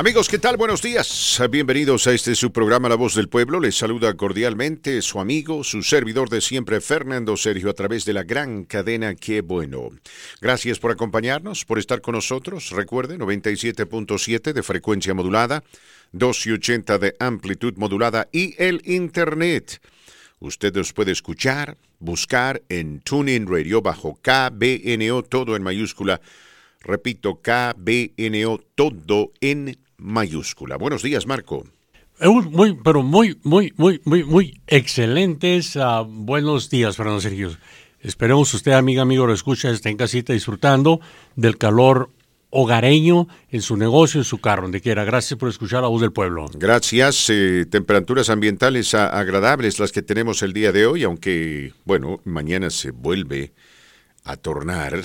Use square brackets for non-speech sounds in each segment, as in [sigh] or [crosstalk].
Amigos, ¿qué tal? Buenos días. Bienvenidos a este su programa La Voz del Pueblo. Les saluda cordialmente su amigo, su servidor de siempre, Fernando Sergio, a través de la gran cadena Qué Bueno. Gracias por acompañarnos, por estar con nosotros. Recuerde, 97.7 de frecuencia modulada, 280 de amplitud modulada y el Internet. Usted nos puede escuchar, buscar en TuneIn Radio bajo KBNO, todo en mayúscula Repito, KBNO, todo en mayúscula. Buenos días, Marco. Eh, muy, pero muy, muy, muy, muy, muy excelentes. Ah, buenos días, Fernando Sergio. Esperemos usted, amiga, amigo, lo escucha, esté en casita disfrutando del calor hogareño en su negocio, en su carro, donde quiera. Gracias por escuchar la voz del pueblo. Gracias. Eh, temperaturas ambientales agradables las que tenemos el día de hoy, aunque, bueno, mañana se vuelve a tornar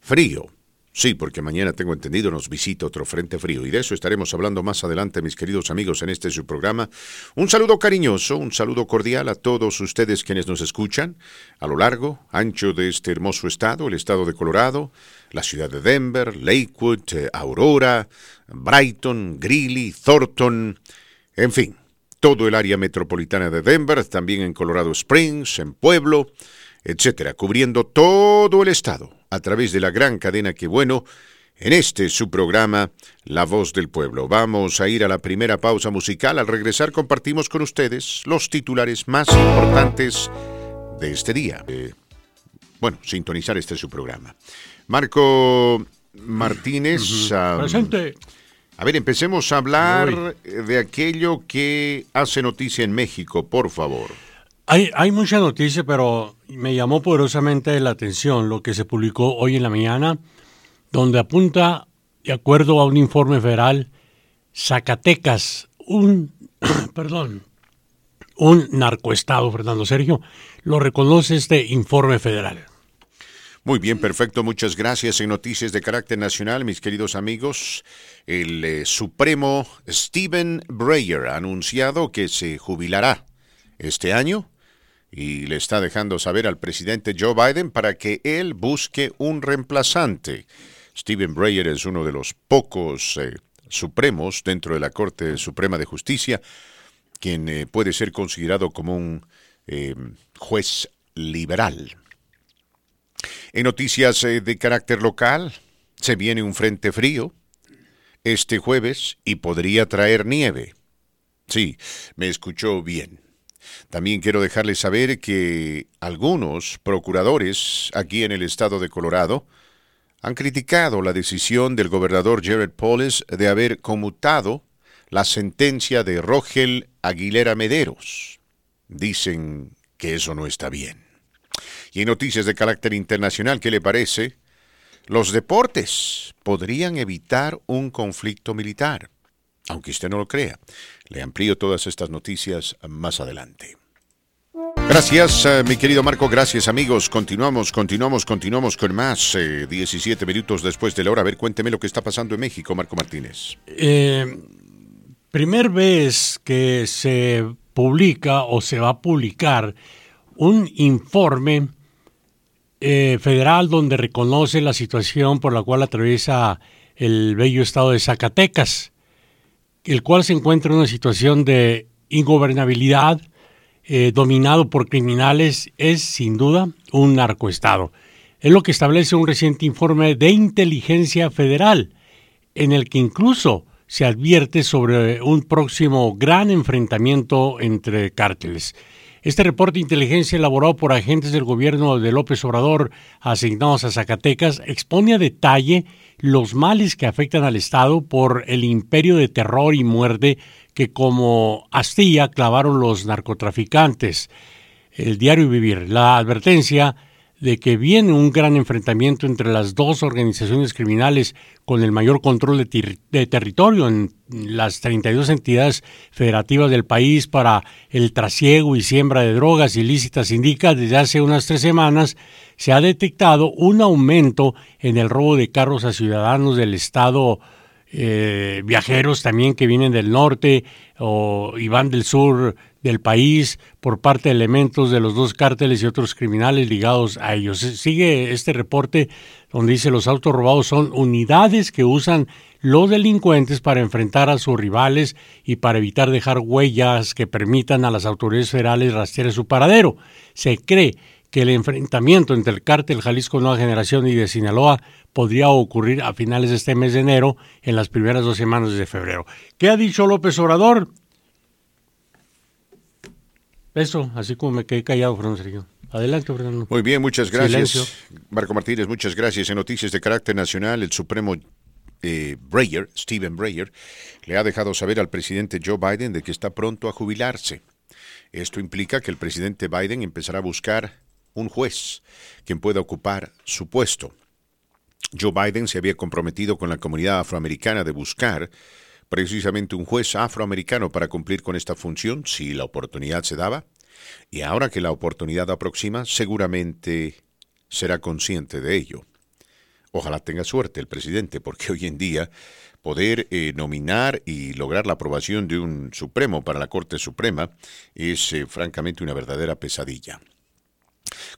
frío. Sí, porque mañana tengo entendido nos visita otro frente frío y de eso estaremos hablando más adelante, mis queridos amigos, en este su programa. Un saludo cariñoso, un saludo cordial a todos ustedes quienes nos escuchan a lo largo, ancho de este hermoso estado, el estado de Colorado, la ciudad de Denver, Lakewood, eh, Aurora, Brighton, Greeley, Thornton, en fin, todo el área metropolitana de Denver, también en Colorado Springs, en Pueblo, etcétera, cubriendo todo el estado a través de la gran cadena que bueno, en este su programa La Voz del Pueblo. Vamos a ir a la primera pausa musical. Al regresar compartimos con ustedes los titulares más importantes de este día. Eh, bueno, sintonizar este su programa. Marco Martínez. Presente. A ver, empecemos a hablar de aquello que hace noticia en México, por favor. Hay, hay mucha noticia, pero me llamó poderosamente la atención lo que se publicó hoy en la mañana, donde apunta, de acuerdo a un informe federal, Zacatecas, un, [coughs] perdón, un narcoestado, Fernando Sergio, lo reconoce este informe federal. Muy bien, perfecto. Muchas gracias. En noticias de carácter nacional, mis queridos amigos, el eh, Supremo Stephen Breyer ha anunciado que se jubilará este año y le está dejando saber al presidente Joe Biden para que él busque un reemplazante. Stephen Breyer es uno de los pocos eh, supremos dentro de la Corte Suprema de Justicia quien eh, puede ser considerado como un eh, juez liberal. En noticias de carácter local, se viene un frente frío este jueves y podría traer nieve. Sí, me escuchó bien. También quiero dejarles saber que algunos procuradores aquí en el estado de Colorado han criticado la decisión del gobernador Jared Polis de haber conmutado la sentencia de Rogel Aguilera Mederos. Dicen que eso no está bien. Y en noticias de carácter internacional, ¿qué le parece? Los deportes podrían evitar un conflicto militar, aunque usted no lo crea. Le amplío todas estas noticias más adelante. Gracias, eh, mi querido Marco. Gracias, amigos. Continuamos, continuamos, continuamos con más. 17 eh, minutos después de la hora. A ver, cuénteme lo que está pasando en México, Marco Martínez. Eh, primer vez que se publica o se va a publicar un informe federal donde reconoce la situación por la cual atraviesa el bello estado de Zacatecas, el cual se encuentra en una situación de ingobernabilidad, eh, dominado por criminales es sin duda un narcoestado. Es lo que establece un reciente informe de inteligencia federal, en el que incluso se advierte sobre un próximo gran enfrentamiento entre cárteles. Este reporte de inteligencia elaborado por agentes del gobierno de López Obrador asignados a Zacatecas expone a detalle los males que afectan al Estado por el imperio de terror y muerte que como astilla clavaron los narcotraficantes. El diario Vivir, la advertencia de que viene un gran enfrentamiento entre las dos organizaciones criminales con el mayor control de, territorio en las 32 entidades federativas del país para el trasiego y siembra de drogas ilícitas indica desde hace unas tres semanas se ha detectado un aumento en el robo de carros a ciudadanos del estado eh, viajeros también que vienen del norte o, y van del sur del país por parte de elementos de los dos cárteles y otros criminales ligados a ellos. Sigue este reporte donde dice los autos robados son unidades que usan los delincuentes para enfrentar a sus rivales y para evitar dejar huellas que permitan a las autoridades federales rastrear su paradero. Se cree que el enfrentamiento entre el cártel Jalisco Nueva Generación y de Sinaloa podría ocurrir a finales de este mes de enero, en las primeras dos semanas de febrero. ¿Qué ha dicho López Obrador? Eso, así como me quedé callado, Fernando Sergio. Adelante, Fernando. Muy bien, muchas gracias. Marco Martínez, muchas gracias. En noticias de carácter nacional, el Supremo eh, Breyer, Stephen Breyer, le ha dejado saber al presidente Joe Biden de que está pronto a jubilarse. Esto implica que el presidente Biden empezará a buscar un juez quien pueda ocupar su puesto. Joe Biden se había comprometido con la comunidad afroamericana de buscar precisamente un juez afroamericano para cumplir con esta función si la oportunidad se daba. Y ahora que la oportunidad aproxima, seguramente será consciente de ello. Ojalá tenga suerte el presidente, porque hoy en día poder eh, nominar y lograr la aprobación de un Supremo para la Corte Suprema es eh, francamente una verdadera pesadilla.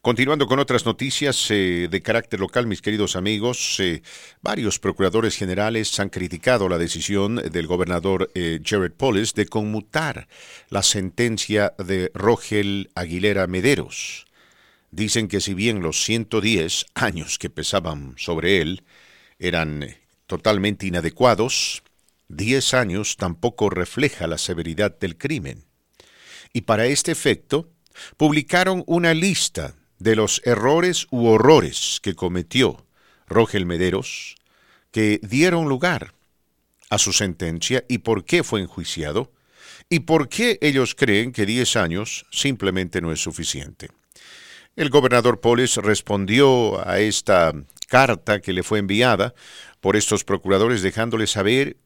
Continuando con otras noticias eh, de carácter local, mis queridos amigos, eh, varios procuradores generales han criticado la decisión del gobernador eh, Jared Polis de conmutar la sentencia de Rogel Aguilera Mederos. Dicen que si bien los 110 años que pesaban sobre él eran totalmente inadecuados, 10 años tampoco refleja la severidad del crimen. Y para este efecto, publicaron una lista de los errores u horrores que cometió Rogel Mederos que dieron lugar a su sentencia y por qué fue enjuiciado y por qué ellos creen que 10 años simplemente no es suficiente. El gobernador Polis respondió a esta carta que le fue enviada por estos procuradores dejándole saber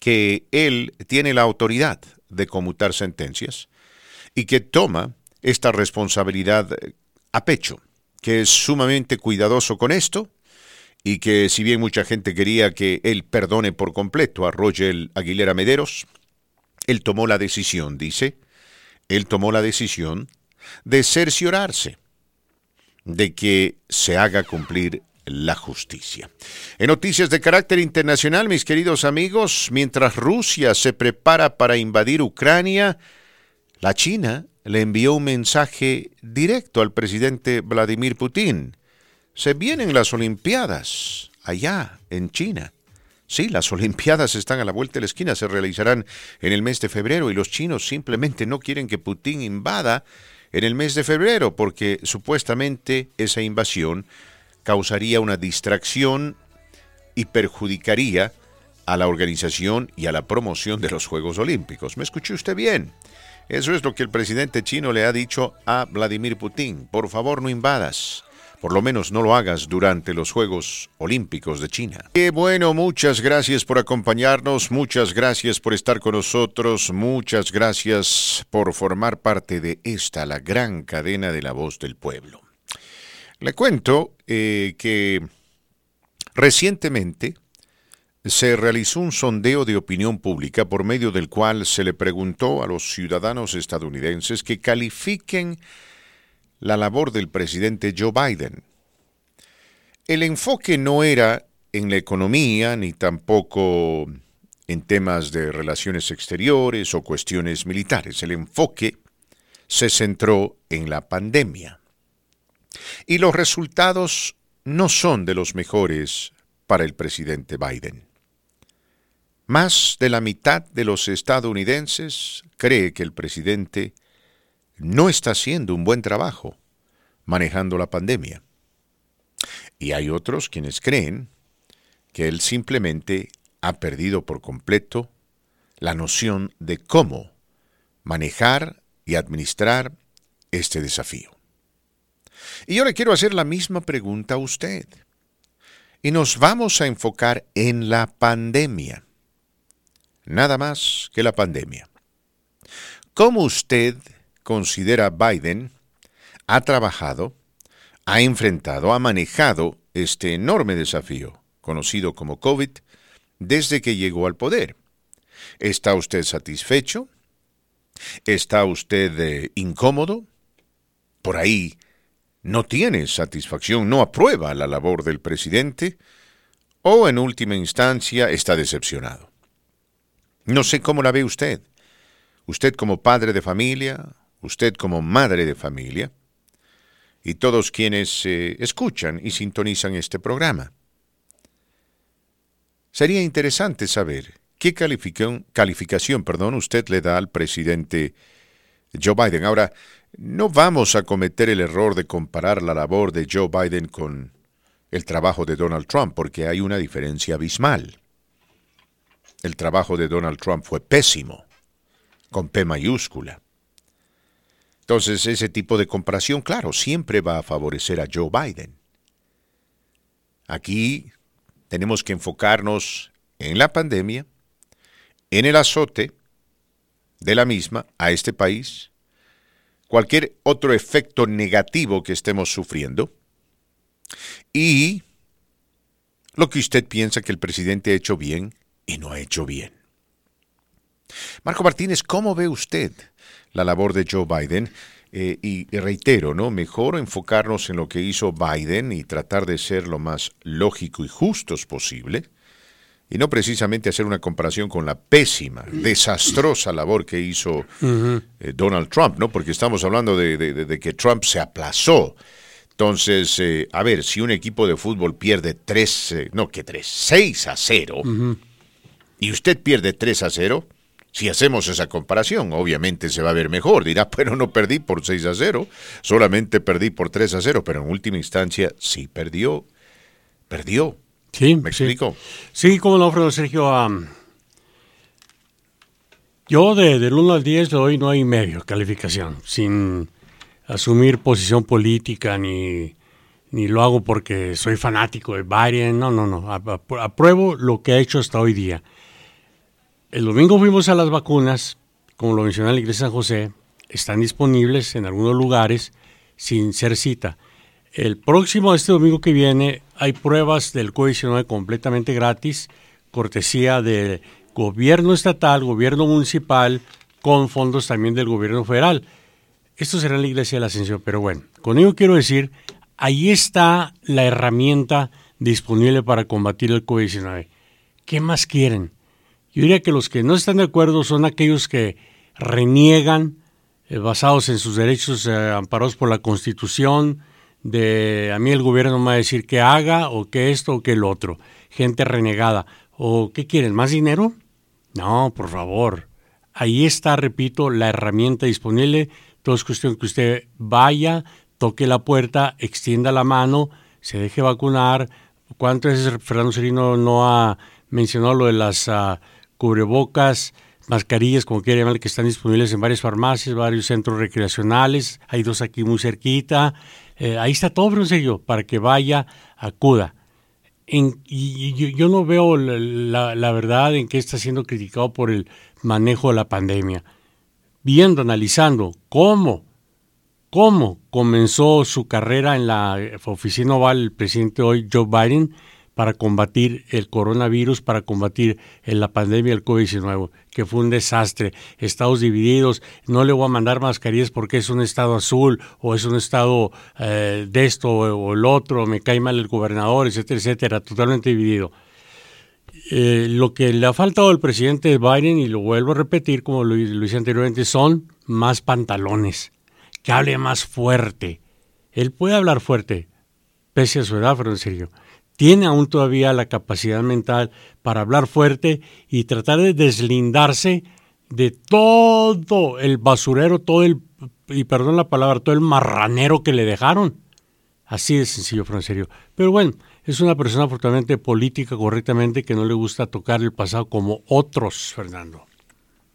que él tiene la autoridad de conmutar sentencias y que toma esta responsabilidad eh, a pecho, que es sumamente cuidadoso con esto y que si bien mucha gente quería que él perdone por completo a Roger Aguilera Mederos, él tomó la decisión, dice, él tomó la decisión de cerciorarse de que se haga cumplir la justicia. En noticias de carácter internacional, mis queridos amigos, mientras Rusia se prepara para invadir Ucrania, la China le envió un mensaje directo al presidente Vladimir Putin. Se vienen las Olimpiadas allá en China. Sí, las Olimpiadas están a la vuelta de la esquina, se realizarán en el mes de febrero y los chinos simplemente no quieren que Putin invada en el mes de febrero porque supuestamente esa invasión causaría una distracción y perjudicaría a la organización y a la promoción de los Juegos Olímpicos. ¿Me escuchó usted bien? Eso es lo que el presidente chino le ha dicho a Vladimir Putin. Por favor, no invadas. Por lo menos no lo hagas durante los Juegos Olímpicos de China. Qué bueno, muchas gracias por acompañarnos, muchas gracias por estar con nosotros, muchas gracias por formar parte de esta, la gran cadena de la voz del pueblo. Le cuento eh, que recientemente se realizó un sondeo de opinión pública por medio del cual se le preguntó a los ciudadanos estadounidenses que califiquen la labor del presidente Joe Biden. El enfoque no era en la economía ni tampoco en temas de relaciones exteriores o cuestiones militares. El enfoque se centró en la pandemia. Y los resultados no son de los mejores para el presidente Biden. Más de la mitad de los estadounidenses cree que el presidente no está haciendo un buen trabajo manejando la pandemia. Y hay otros quienes creen que él simplemente ha perdido por completo la noción de cómo manejar y administrar este desafío. Y yo le quiero hacer la misma pregunta a usted. Y nos vamos a enfocar en la pandemia nada más que la pandemia. ¿Cómo usted considera Biden ha trabajado, ha enfrentado, ha manejado este enorme desafío conocido como COVID desde que llegó al poder. ¿Está usted satisfecho? ¿Está usted eh, incómodo? Por ahí no tiene satisfacción, no aprueba la labor del presidente o en última instancia está decepcionado. No sé cómo la ve usted. Usted como padre de familia, usted como madre de familia y todos quienes eh, escuchan y sintonizan este programa. Sería interesante saber qué calificación, calificación perdón, usted le da al presidente Joe Biden. Ahora, no vamos a cometer el error de comparar la labor de Joe Biden con el trabajo de Donald Trump, porque hay una diferencia abismal. El trabajo de Donald Trump fue pésimo, con P mayúscula. Entonces, ese tipo de comparación, claro, siempre va a favorecer a Joe Biden. Aquí tenemos que enfocarnos en la pandemia, en el azote de la misma a este país, cualquier otro efecto negativo que estemos sufriendo y lo que usted piensa que el presidente ha hecho bien y no ha hecho bien. Marco Martínez, ¿cómo ve usted la labor de Joe Biden? Eh, y reitero, ¿no? Mejor enfocarnos en lo que hizo Biden y tratar de ser lo más lógico y justos posible, y no precisamente hacer una comparación con la pésima, desastrosa labor que hizo eh, Donald Trump, ¿no? Porque estamos hablando de, que Trump se aplazó. Entonces, eh, a ver, si un equipo de fútbol pierde tres, no que tres, seis a cero, y usted pierde tres a cero, si hacemos esa comparación, obviamente se va a ver mejor. Dirá, [laughs] pero no perdí por 6 a 0, solamente perdí por 3 a 0, pero en última instancia sí perdió. Perdió. Sí. ¿Me explico? Sí, como lo ofrece Sergio. yo de, del 1 al 10 le doy 9 y medio calificación, sin asumir posición política ni, ni lo hago porque soy fanático de Biden. No, no, no. Apruebo lo que ha hecho hasta hoy día. El domingo fuimos a las vacunas, como lo mencionó la iglesia San José, están disponibles en algunos lugares sin ser cita. El próximo, este domingo que viene, hay pruebas del COVID-19 completamente gratis, cortesía del gobierno estatal, gobierno municipal, con fondos también del gobierno federal. Esto será en la iglesia de la Ascensión, pero bueno, con ello quiero decir, ahí está la herramienta disponible para combatir el COVID-19. ¿Qué más quieren? Yo diría que los que no están de acuerdo son aquellos que reniegan, eh, basados en sus derechos eh, amparados por la Constitución, de a mí el gobierno me va a decir que haga o que esto o que el otro. Gente renegada. ¿O qué quieren? ¿Más dinero? No, por favor. Ahí está, repito, la herramienta disponible. Todo es cuestión que usted vaya, toque la puerta, extienda la mano, se deje vacunar. ¿Cuántas veces Fernando Serino no ha mencionado lo de las... Ah, cubrebocas, mascarillas, como quiera llamar, que están disponibles en varias farmacias, varios centros recreacionales, hay dos aquí muy cerquita, eh, ahí está todo, serio, para que vaya, acuda. y, yo, no veo la, la, verdad en que está siendo criticado por el manejo de la pandemia. Viendo, analizando cómo, cómo comenzó su carrera en la oficina oval el presidente hoy, Joe Biden, para combatir el coronavirus, para combatir la pandemia del COVID-19, que fue un desastre. Estados divididos, no le voy a mandar mascarillas porque es un estado azul o es un estado eh, de esto o, el otro, me cae mal el gobernador, etcétera, etcétera, totalmente dividido. Eh, lo que le ha faltado al presidente Biden, y lo vuelvo a repetir como lo, lo hice anteriormente, son más pantalones, que hable más fuerte. Él puede hablar fuerte, pese a su edad, serio tiene aún todavía la capacidad mental para hablar fuerte y tratar de deslindarse de todo el basurero, todo el, y perdón la palabra, todo el marranero que le dejaron. Así de sencillo, serio. Pero bueno, es una persona afortunadamente política correctamente que no le gusta tocar el pasado como otros, Fernando.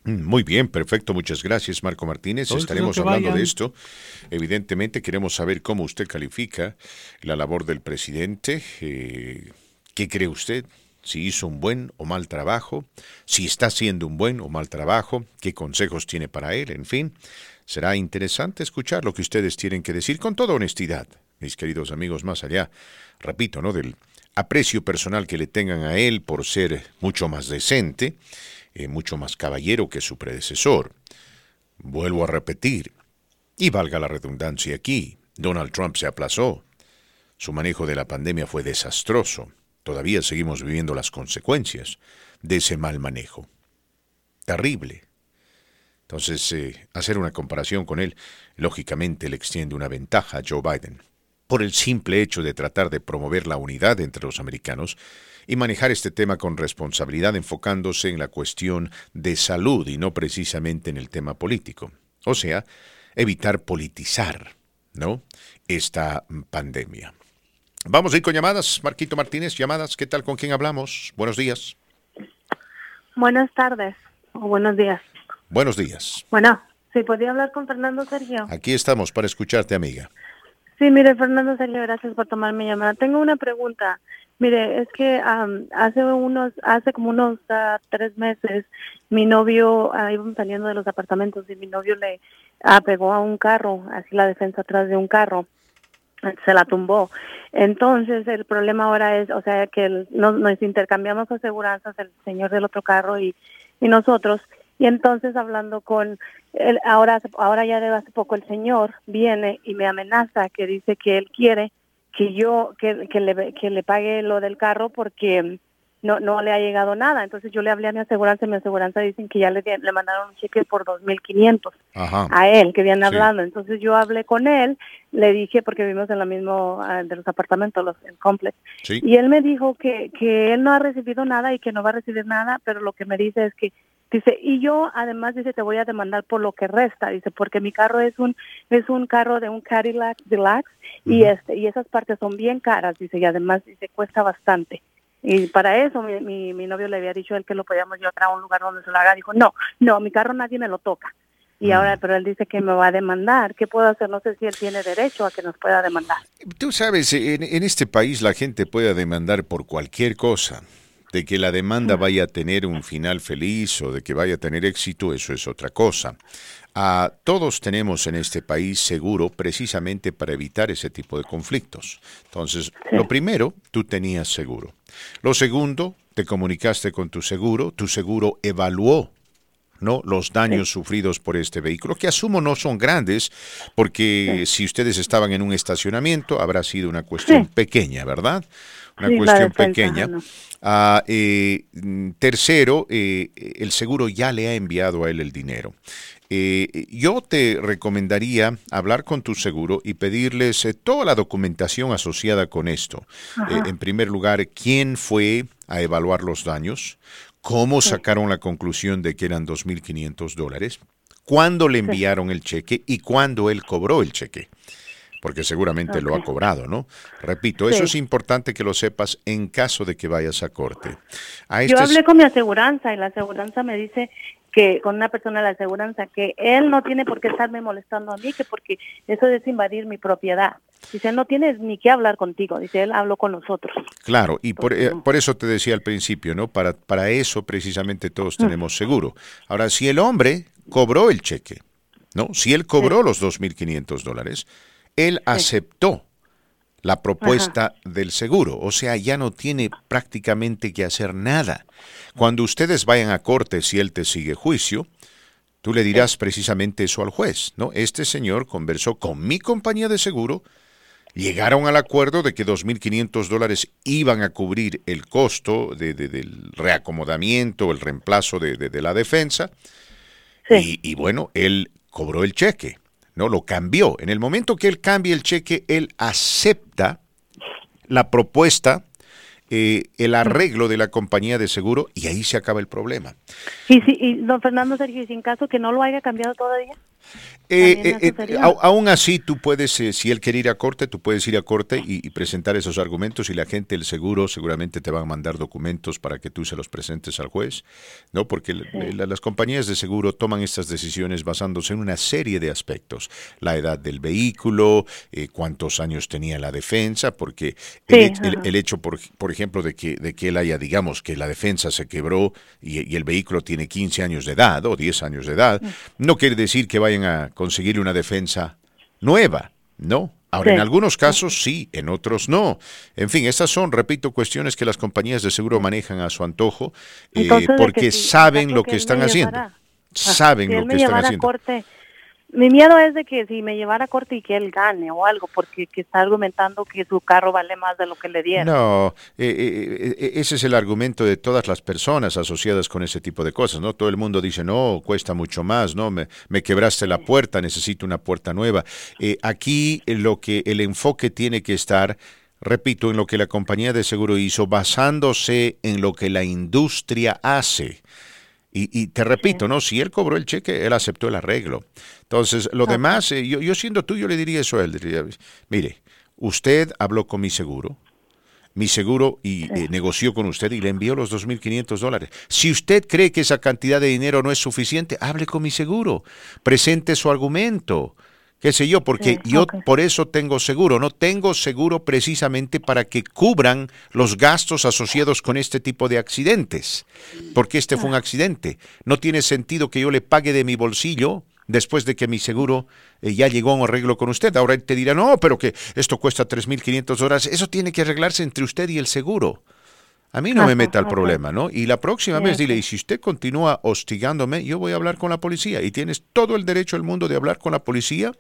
Mm, muy bien, perfecto. Muchas gracias, Marco Martínez. Estaremos hablando de esto. Evidentemente, queremos saber cómo usted califica la labor del presidente. Eh, ¿Qué cree usted? Si hizo un buen o mal trabajo, si está haciendo un buen o mal trabajo, qué consejos tiene para él, en fin. Será interesante escuchar lo que ustedes tienen que decir con toda honestidad, mis queridos amigos, más allá, repito, ¿no? Del aprecio personal que le tengan a él por ser mucho más decente, eh, mucho más caballero que su predecesor. Vuelvo a repetir, y valga la redundancia aquí, Donald Trump se aplazó. Su manejo de la pandemia fue desastroso. Todavía seguimos viviendo las consecuencias de ese mal manejo. Terrible. Entonces, eh, hacer una comparación con él, lógicamente le extiende una ventaja a Joe Biden, por el simple hecho de tratar de promover la unidad entre los americanos y manejar este tema con responsabilidad enfocándose en la cuestión de salud y no precisamente en el tema político. O sea, evitar politizar, ¿no? Esta pandemia. Vamos a ir con llamadas. Marquito Martínez, llamadas. ¿Qué tal? ¿Con quién hablamos? Buenos días. Buenas tardes o buenos días. Buenos días. Bueno, ¿sí podía hablar con Fernando Sergio? Aquí estamos para escucharte, amiga. Sí, mire, Fernando Sergio, gracias por tomar mi llamada. Tengo una pregunta. Mire, es que hace unos, hace como unos ah, tres meses, mi novio, uh, íbamos saliendo de los apartamentos y mi novio le apegó a un carro, así la defensa atrás de un carro, se la tumbó. Entonces, el problema ahora es, o sea, que nos, intercambiamos aseguranzas, el señor del otro carro y, y nosotros, y entonces hablando con él, ahora ahora ya de hace poco el señor viene y me amenaza que dice que él quiere que yo que, que le que le pague lo del carro porque no no le ha llegado nada. Entonces yo le hablé a mi aseguranza y mi aseguranza dicen que ya le, le mandaron un cheque por 2.500 a él, que viene hablando. Entonces yo hablé con él, le dije, porque vivimos en la mismo ah, de los apartamentos, los, el complex, y él me dijo que, que él no ha recibido nada y que no va a recibir nada, pero lo que me dice es que Dice, y yo además dice, te voy a demandar por lo que resta, dice, porque mi carro es un es un carro de un Cadillac Deluxe y este y esas partes son bien caras, dice, y además dice, cuesta bastante. Y para eso mi, mi, novio le había dicho a él que lo podíamos llevar a un lugar donde se lo haga. Dijo, no, no, mi carro nadie me lo toca. Y ahora, pero él dice que me va a demandar. ¿Qué puedo hacer? No sé si él tiene derecho a que nos pueda demandar. Tú sabes, en, en este país la gente puede demandar por cualquier cosa. De que la demanda vaya a tener un final feliz o de que vaya a tener éxito, eso es otra cosa. Ah, todos tenemos en este país seguro precisamente para evitar ese tipo de conflictos. Entonces, lo primero, tú tenías seguro. Lo segundo, te comunicaste con tu seguro, tu seguro evaluó ¿no? los daños sufridos por este vehículo, que asumo no son grandes, porque si ustedes estaban en un estacionamiento, habrá sido una cuestión pequeña, ¿verdad? Una cuestión pequeña. Ah, eh, tercero, eh, el seguro ya le ha enviado a él el dinero. Eh, yo te recomendaría hablar con tu seguro y pedirles toda la documentación asociada con esto. en primer lugar, quién fue a evaluar los daños, cómo sacaron la conclusión de que eran 2.500 dólares, cuándo le enviaron el cheque y cuándo él cobró el cheque porque seguramente lo ha cobrado, ¿no? Repito, eso es importante que lo sepas en caso de que vayas a corte. Yo hablé con mi aseguranza y la aseguranza me dice que con una persona de la aseguranza que él no tiene por qué estarme molestando a mí, que porque eso es invadir mi propiedad. Dice, él no tiene ni que hablar contigo, dice, él habló con nosotros. Claro, y por, eh, por, eso te decía al principio, ¿no? Para, para eso precisamente todos tenemos seguro. Ahora, si el hombre cobró el cheque, ¿no? Si él cobró los 2.500 dólares, él aceptó la propuesta del seguro, o sea, ya no tiene prácticamente que hacer nada. Cuando ustedes vayan a corte, si él te sigue juicio, tú le dirás precisamente eso al juez, ¿no? Este señor conversó con mi compañía de seguro, llegaron al acuerdo de que 2.500 dólares iban a cubrir el costo de, del reacomodamiento, el reemplazo de, la defensa, y, y bueno, él cobró el cheque. ¿No? Lo cambió. En el momento que él cambie el cheque, él acepta la propuesta, eh, el arreglo de la compañía de seguro y ahí se acaba el problema. Y, si, y don Fernando Sergio, sin caso que no lo haya cambiado todavía. Eh, eh, eh aún así, tú puedes, si él quiere ir a corte, tú puedes ir a corte y, presentar esos argumentos y la gente, el seguro, seguramente te van a mandar documentos para que tú se los presentes al juez, ¿no? Porque las compañías de seguro toman estas decisiones basándose en una serie de aspectos. La edad del vehículo, cuántos años tenía la defensa, porque el, hecho, por, por, ejemplo, de que, de que él haya, digamos, que la defensa se quebró y, y el vehículo tiene 15 años de edad o 10 años de edad, no quiere decir que vaya a conseguir una defensa nueva, ¿no? Ahora, en algunos casos sí, en otros no. En fin, estas son, repito, cuestiones que las compañías de seguro manejan a su antojo eh, porque saben lo que están haciendo. Saben lo que están haciendo. Mi miedo es de que si me llevara a corte y que él gane o algo, porque está argumentando que su carro vale más de lo que le dieron. No, eh, eh, eh, ese es el argumento de todas las personas asociadas con ese tipo de cosas, ¿no? Todo el mundo dice, no, cuesta mucho más, ¿no? Me, me quebraste la puerta, necesito una puerta nueva. aquí lo que el enfoque tiene que estar repito, en lo que la compañía de seguro hizo, basándose en lo que la industria hace. Y, te repito, ¿no? Si él cobró el cheque, él aceptó el arreglo. Entonces, lo demás, eh, yo, yo siendo tú, yo le diría eso a él. Diría, mire, usted habló con mi seguro, mi seguro y eh, negoció con usted y le envió los 2.500 dólares. Si usted cree que esa cantidad de dinero no es suficiente, hable con mi seguro, presente su argumento qué sé yo, porque yo por eso tengo seguro, no tengo seguro precisamente para que cubran los gastos asociados con este tipo de accidentes, porque este fue un accidente. No tiene sentido que yo le pague de mi bolsillo después de que mi seguro eh, ya llegó a un arreglo con usted. Ahora él te dirá, no, pero que esto cuesta 3.500 dólares. Eso tiene que arreglarse entre usted y el seguro. A mí no me meta el problema, ¿no? Y la próxima vez dile, y si usted continúa hostigándome, yo voy a hablar con la policía. Y tienes todo el derecho del mundo de hablar con la policía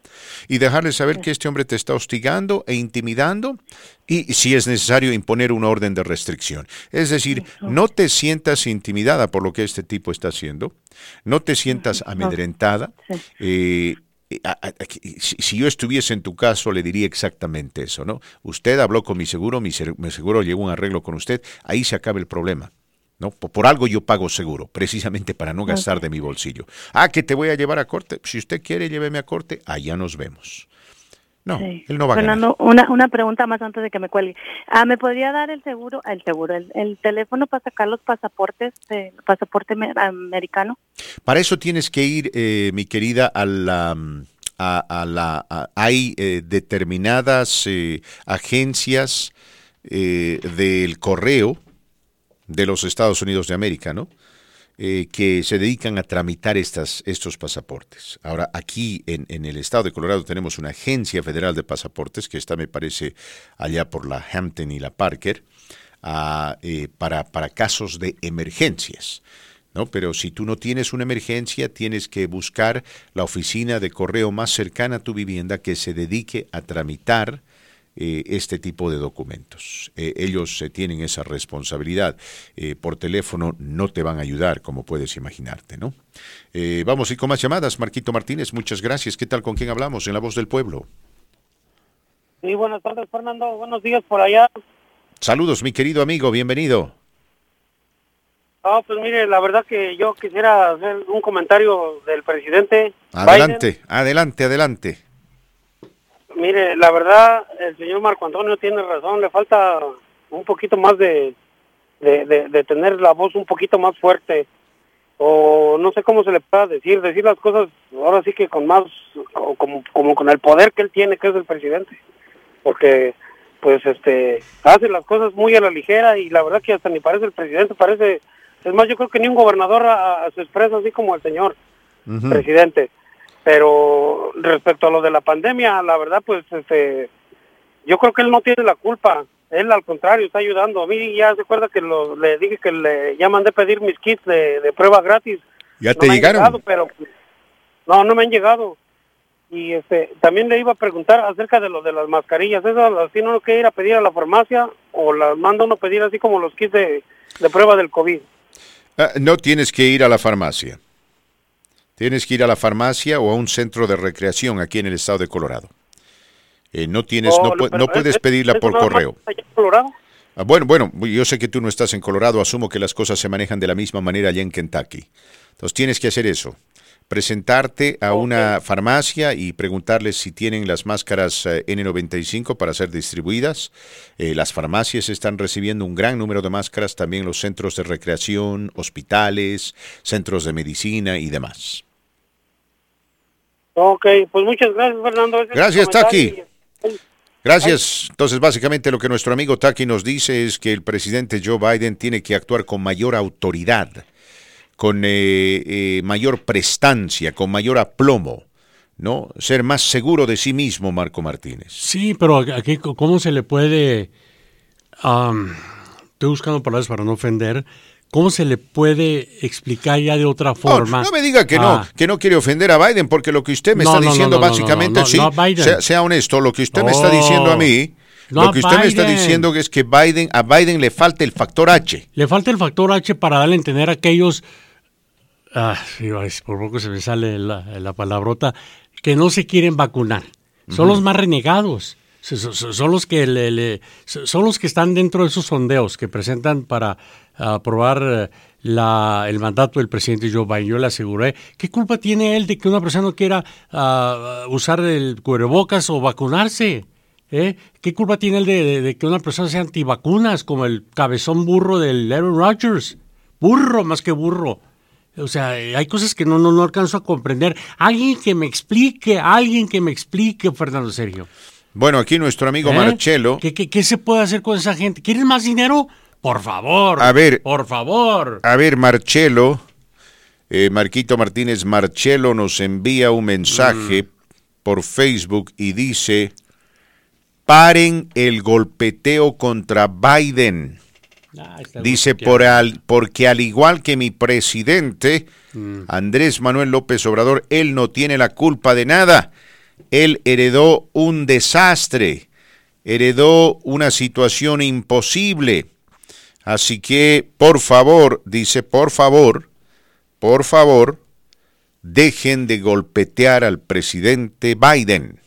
y dejarle saber que este hombre te está hostigando e intimidando y si es necesario imponer una orden de restricción. Es decir, no te sientas intimidada por lo que este tipo está haciendo, no te sientas amedrentada. Eh, si yo estuviese en tu caso, le diría exactamente eso, ¿no? Usted habló con mi seguro, mi, seguro llegó a un arreglo con usted, ahí se acaba el problema. ¿no? Por, algo yo pago seguro, precisamente para no gastar de mi bolsillo. Ah, que te voy a llevar a corte. Si usted quiere, lléveme a corte, allá nos vemos. No, él no va a ganar. Una, una pregunta más antes de que me cuelgue. Ah, ¿Me podría dar el seguro, el seguro, el, teléfono para sacar los pasaportes, el pasaporte americano? Para eso tienes que ir, eh, mi querida, a la... A, la hay eh, determinadas eh, agencias del correo de los Estados Unidos de América, ¿no? Eh, que se dedican a tramitar estas, estos pasaportes. Ahora, aquí en, el estado de Colorado tenemos una agencia federal de pasaportes, que está, me parece, allá por la Hampton y la Parker, ah, eh, para, para casos de emergencias. ¿No? Pero si tú no tienes una emergencia, tienes que buscar la oficina de correo más cercana a tu vivienda que se dedique a tramitar eh, este tipo de documentos. Eh, ellos eh, tienen esa responsabilidad. por teléfono no te van a ayudar, como puedes imaginarte, ¿no? vamos y con más llamadas. Marquito Martínez, muchas gracias. ¿Qué tal? ¿Con quién hablamos? En La Voz del Pueblo. Sí, buenas tardes, Fernando. Buenos días por allá. Saludos, mi querido amigo. Bienvenido. Ah, pues mire, la verdad que yo quisiera hacer un comentario del presidente. Adelante, adelante, adelante. Mire, la verdad, el señor Marco Antonio tiene razón, le falta un poquito más de, de, tener la voz un poquito más fuerte, o no sé cómo se le pueda decir, decir las cosas ahora sí que con más, o como, como con el poder que él tiene, que es el presidente, porque pues este hace las cosas muy a la ligera y la verdad que hasta ni parece el presidente, parece, es más, yo creo que ni un gobernador se expresa así como el señor presidente. Pero respecto a lo de la pandemia, la verdad, pues, este, yo creo que él no tiene la culpa. Él, al contrario, está ayudando. A mí ya se acuerda que lo, le dije que le ya mandé pedir mis kits de, prueba gratis. ¿Ya te llegaron? pero no, no me han llegado. Y este, también le iba a preguntar acerca de lo de las mascarillas. ¿Eso así no que ir a pedir a la farmacia o las manda uno a pedir así como los kits de, prueba del COVID? Ah, no tienes que ir a la farmacia. Tienes que ir a la farmacia o a un centro de recreación aquí en el estado de Colorado. Eh, no tienes, no, no, puedes pedirla por correo. Ah, bueno, bueno, yo sé que tú no estás en Colorado, asumo que las cosas se manejan de la misma manera allá en Kentucky. Entonces tienes que hacer eso. Presentarte a una farmacia y preguntarles si tienen las máscaras eh, N95 para ser distribuidas. Eh, las farmacias están recibiendo un gran número de máscaras, también los centros de recreación, hospitales, centros de medicina y demás. Ok, pues muchas gracias, Fernando. gracias, Taki. Gracias. Entonces, básicamente lo que nuestro amigo Taki nos dice es que el presidente Joe Biden tiene que actuar con mayor autoridad, con eh, eh, mayor prestancia, con mayor aplomo, ¿no? Ser más seguro de sí mismo, Marco Martínez. Sí, pero aquí, ¿cómo se le puede... estoy buscando palabras para no ofender. ¿Cómo se le puede explicar ya de otra forma? No, me diga que no, que no quiere ofender a Biden, porque lo que usted me está diciendo básicamente, sí, sea, honesto, lo que usted me está diciendo a mí, lo que usted me está diciendo es que Biden, a Biden le falta el factor H. Le falta el factor H para darle a entender a aquellos, ah, por poco se me sale la, la palabrota, que no se quieren vacunar. Son los más renegados. Son los que le, son los que están dentro de esos sondeos que presentan para aprobar eh, la, el mandato del presidente Joe Biden. Yo le aseguré, ¿qué culpa tiene él de que una persona no quiera ah, usar el cubrebocas o vacunarse? ¿Eh? ¿Qué culpa tiene él de, que una persona sea antivacunas, como el cabezón burro del Aaron Rodgers? Burro más que burro. O sea, hay cosas que no, no, no alcanzo a comprender. Alguien que me explique, alguien que me explique, Fernando Sergio. Bueno, aquí nuestro amigo ¿Eh? Marcelo. ¿Qué, qué, se puede hacer con esa gente? ¿Quieres más dinero? Por favor. A ver. Por favor. A ver, Marcelo. Eh, Marquito Martínez Marcelo nos envía un mensaje mm. por Facebook y dice: paren el golpeteo contra Biden. Ah, Dice, por al, porque al igual que mi presidente, mm. Andrés Manuel López Obrador, él no tiene la culpa de nada. Él heredó un desastre, heredó una situación imposible. Así que, por favor, dice, por favor, por favor, dejen de golpetear al presidente Biden.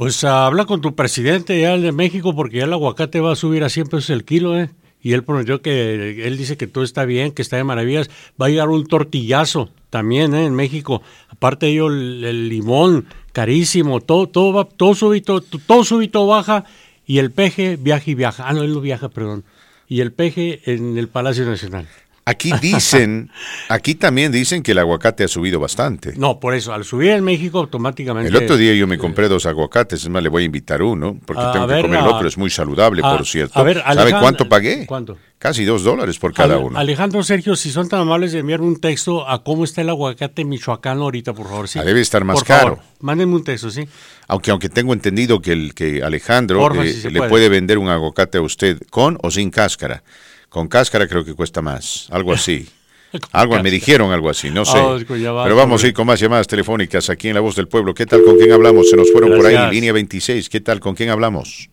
Pues habla con tu presidente ya el de México porque ya el aguacate va a subir a 100 pesos el kilo, ¿eh? Y él prometió que él dice que todo está bien, que está de maravillas. Va a llegar un tortillazo también ¿eh? en México. Aparte de ello, el, limón carísimo, todo, todo va, todo subito, todo subito baja y el peje viaja y viaja. Ah, no, él no viaja, perdón. Y el peje en el Palacio Nacional. Aquí dicen, aquí también dicen que el aguacate ha subido bastante. No, por eso, al subir en México automáticamente... El otro día yo me compré dos aguacates, es más, le voy a invitar uno, porque tengo que comer el otro, es muy saludable, por cierto. A ver, ¿Sabe cuánto pagué? ¿Cuánto? Casi dos dólares por cada uno. Alejandro, Sergio, si son tan amables de enviarme un texto a cómo está el aguacate Michoacán ahorita, por favor. ¿sí? Ah, debe estar más caro. mándenme un texto, ¿sí? Aunque, aunque tengo entendido que, el, que Alejandro eh, le puede vender un aguacate a usted con o sin cáscara. Con cáscara creo que cuesta más, algo así. [laughs] algo me dijeron algo así, no sé. Ah, Pero vamos a ir con más llamadas telefónicas aquí en La Voz del Pueblo. ¿Qué tal? ¿Con quién hablamos? Se nos fueron por ahí, línea 26. ¿Qué tal? ¿Con quién hablamos?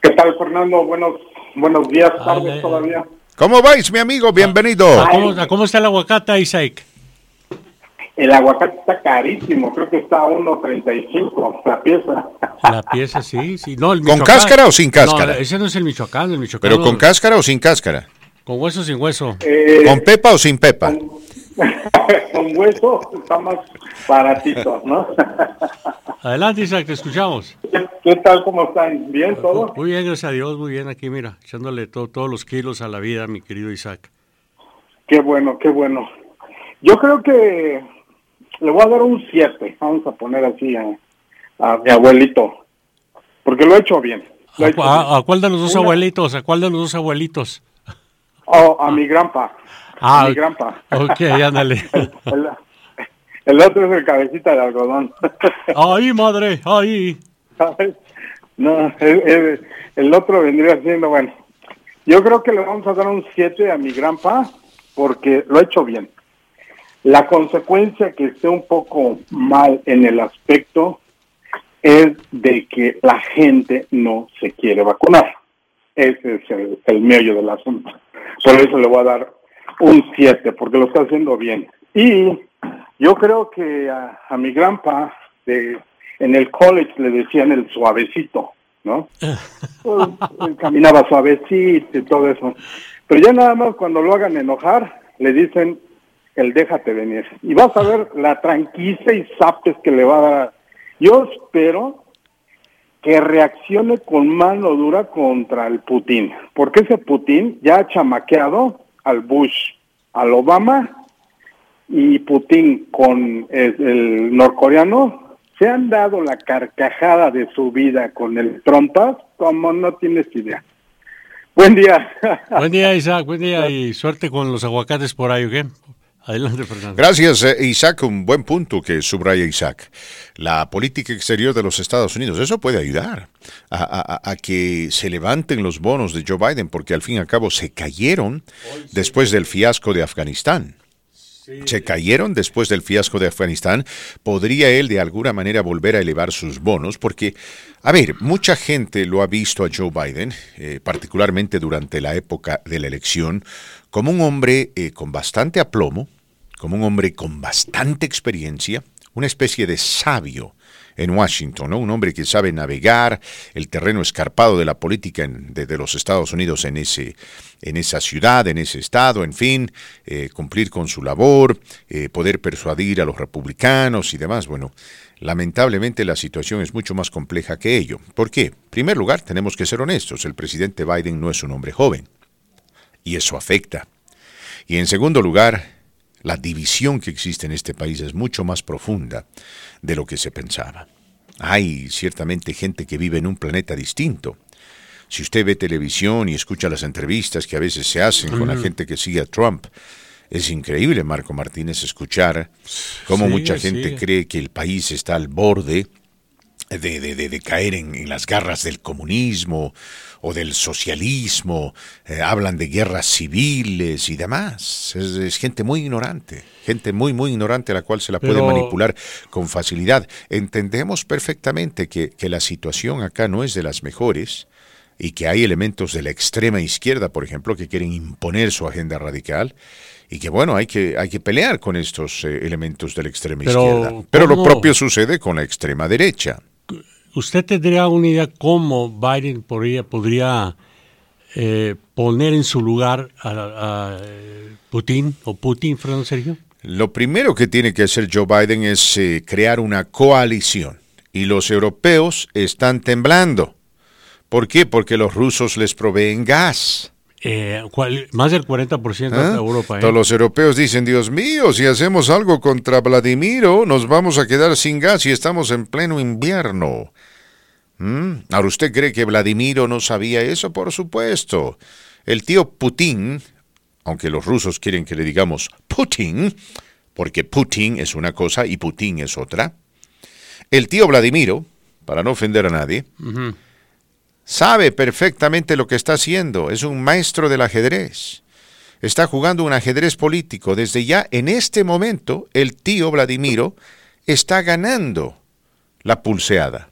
¿Qué tal, Fernando? Buenos, buenos días, tardes todavía. ¿Cómo vais, mi amigo? Bienvenido. ¿Cómo, ¿Cómo, está el aguacate, Isaac? El aguacate está carísimo, creo que está a 1.35 la pieza. La pieza, sí, sí. No, ¿Con cáscara o sin cáscara? ese no es el Michoacán, el Michoacán. ¿Pero con cáscara o sin cáscara? Con hueso o sin hueso. Eh, ¿Con pepa o sin pepa? Con, [laughs] hueso está más baratito, ¿no? [laughs] Adelante, Isaac, te escuchamos. ¿Qué, tal? ¿Cómo están? ¿Bien todo? Muy bien, gracias a Dios, muy bien aquí, mira, echándole todos los kilos a la vida, mi querido Isaac. Qué bueno, qué bueno. Yo creo que le voy a dar un 7, vamos a poner así a, mi abuelito, porque lo he hecho bien. ¿A, cuál de los dos abuelitos? ¿A cuál de los dos abuelitos? Oh, a mi granpa. Ah, a mi granpa. Ok, ándale. [laughs] El, otro es el cabecita de algodón. [laughs] ¡Ay, madre! ¡Ay! No, el, el, otro vendría siendo, bueno, yo creo que le vamos a dar un 7 a mi granpa porque lo he hecho bien. La consecuencia que esté un poco mal en el aspecto es de que la gente no se quiere vacunar. Ese es el, meollo del asunto. Por eso le voy a dar un 7, porque lo está haciendo bien. Y yo creo que a, mi granpa de, en el college le decían el suavecito, ¿no? [laughs] Pues, caminaba suavecito y todo eso. Pero ya nada más cuando lo hagan enojar, le dicen el déjate venir. Y vas a ver la tranquila y zapes que le va a dar. Yo espero que reaccione con mano dura contra el Putin, porque ese Putin ya ha chamaqueado al Bush, al Obama y Putin con el, norcoreano se han dado la carcajada de su vida con el trompas como no tienes idea. Buen día. Buen día, Isaac. Buen día [laughs] y suerte con los aguacates por ahí, ¿ok? Adelante, Fernando. Gracias, eh, Isaac. Un buen punto que subraya Isaac. La política exterior de los Estados Unidos, eso puede ayudar a, que se levanten los bonos de Joe Biden, porque al fin y al cabo se cayeron después del fiasco de Afganistán. Se cayeron después del fiasco de Afganistán. ¿Podría él de alguna manera volver a elevar sus bonos? Porque, a ver, mucha gente lo ha visto a Joe Biden, eh, particularmente durante la época de la elección, como un hombre eh, con bastante aplomo, como un hombre con bastante experiencia, una especie de sabio en Washington, ¿no? un hombre que sabe navegar el terreno escarpado de la política de, los Estados Unidos en, ese, en esa ciudad, en ese estado, en fin, eh, cumplir con su labor, eh, poder persuadir a los republicanos y demás. Bueno, lamentablemente la situación es mucho más compleja que ello. ¿Por qué? En primer lugar, tenemos que ser honestos, el presidente Biden no es un hombre joven y eso afecta. Y en segundo lugar, la división que existe en este país es mucho más profunda de lo que se pensaba. Hay ciertamente gente que vive en un planeta distinto. Si usted ve televisión y escucha las entrevistas que a veces se hacen con la gente que sigue a Trump, es increíble, Marco Martínez, escuchar cómo mucha gente cree que el país está al borde de, de, caer en, las garras del comunismo o del socialismo, eh, hablan de guerras civiles y demás. Es, gente muy ignorante, gente muy, muy ignorante a la cual se la puede manipular con facilidad. Entendemos perfectamente que, que la situación acá no es de las mejores y que hay elementos de la extrema izquierda, por ejemplo, que quieren imponer su agenda radical y que bueno, hay que, hay que pelear con estos eh, elementos de la extrema izquierda. Pero lo propio sucede con la extrema derecha. ¿Usted tendría una idea cómo Biden podría, podría eh, poner en su lugar a, Putin o Putin, Fernando Sergio? Lo primero que tiene que hacer Joe Biden es eh, crear una coalición y los europeos están temblando. ¿Por qué? Porque los rusos les proveen gas. Eh, más del 40% de ¿Ah? Europa. Todos los europeos dicen, Dios mío, si hacemos algo contra Vladimiro, nos vamos a quedar sin gas y estamos en pleno invierno. ¿Mm? Ahora, ¿usted cree que Vladimiro no sabía eso? Por supuesto. El tío Putin, aunque los rusos quieren que le digamos Putin, porque Putin es una cosa y Putin es otra, el tío Vladimiro, para no ofender a nadie, sabe perfectamente lo que está haciendo, es un maestro del ajedrez. Está jugando un ajedrez político. Desde ya, en este momento, el tío Vladimiro está ganando la pulseada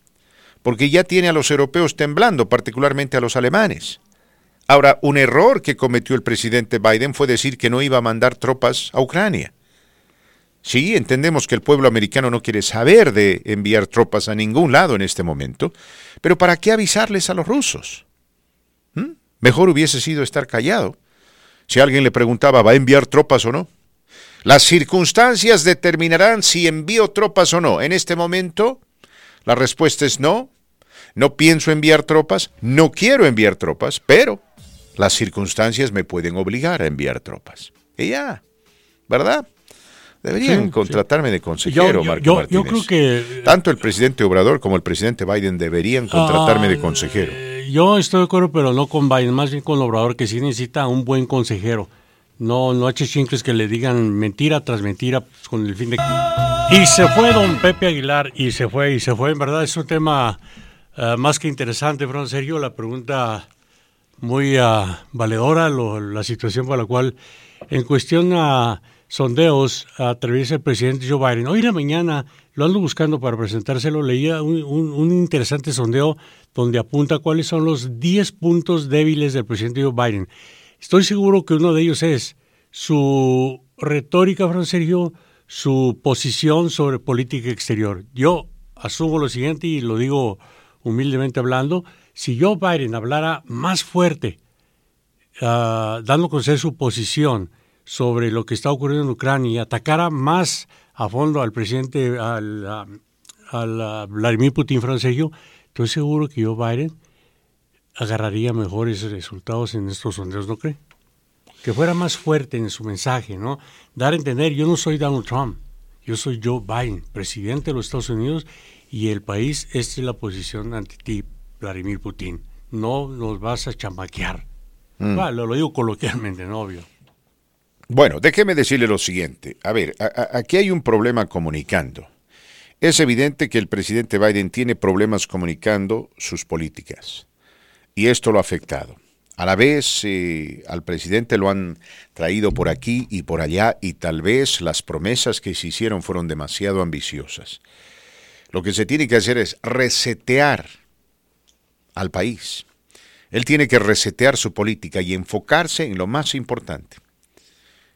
porque ya tiene a los europeos temblando, particularmente a los alemanes. Ahora, un error que cometió el presidente Biden fue decir que no iba a mandar tropas a Ucrania. Sí, entendemos que el pueblo americano no quiere saber de enviar tropas a ningún lado en este momento, pero ¿para qué avisarles a los rusos? ¿Mm? Mejor hubiese sido estar callado. Si alguien le preguntaba, ¿va a enviar tropas o no? Las circunstancias determinarán si envío tropas o no. En este momento, la respuesta es no. No pienso enviar tropas, no quiero enviar tropas, pero las circunstancias me pueden obligar a enviar tropas. Y ya, ¿verdad? Deberían contratarme de consejero, Marco yo, Yo creo que... Tanto el presidente Obrador como el presidente Biden deberían contratarme de consejero. Eh, yo estoy de acuerdo, pero no con Biden, más bien con Obrador, que sí necesita un buen consejero. No, no chincles que le digan mentira tras mentira pues, con el fin de... Y se fue don Pepe Aguilar, y se fue, y se fue. En verdad es un tema eh, más que interesante, Fran Sergio. La pregunta muy uh, valedora, la situación por la cual, en cuestión a sondeos, atraviesa el presidente Joe Biden. Hoy la mañana lo ando buscando para presentárselo. Leía un, un interesante sondeo donde apunta cuáles son los 10 puntos débiles del presidente Joe Biden. Estoy seguro que uno de ellos es su retórica, Fran Sergio, su posición sobre política exterior. Yo asumo lo siguiente y lo digo humildemente hablando, si Joe Biden hablara más fuerte, uh, dando a conocer su posición sobre lo que está ocurriendo en Ucrania y atacara más a fondo al presidente, al, al Vladimir Putin, Fran Sergio, estoy seguro que Joe Biden agarraría mejores resultados en estos sondeos, ¿no cree? Que fuera más fuerte en su mensaje, ¿no? Dar a entender, yo no soy Donald Trump, yo soy Joe Biden, presidente de los Estados Unidos, y el país, esta es la posición ante ti, Vladimir Putin. No nos vas a chamaquear. Mm. lo, digo coloquialmente, ¿no? Obvio. Bueno, déjeme decirle lo siguiente. A ver, aquí hay un problema comunicando. Es evidente que el presidente Biden tiene problemas comunicando sus políticas. Y esto lo ha afectado. A la vez, eh, al presidente lo han traído por aquí y por allá y tal vez las promesas que se hicieron fueron demasiado ambiciosas. Lo que se tiene que hacer es resetear al país. Él tiene que resetear su política y enfocarse en lo más importante.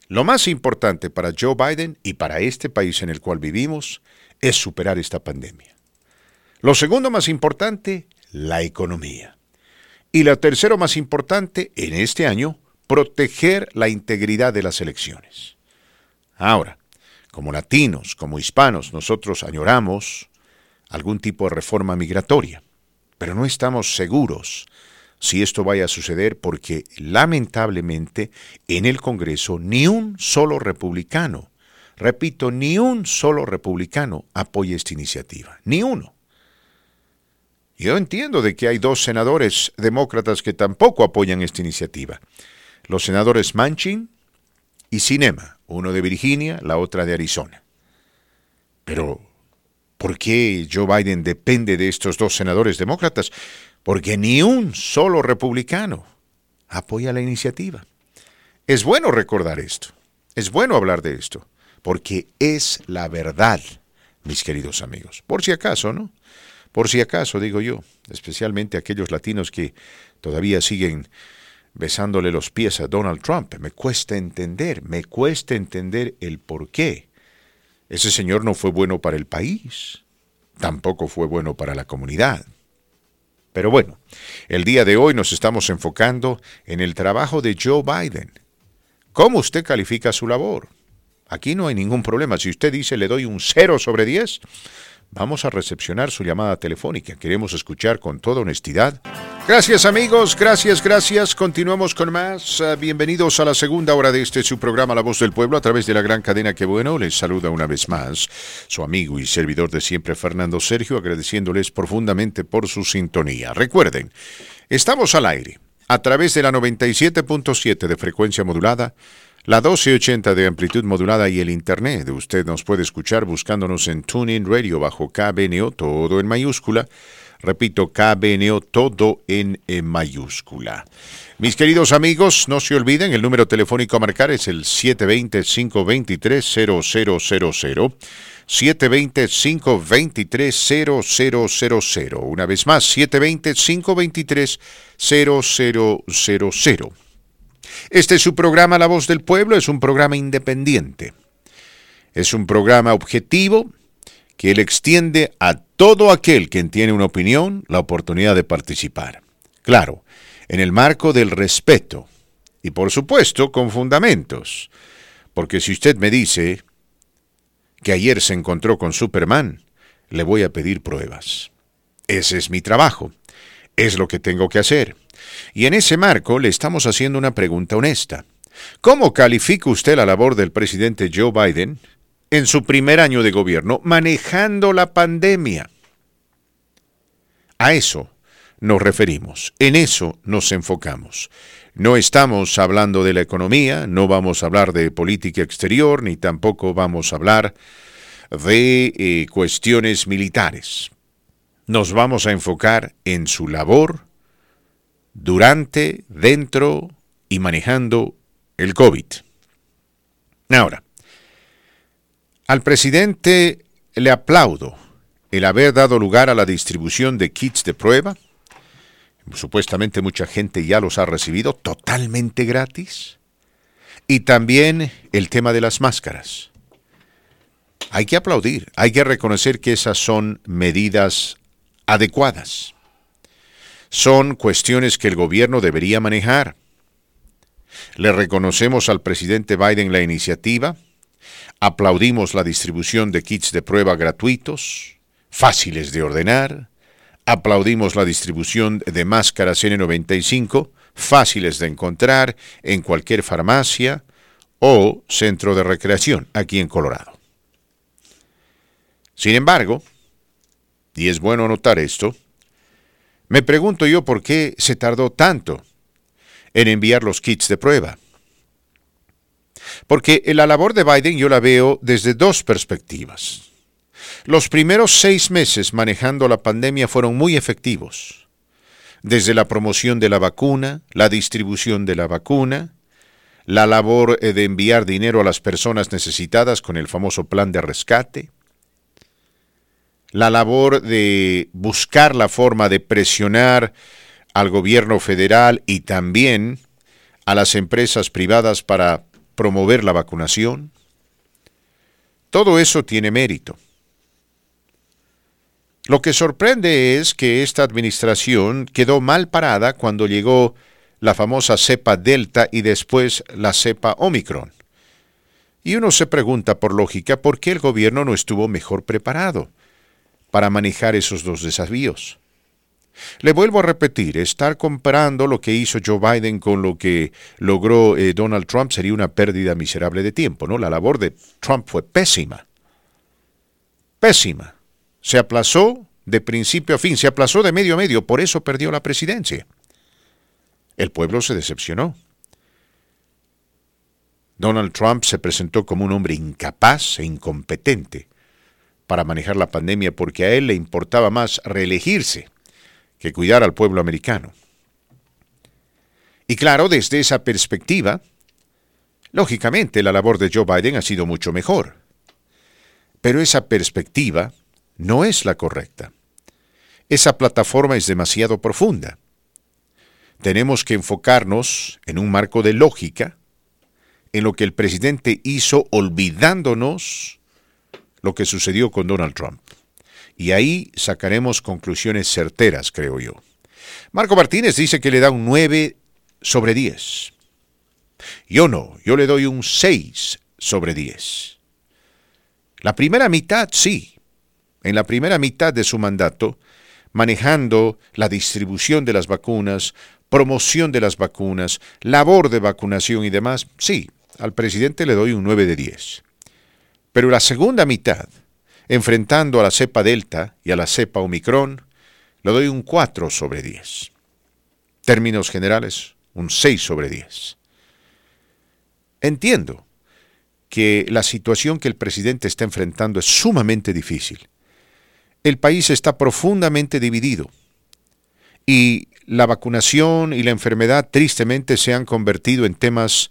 Lo más importante para Joe Biden y para este país en el cual vivimos es superar esta pandemia. Lo segundo más importante, la economía. Y lo tercero más importante en este año, proteger la integridad de las elecciones. Ahora, como latinos, como hispanos, nosotros añoramos algún tipo de reforma migratoria, pero no estamos seguros si esto vaya a suceder porque lamentablemente en el Congreso ni un solo republicano, repito, ni un solo republicano apoya esta iniciativa, ni uno. Yo entiendo de que hay dos senadores demócratas que tampoco apoyan esta iniciativa. Los senadores Manchin y Cinema, uno de Virginia, la otra de Arizona. Pero, ¿por qué Joe Biden depende de estos dos senadores demócratas? Porque ni un solo republicano apoya la iniciativa. Es bueno recordar esto, es bueno hablar de esto, porque es la verdad, mis queridos amigos. Por si acaso, ¿no? Por si acaso, digo yo, especialmente aquellos latinos que todavía siguen besándole los pies a Donald Trump. Me cuesta entender, me cuesta entender el por qué. Ese señor no fue bueno para el país, tampoco fue bueno para la comunidad. Pero bueno, el día de hoy nos estamos enfocando en el trabajo de Joe Biden. ¿Cómo usted califica su labor? Aquí no hay ningún problema. Si usted dice le doy un 0 sobre 10, Vamos a recepcionar su llamada telefónica. Queremos escuchar con toda honestidad. Gracias amigos, gracias, gracias. Continuamos con más. Ah, bienvenidos a la segunda hora de este su programa La Voz del Pueblo a través de la gran cadena Que Bueno. Les saluda una vez más su amigo y servidor de siempre Fernando Sergio, agradeciéndoles profundamente por su sintonía. Recuerden, estamos al aire a través de la 97.7 de frecuencia modulada la 1280 de amplitud modulada y el Internet. Usted nos puede escuchar buscándonos en TuneIn Radio bajo KBNO, todo en mayúscula. Repito, KBNO, todo en, mayúscula. Mis queridos amigos, no se olviden, el número telefónico a marcar es el 720-523-0000. 720-523-0000. Una vez más, 720-523-0000. Este es su programa La Voz del Pueblo, es un programa independiente. Es un programa objetivo que le extiende a todo aquel que tiene una opinión la oportunidad de participar. Claro, en el marco del respeto y por supuesto con fundamentos. Porque si usted me dice que ayer se encontró con Superman, le voy a pedir pruebas. Ese es mi trabajo. Es lo que tengo que hacer. Y en ese marco le estamos haciendo una pregunta honesta. ¿Cómo califica usted la labor del presidente Joe Biden en su primer año de gobierno manejando la pandemia? A eso nos referimos, en eso nos enfocamos. No estamos hablando de la economía, no vamos a hablar de política exterior, ni tampoco vamos a hablar de eh, cuestiones militares. Nos vamos a enfocar en su labor durante, dentro y manejando el COVID. Ahora, al presidente le aplaudo el haber dado lugar a la distribución de kits de prueba. Supuestamente mucha gente ya los ha recibido totalmente gratis. Y también el tema de las máscaras. Hay que aplaudir, hay que reconocer que esas son medidas adecuadas son cuestiones que el gobierno debería manejar. Le reconocemos al presidente Biden la iniciativa, aplaudimos la distribución de kits de prueba gratuitos, fáciles de ordenar, aplaudimos la distribución de máscaras N95, fáciles de encontrar en cualquier farmacia o centro de recreación aquí en Colorado. Sin embargo, y es bueno notar esto, me pregunto yo por qué se tardó tanto en enviar los kits de prueba. Porque la labor de Biden yo la veo desde dos perspectivas. Los primeros seis meses manejando la pandemia fueron muy efectivos. Desde la promoción de la vacuna, la distribución de la vacuna, la labor eh, de enviar dinero a las personas necesitadas con el famoso plan de rescate, la labor de buscar la forma de presionar al gobierno federal y también a las empresas privadas para promover la vacunación. Todo eso tiene mérito. Lo que sorprende es que esta administración quedó mal parada cuando llegó la famosa cepa Delta y después la cepa Omicron. Y uno se pregunta por lógica por qué el gobierno no estuvo mejor preparado para manejar esos dos desafíos. Le vuelvo a repetir, estar comparando lo que hizo Joe Biden con lo que logró eh, Donald Trump sería una pérdida miserable de tiempo, ¿no? La labor de Trump fue pésima. Pésima. Se aplazó de principio a fin, se aplazó de medio a medio, por eso perdió la presidencia. El pueblo se decepcionó. Donald Trump se presentó como un hombre incapaz e incompetente para manejar la pandemia porque a él le importaba más reelegirse que cuidar al pueblo americano. Y claro, desde esa perspectiva, lógicamente la labor de Joe Biden ha sido mucho mejor. Pero esa perspectiva no es la correcta. Esa plataforma es demasiado profunda. Tenemos que enfocarnos en un marco de lógica, en lo que el presidente hizo olvidándonos lo que sucedió con Donald Trump y ahí sacaremos conclusiones certeras, creo yo. Marco Martínez dice que le da un 9 sobre 10. Yo no, yo le doy un 6 sobre 10. La primera mitad, sí. En la primera mitad de su mandato, manejando la distribución de las vacunas, promoción de las vacunas, labor de vacunación y demás, sí, al presidente le doy un 9 de 10. Pero la segunda mitad, enfrentando a la cepa Delta y a la cepa Omicron, le doy un 4 sobre 10. Términos generales, un 6 sobre 10. Entiendo que la situación que el presidente está enfrentando es sumamente difícil. El país está profundamente dividido y la vacunación y la enfermedad tristemente se han convertido en temas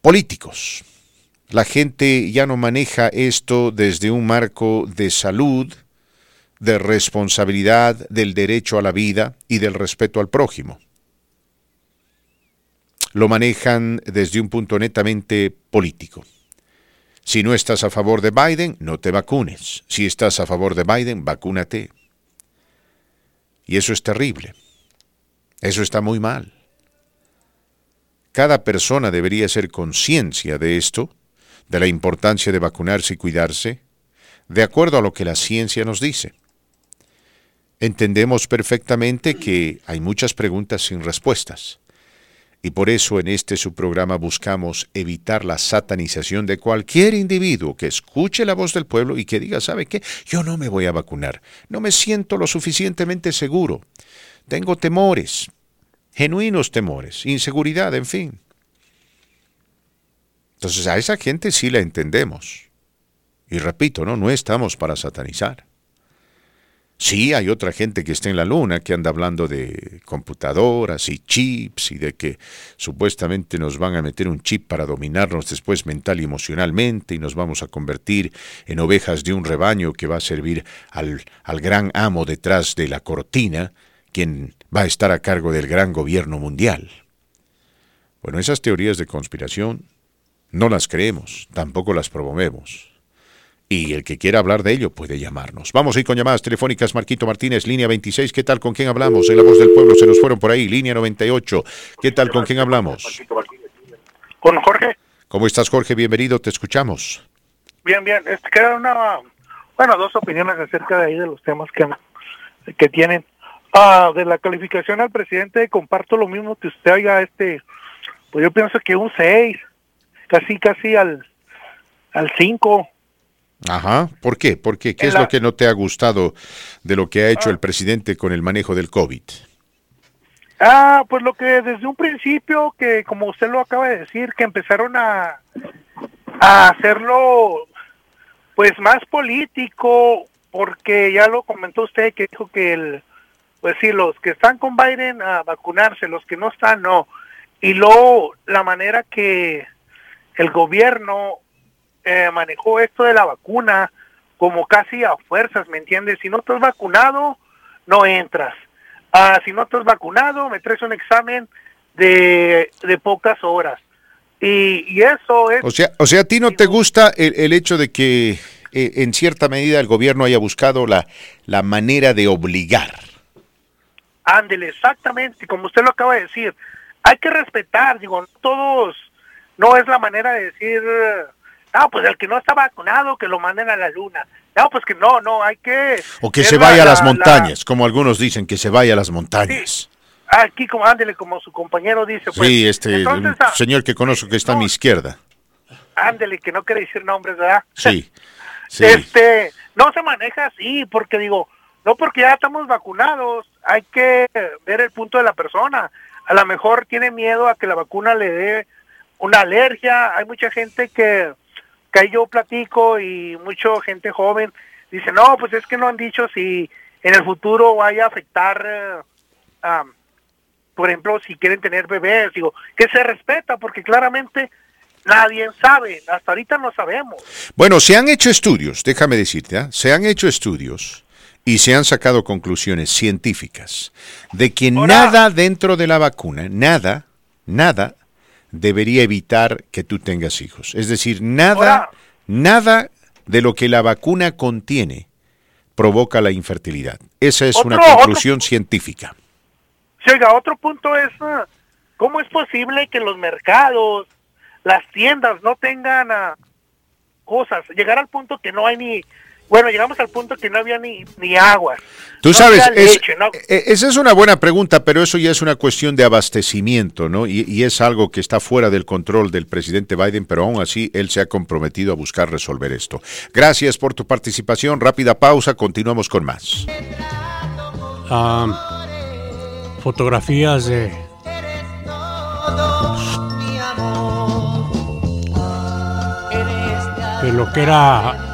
políticos la gente ya no maneja esto desde un marco de salud, de responsabilidad, del derecho a la vida y del respeto al prójimo. Lo manejan desde un punto netamente político. Si no estás a favor de Biden, no te vacunes. Si estás a favor de Biden, vacúnate. Y eso es terrible. Eso está muy mal. Cada persona debería ser conciencia de esto de la importancia de vacunarse y cuidarse, de acuerdo a lo que la ciencia nos dice. Entendemos perfectamente que hay muchas preguntas sin respuestas, y por eso en este su programa buscamos evitar la satanización de cualquier individuo que escuche la voz del pueblo y que diga, ¿sabe qué? Yo no me voy a vacunar, no me siento lo suficientemente seguro, tengo temores, genuinos temores, inseguridad, en fin. Entonces a esa gente sí la entendemos. Y repito, no, no estamos para satanizar. Sí, hay otra gente que está en la luna que anda hablando de computadoras y chips y de que supuestamente nos van a meter un chip para dominarnos después mental y emocionalmente y nos vamos a convertir en ovejas de un rebaño que va a servir al, al gran amo detrás de la cortina, quien va a estar a cargo del gran gobierno mundial. Bueno, esas teorías de conspiración no las creemos, tampoco las promovemos. Y el que quiera hablar de ello puede llamarnos. Vamos a ir con llamadas telefónicas. Marquito Martínez, línea 26. ¿Qué tal? ¿Con quién hablamos? En la voz del pueblo se nos fueron por ahí. Línea 98. ¿Qué tal? ¿Con quién hablamos? Con Jorge. ¿Cómo estás, Jorge? Bienvenido, te escuchamos. Bien, bien. Este, queda una, bueno, dos opiniones acerca de ahí de los temas que, que tienen. Ah, de la calificación al presidente, comparto lo mismo que usted oiga, este, pues yo pienso que un 6 casi, casi al, al 5. Ajá, ¿por qué? ¿Por qué? ¿Qué es lo que no te ha gustado de lo que ha hecho el ah. presidente con el manejo del COVID? Ah, pues lo que desde un principio, que como usted lo acaba de decir, que empezaron a, a hacerlo pues más político, porque ya lo comentó usted que dijo que el, pues sí, los que están con Biden a vacunarse, los que no están, no. Y luego la manera que el gobierno eh, manejó esto de la vacuna como casi a fuerzas, ¿me entiendes? Si no estás vacunado, no entras. Ah, si no estás vacunado, me traes un examen de, de pocas horas. Y, eso es... O sea, o sea, ¿a ti no te gusta el, hecho de que eh, en cierta medida el gobierno haya buscado la, la manera de obligar? Ándele, exactamente, como usted lo acaba de decir. Hay que respetar, digo, todos, no es la manera de decir, no, pues el que no está vacunado, que lo manden a la luna. No, pues que no, no, hay que... O que se vaya a las montañas, como algunos dicen, que se vaya a las montañas. Aquí, como ándele, como su compañero dice. Pues, sí, este ah, señor que conozco que está a mi izquierda. Ándele, que no quiere decir nombres, ¿verdad? Sí, [laughs] sí. Este, no se maneja así, porque digo, no porque ya estamos vacunados, hay que ver el punto de la persona. A lo mejor tiene miedo a que la vacuna le dé una alergia. Hay mucha gente que, que yo platico y mucha gente joven dice, no, pues es que no han dicho si en el futuro vaya a afectar eh, por ejemplo, si quieren tener bebés, digo, que se respeta, porque claramente nadie sabe, hasta ahorita no sabemos. Bueno, se han hecho estudios, déjame decirte, ¿ah? se han hecho estudios y se han sacado conclusiones científicas de que nada dentro de la vacuna, nada, nada, debería evitar que tú tengas hijos. Es decir, nada, nada de lo que la vacuna contiene provoca la infertilidad. Esa es una conclusión científica oiga, otro punto es, ah, ¿cómo es posible que los mercados, las tiendas no tengan ah, cosas? Llegar al punto que no hay ni, bueno, llegamos al punto que no había ni, ni agua. Tú sabes, e, esa es una buena pregunta, pero eso ya es una cuestión de abastecimiento, ¿no? Y, y, es algo que está fuera del control del presidente Biden, pero aún así él se ha comprometido a buscar resolver esto. Gracias por tu participación. Rápida pausa, continuamos con más. Ah, fotografías de de lo que era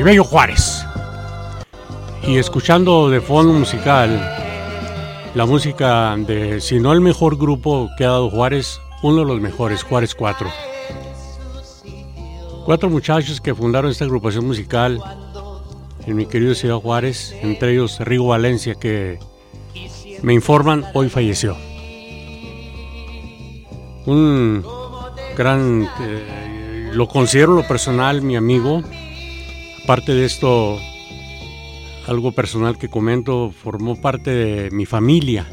Bello Juárez y escuchando de fondo musical la música de si no el mejor grupo que ha dado Juárez uno de los mejores Juárez 4 cuatro muchachos que fundaron esta agrupación musical en mi querido Ciudad Juárez entre ellos Rigo Valencia que me informan, hoy falleció. Un gran, eh, lo considero lo personal, mi amigo. Aparte de esto, algo personal que comento, formó parte de mi familia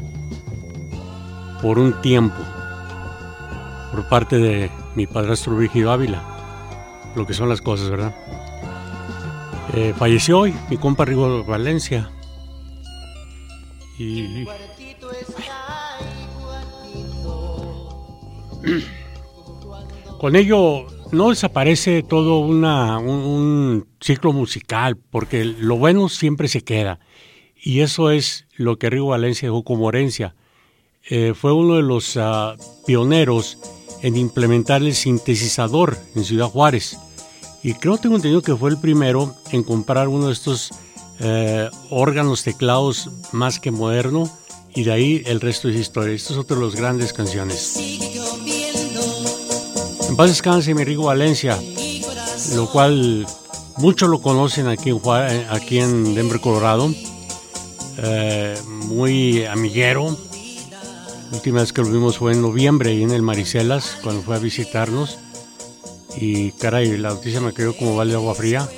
por un tiempo, por parte de mi padrastro Virgilio Ávila, lo que son las cosas, ¿verdad? Eh, falleció hoy mi compa Rigo Valencia, [coughs] con ello no desaparece todo un, ciclo musical, porque lo bueno siempre se queda. Y eso es lo que Rigo Valencia dejó como herencia. Eh, fue uno de los ah, pioneros en implementar el sintetizador en Ciudad Juárez. Y creo tengo entendido que fue el primero en comprar uno de estos eh, órganos, teclados más que moderno, y de ahí el resto es historia. Estos son otros de las grandes canciones. En paz descanse mi Rigo Valencia, lo cual muchos lo conocen aquí en, eh, aquí en Denver, Colorado. Eh, muy amiguero. La última vez que lo vimos fue en noviembre y en el Maricelas, cuando fue a visitarnos. Y caray, la noticia me quedó como vale agua fría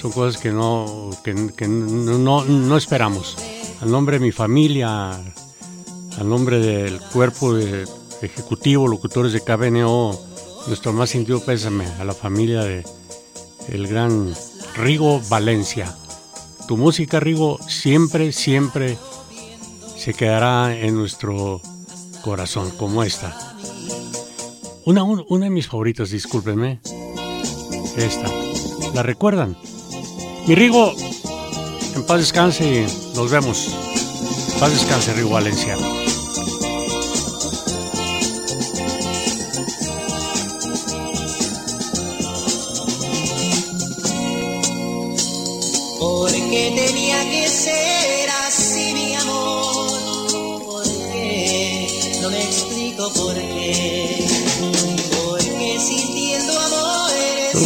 son cosas que no, que, no, no, esperamos. Al nombre de mi familia, al nombre del cuerpo de ejecutivo, locutores de KBNO, nuestro más sentido pésame a la familia de el gran Rigo Valencia. Tu música, Rigo, siempre, siempre se quedará en nuestro corazón, como esta. Una, de mis favoritas, discúlpenme. Esta. ¿La recuerdan? Mi Rigo, en paz descanse y nos vemos. paz descanse, Rigo Valencia.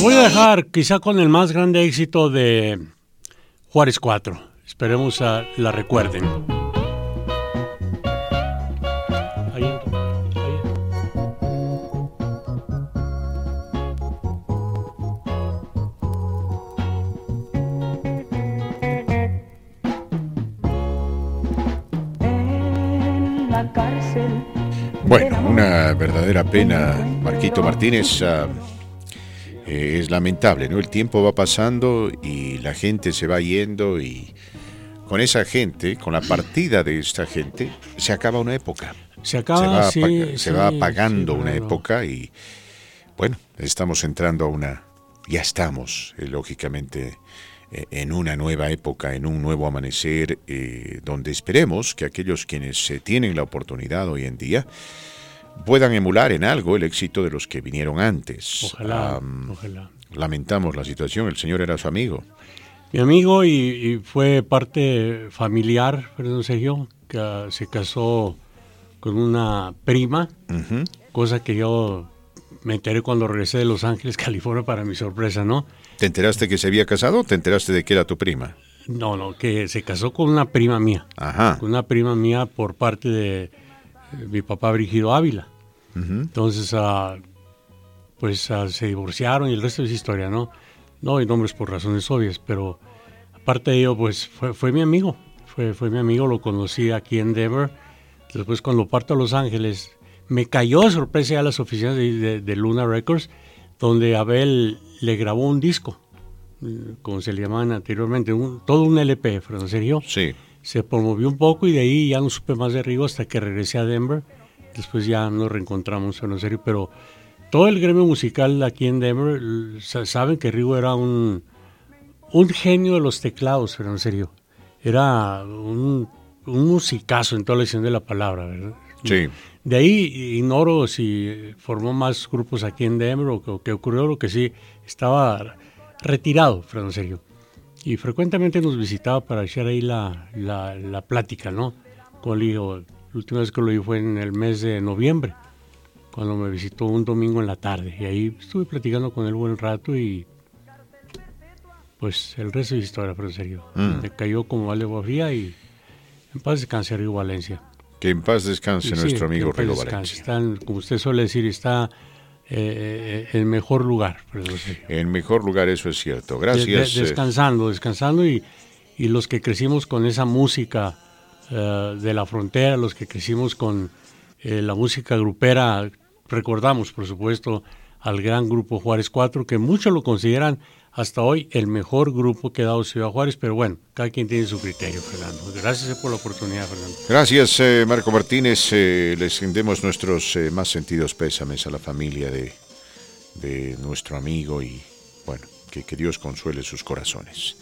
Voy a dejar quizá con el más grande éxito de Juárez 4. Esperemos a la recuerden. Bueno, una verdadera pena, Marquito Martínez. Eh, es lamentable, ¿no? El tiempo va pasando y la gente se va yendo y con esa gente, con la partida de esta gente, se acaba una época. Se acaba, va, sí, apa- se va apagando sí, una claro. época y bueno, estamos entrando a una, ya estamos, eh, lógicamente, eh, en una nueva época, en un nuevo amanecer, donde esperemos que aquellos quienes eh, tienen la oportunidad hoy en día puedan emular en algo el éxito de los que vinieron antes. Ojalá, ojalá. Lamentamos la situación, el señor era su amigo. Mi amigo y, y fue parte familiar, Fernando Sergio, que ah, se casó con una prima, cosa que yo me enteré cuando regresé de Los Ángeles, [laughs] California, para mi sorpresa, ¿no? ¿Te enteraste que se había casado o te enteraste de que era tu prima? No, no, que se casó con una prima mía, Ajá. con una prima mía por parte de mi papá Brígido Ávila. Ujú. Entonces, ah, pues ah, se divorciaron y el resto es historia, ¿no? No hay nombres por razones obvias, pero aparte de ello, pues fue, fue mi amigo. Fue, fue mi amigo, lo conocí aquí en Denver. Después, cuando parto a Los Ángeles, me cayó sorpresa a las oficinas de, de- de Luna Records, donde Abel le grabó un disco, eh, como se le llamaban anteriormente, un- todo un LP, Fernando Sergio Sí. Se promovió un poco y de ahí ya no supe más de Rigo hasta que regresé a Denver. Después ya nos reencontramos en serio, pero todo el gremio musical aquí en Denver saben que Rigo era un, un genio de los teclados, pero en serio. Era un, un musicazo en toda la extensión de la palabra, ¿verdad? Sí. De ahí ignoro si formó más grupos aquí en Denver o, que- o qué ocurrió, lo que sí estaba retirado, Fernando Sergio. Y frecuentemente nos visitaba para echar ahí la, la, la plática, ¿no? Con el hijo. La última vez que lo vi fue en el mes de noviembre, cuando me visitó un domingo en la tarde. Y ahí estuve platicando con él buen rato y pues el resto es historia, Fernando Sergio. Mm. Me cayó como vale fría y en paz descanse Río Valencia. Que en paz descanse Sí, nuestro amigo en descanse. Valencia. Está, en- como usted suele decir, está eh, eh, en mejor lugar. En mejor lugar, eso es cierto. Gracias. de- eh, descansando, descansando y, y los que crecimos con esa música eh, de la frontera, los que crecimos con eh, la música grupera, recordamos por supuesto al gran grupo Juárez 4, que muchos lo consideran hasta hoy el mejor grupo que ha dado Ciudad Juárez, pero bueno, cada quien tiene su criterio, Fernando. Gracias por la oportunidad, Fernando. Gracias, eh, Marco Martínez. Eh, les rendemos nuestros eh, más sentidos pésames a la familia de, de nuestro amigo y, bueno, que, que Dios consuele sus corazones.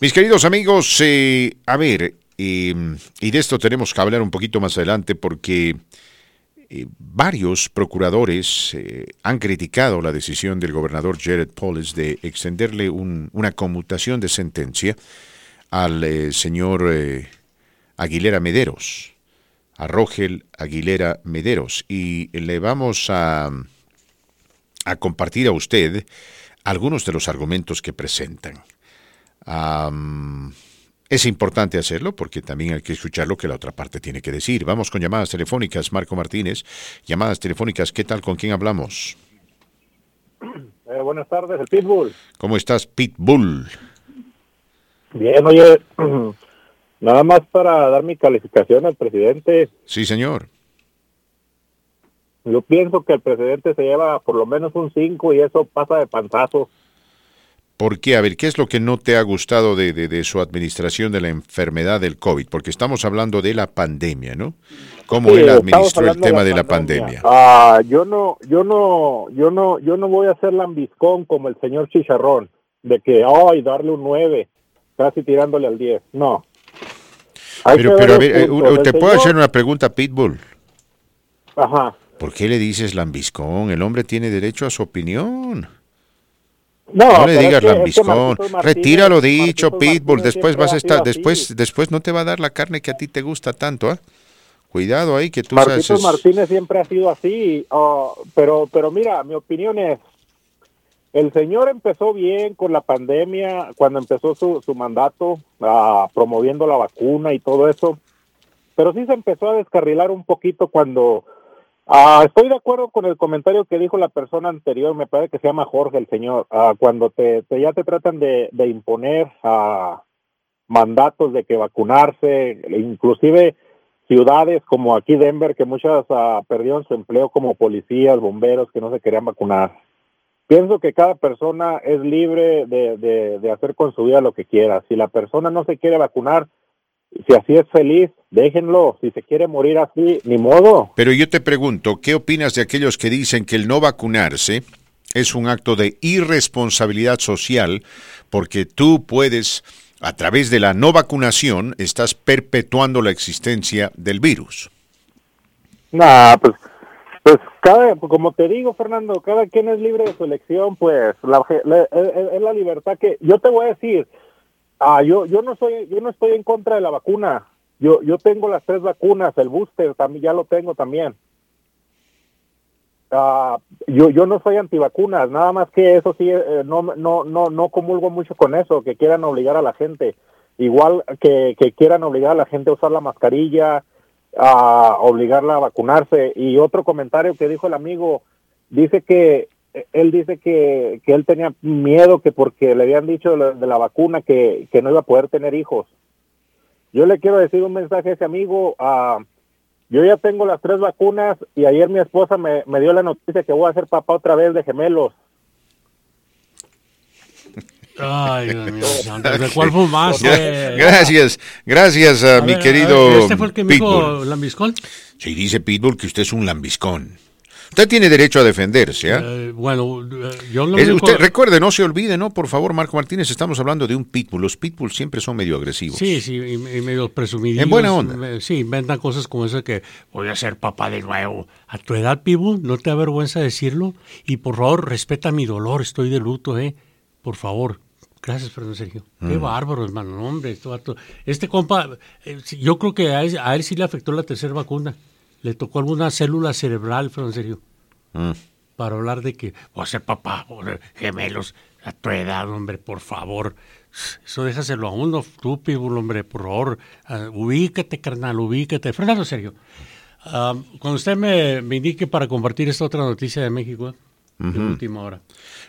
Mis queridos amigos, eh, a ver, y de esto tenemos que hablar un poquito más adelante porque eh, varios procuradores eh, han criticado la decisión del gobernador Jared Polis de extenderle un- una conmutación de sentencia al eh, señor Aguilera Mederos, a Rogel Aguilera Mederos, y le vamos a, compartir a usted algunos de los argumentos que presentan. Es importante hacerlo porque también hay que escuchar lo que la otra parte tiene que decir. Vamos con llamadas telefónicas, Marco Martínez. Llamadas telefónicas, ¿qué tal? ¿Con quién hablamos? [clears throat] Eh, buenas tardes, el Pitbull. ¿Cómo estás, Pitbull? Bien, oye, [clears throat] nada más para dar mi calificación al presidente. Sí, señor. Yo pienso que el presidente se lleva por lo menos un 5 y eso pasa de panzazo. ¿Por qué? A ver, ¿qué es lo que no te ha gustado de, de- de su administración de la enfermedad del COVID? Porque estamos hablando de la pandemia, ¿no? ¿Cómo Sí, él administró el tema de la pandemia? Ah, yo no, yo no, yo no, yo no voy a hacer lambiscón como el señor Chicharrón, de que, ay, darle un 9, casi tirándole al 10. No. Hay Pero, pero a ver eh, puntos. ¿te puedo señor- hacer una pregunta, Pitbull? Ajá. ¿Por qué le dices lambiscón? El hombre tiene derecho a su opinión. No, No le digas lambiscón. Martínez- Retira lo dicho, Pitbull. Martínez Después vas a estar, después, después no te va a dar la carne que a ti te gusta tanto, ¿ah? Cuidado ahí que tú sabes. Marquitos es- Martínez siempre ha sido así, pero, pero mira, mi opinión es, el señor empezó bien con la pandemia, cuando empezó su, su mandato, ah, promoviendo la vacuna y todo eso, pero sí se empezó a descarrilar un poquito cuando... ah, estoy de acuerdo con el comentario que dijo la persona anterior, me parece que se llama Jorge el señor, ah, cuando te, ya te tratan de, de imponer ah, mandatos de que vacunarse, inclusive ciudades como aquí Denver, que muchas ah, perdieron su empleo como policías, bomberos, que no se querían vacunar. Pienso que cada persona es libre de, de, de hacer con su vida lo que quiera. Si la persona no se quiere vacunar, si así es feliz, déjenlo. Si se quiere morir así, ni modo. Pero yo te pregunto, ¿qué opinas de aquellos que dicen que el no vacunarse es un acto de irresponsabilidad social porque tú puedes, a través de la no vacunación, estás perpetuando la existencia del virus? Nah, pues, pues cada, como te digo, Fernando, cada quien es libre de su elección, pues la, la- es, es la libertad que yo te voy a decir. Ah, yo yo no soy yo no estoy en contra de la vacuna. Yo yo tengo las tres vacunas, el booster también ya lo tengo también. Ah, yo yo no soy antivacunas, nada más que eso sí eh, no no no no comulgo mucho con eso, que quieran obligar a la gente, igual que que quieran obligar a la gente a usar la mascarilla, a obligarla a vacunarse. Y otro comentario que dijo el amigo, dice que él dice que, que él tenía miedo que porque le habían dicho de la, de la vacuna que, que no iba a poder tener hijos. Yo le quiero decir un mensaje a ese amigo. ah, yo ya tengo las tres vacunas y ayer mi esposa me, me dio la noticia que voy a ser papá otra vez de gemelos. Ay, Dios mío, [laughs] ¿de cuál fumaste? Gra- Gracias, gracias a, A mi ver, a querido ver, ¿Este fue el que me dijo lambiscón? Sí, dice Pitbull que usted es un lambiscón. Usted tiene derecho a defenderse, ¿ah? Eh, bueno, eh, yo lo Es- único- usted recuerde, no se olvide, ¿no? Por favor, Marco Martínez, estamos hablando de un pitbull. Los pitbull siempre son medio agresivos. Sí, sí, y, y medio presumidillos. En buena onda. me- Sí, inventan cosas como eso que voy a ser papá de nuevo. A tu edad, Pibu, no te avergüenza decirlo. Y por favor, respeta mi dolor, estoy de luto, ¿eh? Por favor. Gracias, perdón, Sergio. Qué Mm. bárbaro, hermano. No, hombre, este, este compa, eh, yo creo que a él, a él sí le afectó la tercera vacuna. Le tocó alguna célula cerebral, perdón, Sergio. Mm. Para hablar de que a ser papá, gemelos, a tu edad, hombre, por favor. Eso déjaselo a uno, tú, Pitbull, hombre, por favor. Ah, ubícate, carnal, ubícate. Fernando, Sergio, ah, cuando usted me, me indique para compartir esta otra noticia de México, de Ujú. última hora.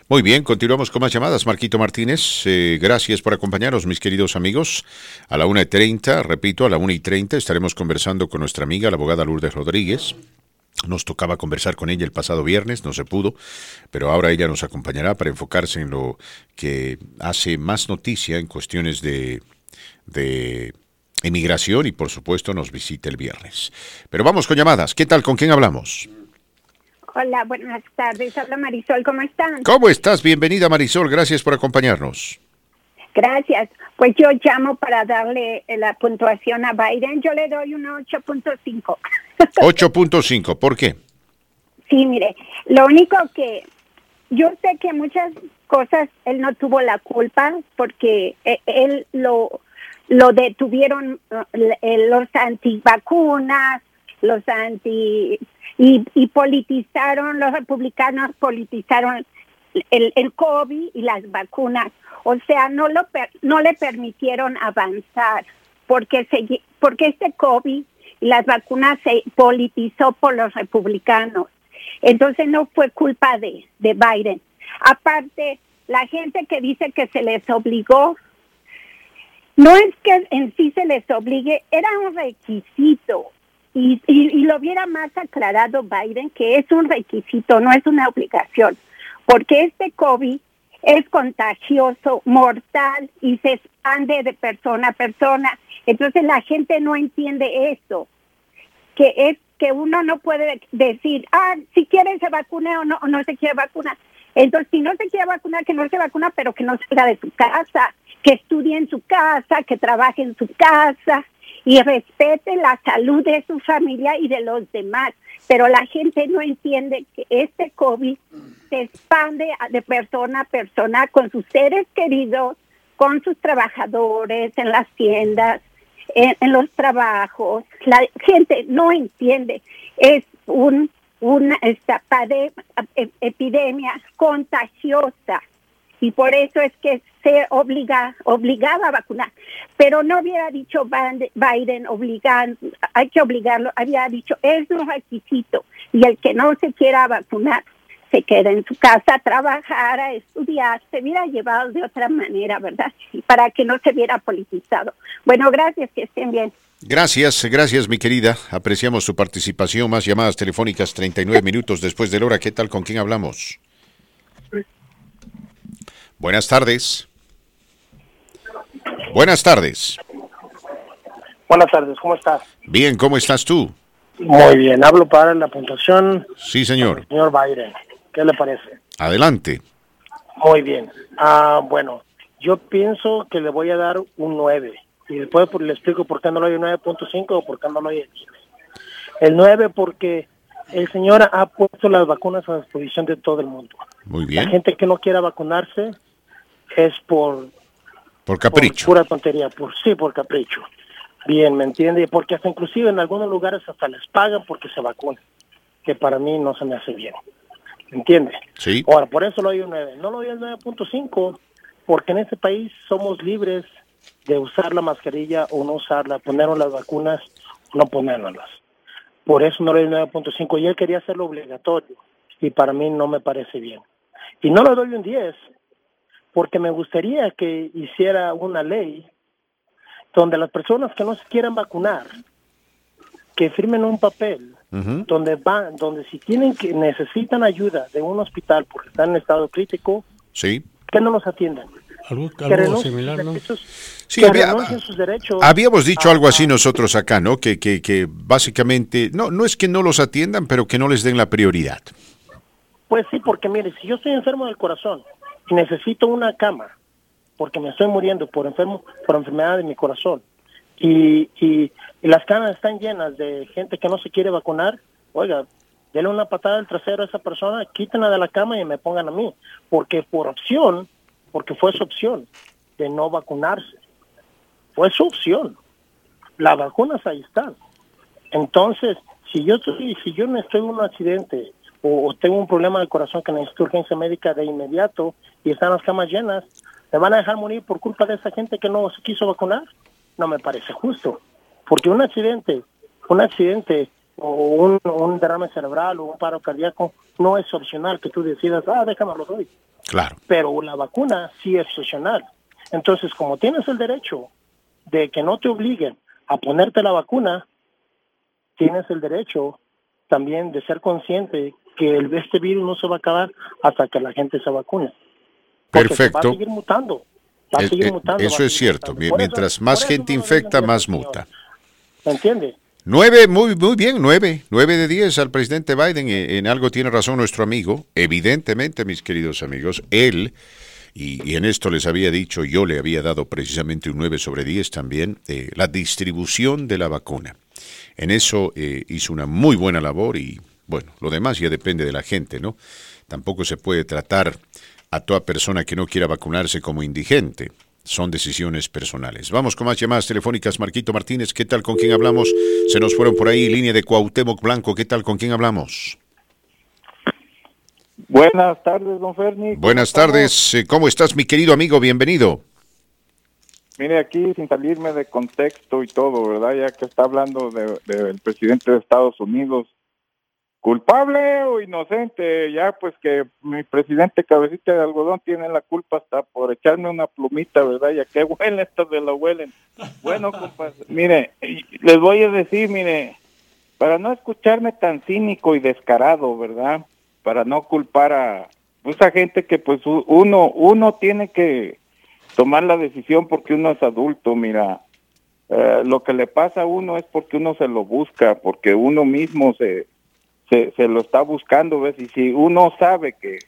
Muy bien, continuamos con más llamadas. Marquito Martínez, eh, gracias por acompañarnos, mis queridos amigos. A la 1.30, repito, a la 1.30 estaremos conversando con nuestra amiga, la abogada Lourdes Rodríguez. Nos tocaba conversar con ella el pasado viernes, no se pudo, pero ahora ella nos acompañará para enfocarse en lo que hace más noticia en cuestiones de, de emigración y por supuesto nos visita el viernes. Pero vamos con llamadas. ¿Qué tal? ¿Con quién hablamos? Hola, buenas tardes. Habla Marisol, ¿cómo están? ¿Cómo estás? Bienvenida Marisol, gracias por acompañarnos. Gracias. Pues yo llamo para darle eh, la puntuación a Biden. Yo le doy un 8.5. 8.5, [laughs] ¿por qué? Sí, mire, lo único que yo sé que muchas cosas él no tuvo la culpa porque eh, él lo lo detuvieron eh, los antivacunas, los anti y, y politizaron los republicanos politizaron el, el COVID y las vacunas, o sea, no lo no le permitieron avanzar porque se, porque este COVID y las vacunas se politizó por los republicanos. Entonces no fue culpa de, de Biden. Aparte, la gente que dice que se les obligó, no es que en sí se les obligue, era un requisito. Y, y, y lo hubiera más aclarado Biden que es un requisito, no es una obligación. Porque este COVID es contagioso, mortal y se expande de persona a persona. Entonces la gente no entiende eso, que es que uno no puede decir, ah, si quiere se vacune o no, o no se quiere vacunar. Entonces, si no se quiere vacunar, que no se vacuna, pero que no salga de su casa, que estudie en su casa, que trabaje en su casa y respete la salud de su familia y de los demás. pero la gente no entiende que este COVID se expande de persona a persona con sus seres queridos, con sus trabajadores en las tiendas, en, en los trabajos. La gente no entiende. Es un, una esta epidemia contagiosa y por eso es que se obliga obligaba a vacunar pero no hubiera dicho Biden obligan hay que obligarlo había dicho es un requisito y el que no se quiera vacunar se queda en su casa a trabajar a estudiar se hubiera llevado de otra manera verdad para que no se viera politizado bueno gracias que estén bien Gracias, gracias mi querida. Apreciamos su participación. Más llamadas telefónicas 39 minutos después de la hora. ¿Qué tal? ¿Con quién hablamos? Buenas tardes. Buenas tardes. Buenas tardes, ¿cómo estás? Bien, ¿cómo estás tú? Muy bien, hablo para la puntuación, Sí, señor. señor Biden. ¿Qué le parece? Adelante. Muy bien. Ah, bueno, yo pienso que le voy a dar un 9. Y después le explico por qué no le doy 9.5 o por qué no le doy 10. El 9 porque el señor ha puesto las vacunas a disposición de todo el mundo. Muy La bien. gente que no quiera vacunarse es por, Por capricho. por pura tontería, por sí, por capricho. Bien, ¿me entiende? Porque hasta inclusive en algunos lugares hasta les pagan porque se vacunan, que para mí no se me hace bien. ¿Me entiende? Sí. Ahora, por eso lo doy un 9. No lo doy el 9.5 porque en este país somos libres de usar la mascarilla o no usarla, ponernos las vacunas o no ponérnoslas. Por eso no le doy el 9.5 y él quería hacerlo obligatorio y para mí no me parece bien. Y no le doy un 10 porque me gustaría que hiciera una ley donde las personas que no se quieran vacunar, que firmen un papel donde van, donde si tienen que necesitan ayuda de un hospital porque están en estado crítico, Sí. que no los atiendan. Algo, similar, ¿no? derechos, Sí, que había- renuncien sus derechos. Habíamos dicho a- algo así nosotros acá, ¿no? Que, que, que básicamente, no, no es que no los atiendan, pero que no les den la prioridad. Pues sí, porque mire, si yo estoy enfermo del corazón necesito una cama porque me estoy muriendo por enfermo por enfermedad de mi corazón y, y, las camas están llenas de gente que no se quiere vacunar, oiga, denle una patada al trasero a esa persona, quítenla de la cama y me pongan a mí, porque por opción, porque fue su opción de no vacunarse, fue su opción. Las vacunas ahí están. Entonces, si yo si yo no estoy en un accidente o, o tengo un problema del corazón que necesito urgencia médica de inmediato y están las camas llenas, ¿me van a dejar morir por culpa de esa gente que no se quiso vacunar? No me parece justo. Porque un accidente, un accidente o un, un derrame cerebral o un paro cardíaco no es opcional que tú decidas, ah, déjame lo doy Claro. pero la vacuna sí es opcional. Entonces, como tienes el derecho de que no te obliguen a ponerte la vacuna, tienes el derecho también de ser consciente que el, este virus no se va a acabar hasta que la gente se vacune. Porque se va Perfecto. a seguir mutando. Va a Eh, seguir eh, mutando, eso es cierto. mutando. Eso- Mientras más gente infecta, más 10, señor. muta. ¿Me entiende? Nueve, muy, muy bien, nueve. Nueve de diez al presidente Biden. Eh, En algo tiene razón nuestro amigo. Evidentemente, mis queridos amigos, él, y, y en esto les había dicho, yo le había dado precisamente un 9 sobre 10 también, eh, la distribución de la vacuna. En eso eh, hizo una muy buena labor y, bueno, lo demás ya depende de la gente, ¿no? Tampoco se puede tratar a toda persona que no quiera vacunarse como indigente. Son decisiones personales. Vamos con más llamadas telefónicas. Marquito Martínez, ¿qué tal? ¿Con quién hablamos? Se nos fueron por ahí. Línea de Cuauhtémoc Blanco, ¿qué tal? ¿Con quién hablamos? Buenas tardes, don Ferni. ¿Cómo Buenas tardes. eh, ¿Cómo estás, mi querido amigo? Bienvenido. Mire, aquí sin salirme de contexto y todo, ¿verdad? Ya que está hablando de- del presidente de Estados Unidos, culpable o inocente, ya pues que mi presidente cabecita de algodón tiene la culpa hasta por echarme una plumita, ¿verdad? Ya que [laughs] huele esto de lo huelen. Bueno, compadre, mire, les voy a decir, mire, para no escucharme tan cínico y descarado, ¿verdad? Para no culpar a esa gente que pues uno uno tiene que tomar la decisión porque uno es adulto, mira. Eh, lo que le pasa a uno es porque uno se lo busca, porque uno mismo se, se, se lo está buscando, ¿ves? Y si uno sabe que,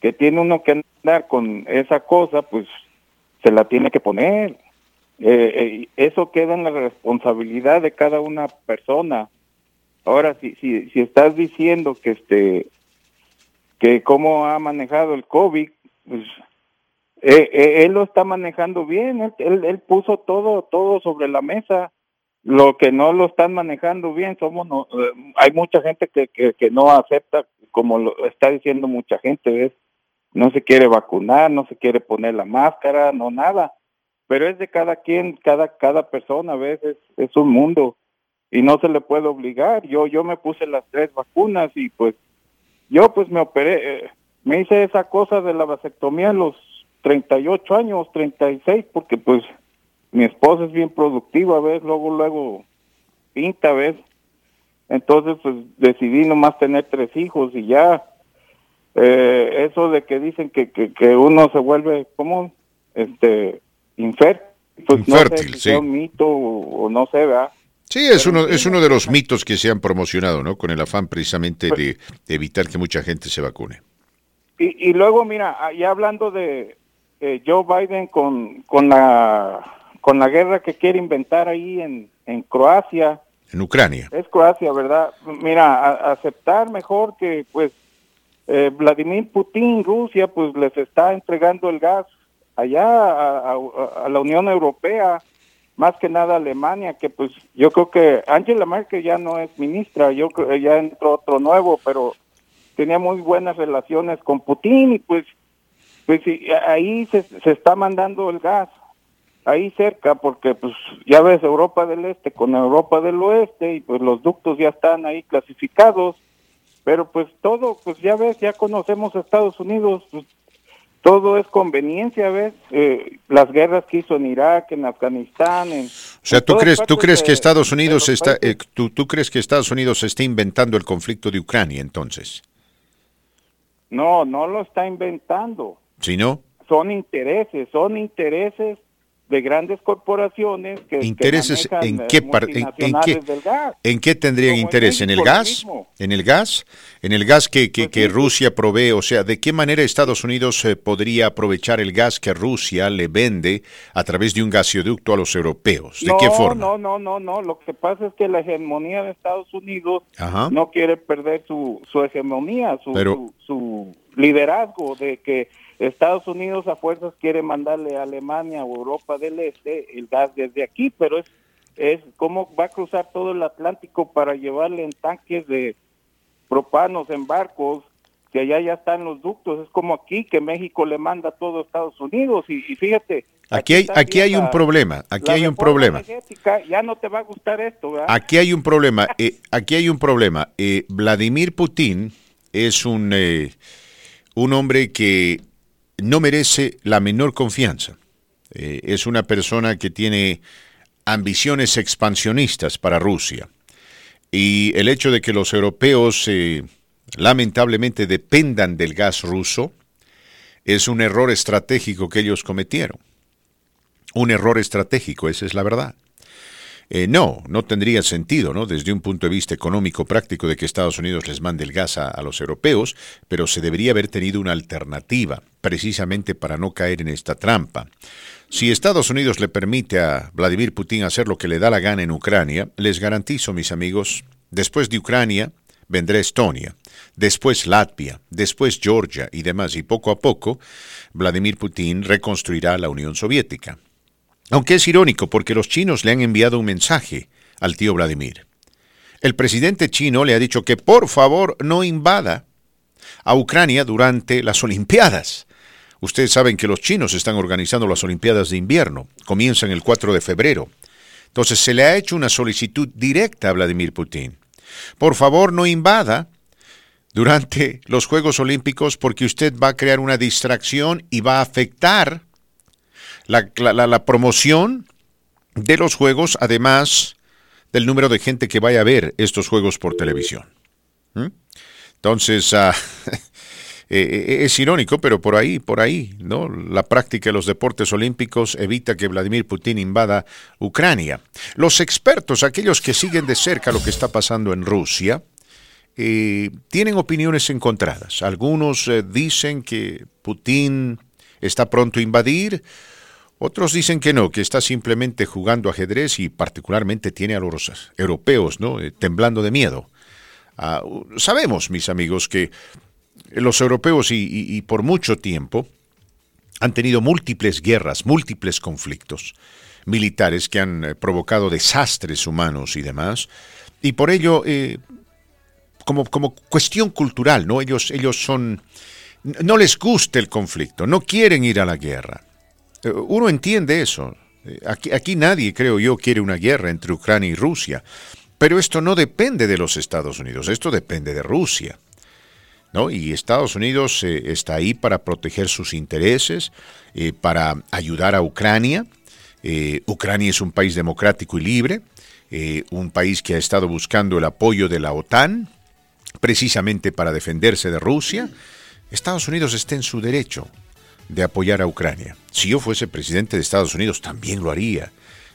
que tiene uno que andar con esa cosa, pues se la tiene que poner. Eh, eh, eso queda en la responsabilidad de cada una persona. Ahora, si, si, si estás diciendo que este que cómo ha manejado el COVID, pues eh, él lo está manejando bien, él, él, él puso todo todo sobre la mesa. Lo que no lo están manejando bien somos no, eh, hay mucha gente que, que, que no acepta como lo está diciendo mucha gente. No se quiere vacunar, no se quiere poner la máscara, no nada. Pero es de cada quien, cada cada persona, ¿ves? Es, es un mundo y no se le puede obligar. Yo yo me puse las tres vacunas y pues yo pues me operé, eh, me hice esa cosa de la vasectomía a los 38 años, 36, porque pues mi esposa es bien productiva, ¿ves? Luego, luego pinta, ¿ves? Entonces pues decidí nomás tener tres hijos y ya. Eh, eso de que dicen que, que, que uno se vuelve, ¿cómo? Este, infértil. Pues no sé si sí. sea un mito o, o no sé, ¿verdad? Sí, es uno, es uno de los mitos que se han promocionado, ¿no? Con el afán precisamente de, de evitar que mucha gente se vacune. Y, y luego, mira, ya hablando de eh, Joe Biden con, con, la, con la guerra que quiere inventar ahí en, en Croacia, En Ucrania. es Croacia, ¿verdad? Mira, a- aceptar mejor que, pues, eh, Vladimir Putin, Rusia, pues les está entregando el gas allá a, a- a la Unión Europea, más que nada Alemania, que pues yo creo que Angela Merkel ya no es ministra, yo creo que ya entró otro nuevo, pero tenía muy buenas relaciones con Putin y pues, pues ahí se, se está mandando el gas ahí cerca porque pues ya ves Europa del Este con Europa del Oeste y pues los ductos ya están ahí clasificados pero pues todo pues ya ves ya conocemos a Estados Unidos pues, todo es conveniencia ves Eh, las guerras que hizo en Irak en Afganistán en, O sea, ¿tú crees, tú crees que Estados Unidos está, eh, tú, tú crees que Estados Unidos está inventando el conflicto de Ucrania, entonces? no no lo está inventando ¿Sí no? son intereses son intereses de grandes corporaciones que Intereses en qué en, en qué multinacionales del gas. en qué tendrían Como interés en el gas. Pues en el gas, en el gas que, que, que Rusia provee, o sea, de qué manera Estados Unidos eh, podría aprovechar el gas que Rusia le vende a través de un gasoducto a los europeos, de no, qué forma. No, no, no, no. Lo que pasa es que la hegemonía de Estados Unidos Ajá. no quiere perder su, su hegemonía, su, Pero- su, su liderazgo de que Estados Unidos a fuerzas quiere mandarle a Alemania o Europa del Este el gas desde aquí, pero es es cómo va a cruzar todo el Atlántico para llevarle en tanques de propanos en barcos que allá ya están los ductos, es como aquí que México le manda todo a Estados Unidos y, y fíjate, Aquí hay, aquí hay un la- problema, aquí hay un problema. ya no te va a gustar esto, ¿verdad? Aquí hay un problema. eh, aquí hay un problema. Eh, Vladimir Putin es un, eh, un hombre que no merece la menor confianza. Eh, es una persona que tiene ambiciones expansionistas para Rusia. Y el hecho de que los europeos eh, lamentablemente dependan del gas ruso es un error estratégico que ellos cometieron. Un error estratégico, esa es la verdad. Eh, no, no tendría sentido, ¿no? Desde un punto de vista económico práctico de que Estados Unidos les mande el gas a, a los europeos, pero se debería haber tenido una alternativa, precisamente para no caer en esta trampa. Si Estados Unidos le permite a Vladimir Putin hacer lo que le da la gana en Ucrania, les garantizo, mis amigos, después de Ucrania vendrá Estonia, después Latvia, después Georgia y demás, y poco a poco Vladimir Putin reconstruirá la Unión Soviética. Aunque es irónico porque los chinos le han enviado un mensaje al tío Vladimir. El presidente chino le ha dicho que por favor no invada a Ucrania durante las Olimpiadas. Ustedes saben que los chinos están organizando las Olimpiadas de invierno, comienzan el 4 de febrero. Entonces se le ha hecho una solicitud directa a Vladimir Putin. Por favor no invada durante los Juegos Olímpicos porque usted va a crear una distracción y va a afectar la, la, la, promoción de los juegos, además del número de gente que vaya a ver estos juegos por televisión. ¿Mm? Entonces, uh, [laughs] eh, es irónico, pero por ahí, por ahí, ¿no? La práctica de los deportes olímpicos evita que Vladimir Putin invada Ucrania. Los expertos, aquellos que siguen de cerca lo que está pasando en Rusia, eh, tienen opiniones encontradas. Algunos eh, dicen que Putin está pronto a invadir, otros dicen que no, que está simplemente jugando ajedrez y particularmente tiene a los europeos ¿no? Eh, temblando de miedo Ah, sabemos, mis amigos, que los europeos y, por mucho tiempo han tenido múltiples guerras, múltiples conflictos militares que han eh, provocado desastres humanos y demás, y por ello, eh, como, como cuestión cultural, ¿no? Ellos, ellos son, no les gusta el conflicto, no quieren ir a la guerra. Eh, uno entiende eso. Aquí, aquí nadie, creo yo, quiere una guerra entre Ucrania y Rusia. Pero esto no depende de los Estados Unidos, esto depende de Rusia. ¿no? Y Estados Unidos eh, está ahí para proteger sus intereses, eh, para ayudar a Ucrania. Eh, Ucrania es un país democrático y libre, un país que ha estado buscando el apoyo de la OTAN, precisamente para defenderse de Rusia. Estados Unidos está en su derecho de apoyar a Ucrania. Si yo fuese presidente de Estados Unidos, también lo haría.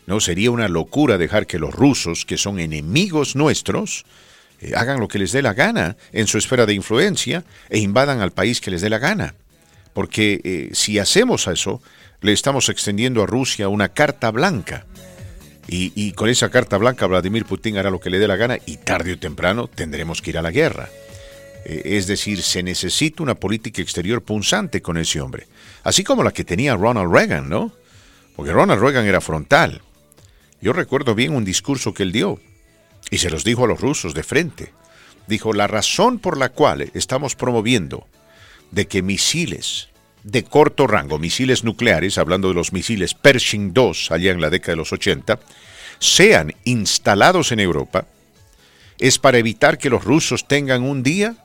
No sería una locura dejar que los rusos, que son enemigos nuestros, eh, hagan lo que les dé la gana en su esfera de influencia e invadan al país que les dé la gana. Porque eh, si hacemos eso, le estamos extendiendo a Rusia una carta blanca. Y, con esa carta blanca Vladimir Putin hará lo que le dé la gana y tarde o temprano tendremos que ir a la guerra. Eh, es decir, se necesita una política exterior punzante con ese hombre. Así como la que tenía Ronald Reagan, ¿no? Porque Ronald Reagan era frontal. Yo recuerdo bien un discurso que él dio y se los dijo a los rusos de frente. Dijo, la razón por la cual estamos promoviendo de que misiles de corto rango, misiles nucleares, hablando de los misiles Pershing II allá en la década de los 80, sean instalados en Europa, es para evitar que los rusos tengan un día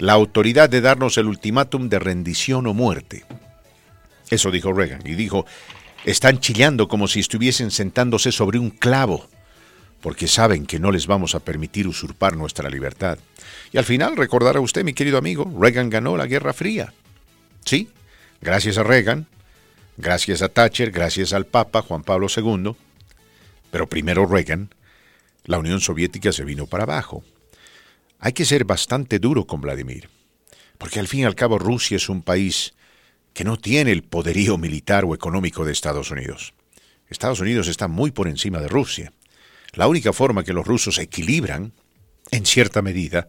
la autoridad de darnos el ultimátum de rendición o muerte. Eso dijo Reagan. Y dijo, están chillando como si estuviesen sentándose sobre un clavo, porque saben que no les vamos a permitir usurpar nuestra libertad. Y al final, recordará usted, mi querido amigo, Reagan ganó la Guerra Fría. Sí, gracias a Reagan, gracias a Thatcher, gracias al Papa Juan Pablo II, pero primero Reagan, la Unión Soviética se vino para abajo. Hay que ser bastante duro con Vladimir, porque al fin y al cabo Rusia es un país que no tiene el poderío militar o económico de Estados Unidos. Estados Unidos está muy por encima de Rusia. La única forma que los rusos equilibran, en cierta medida,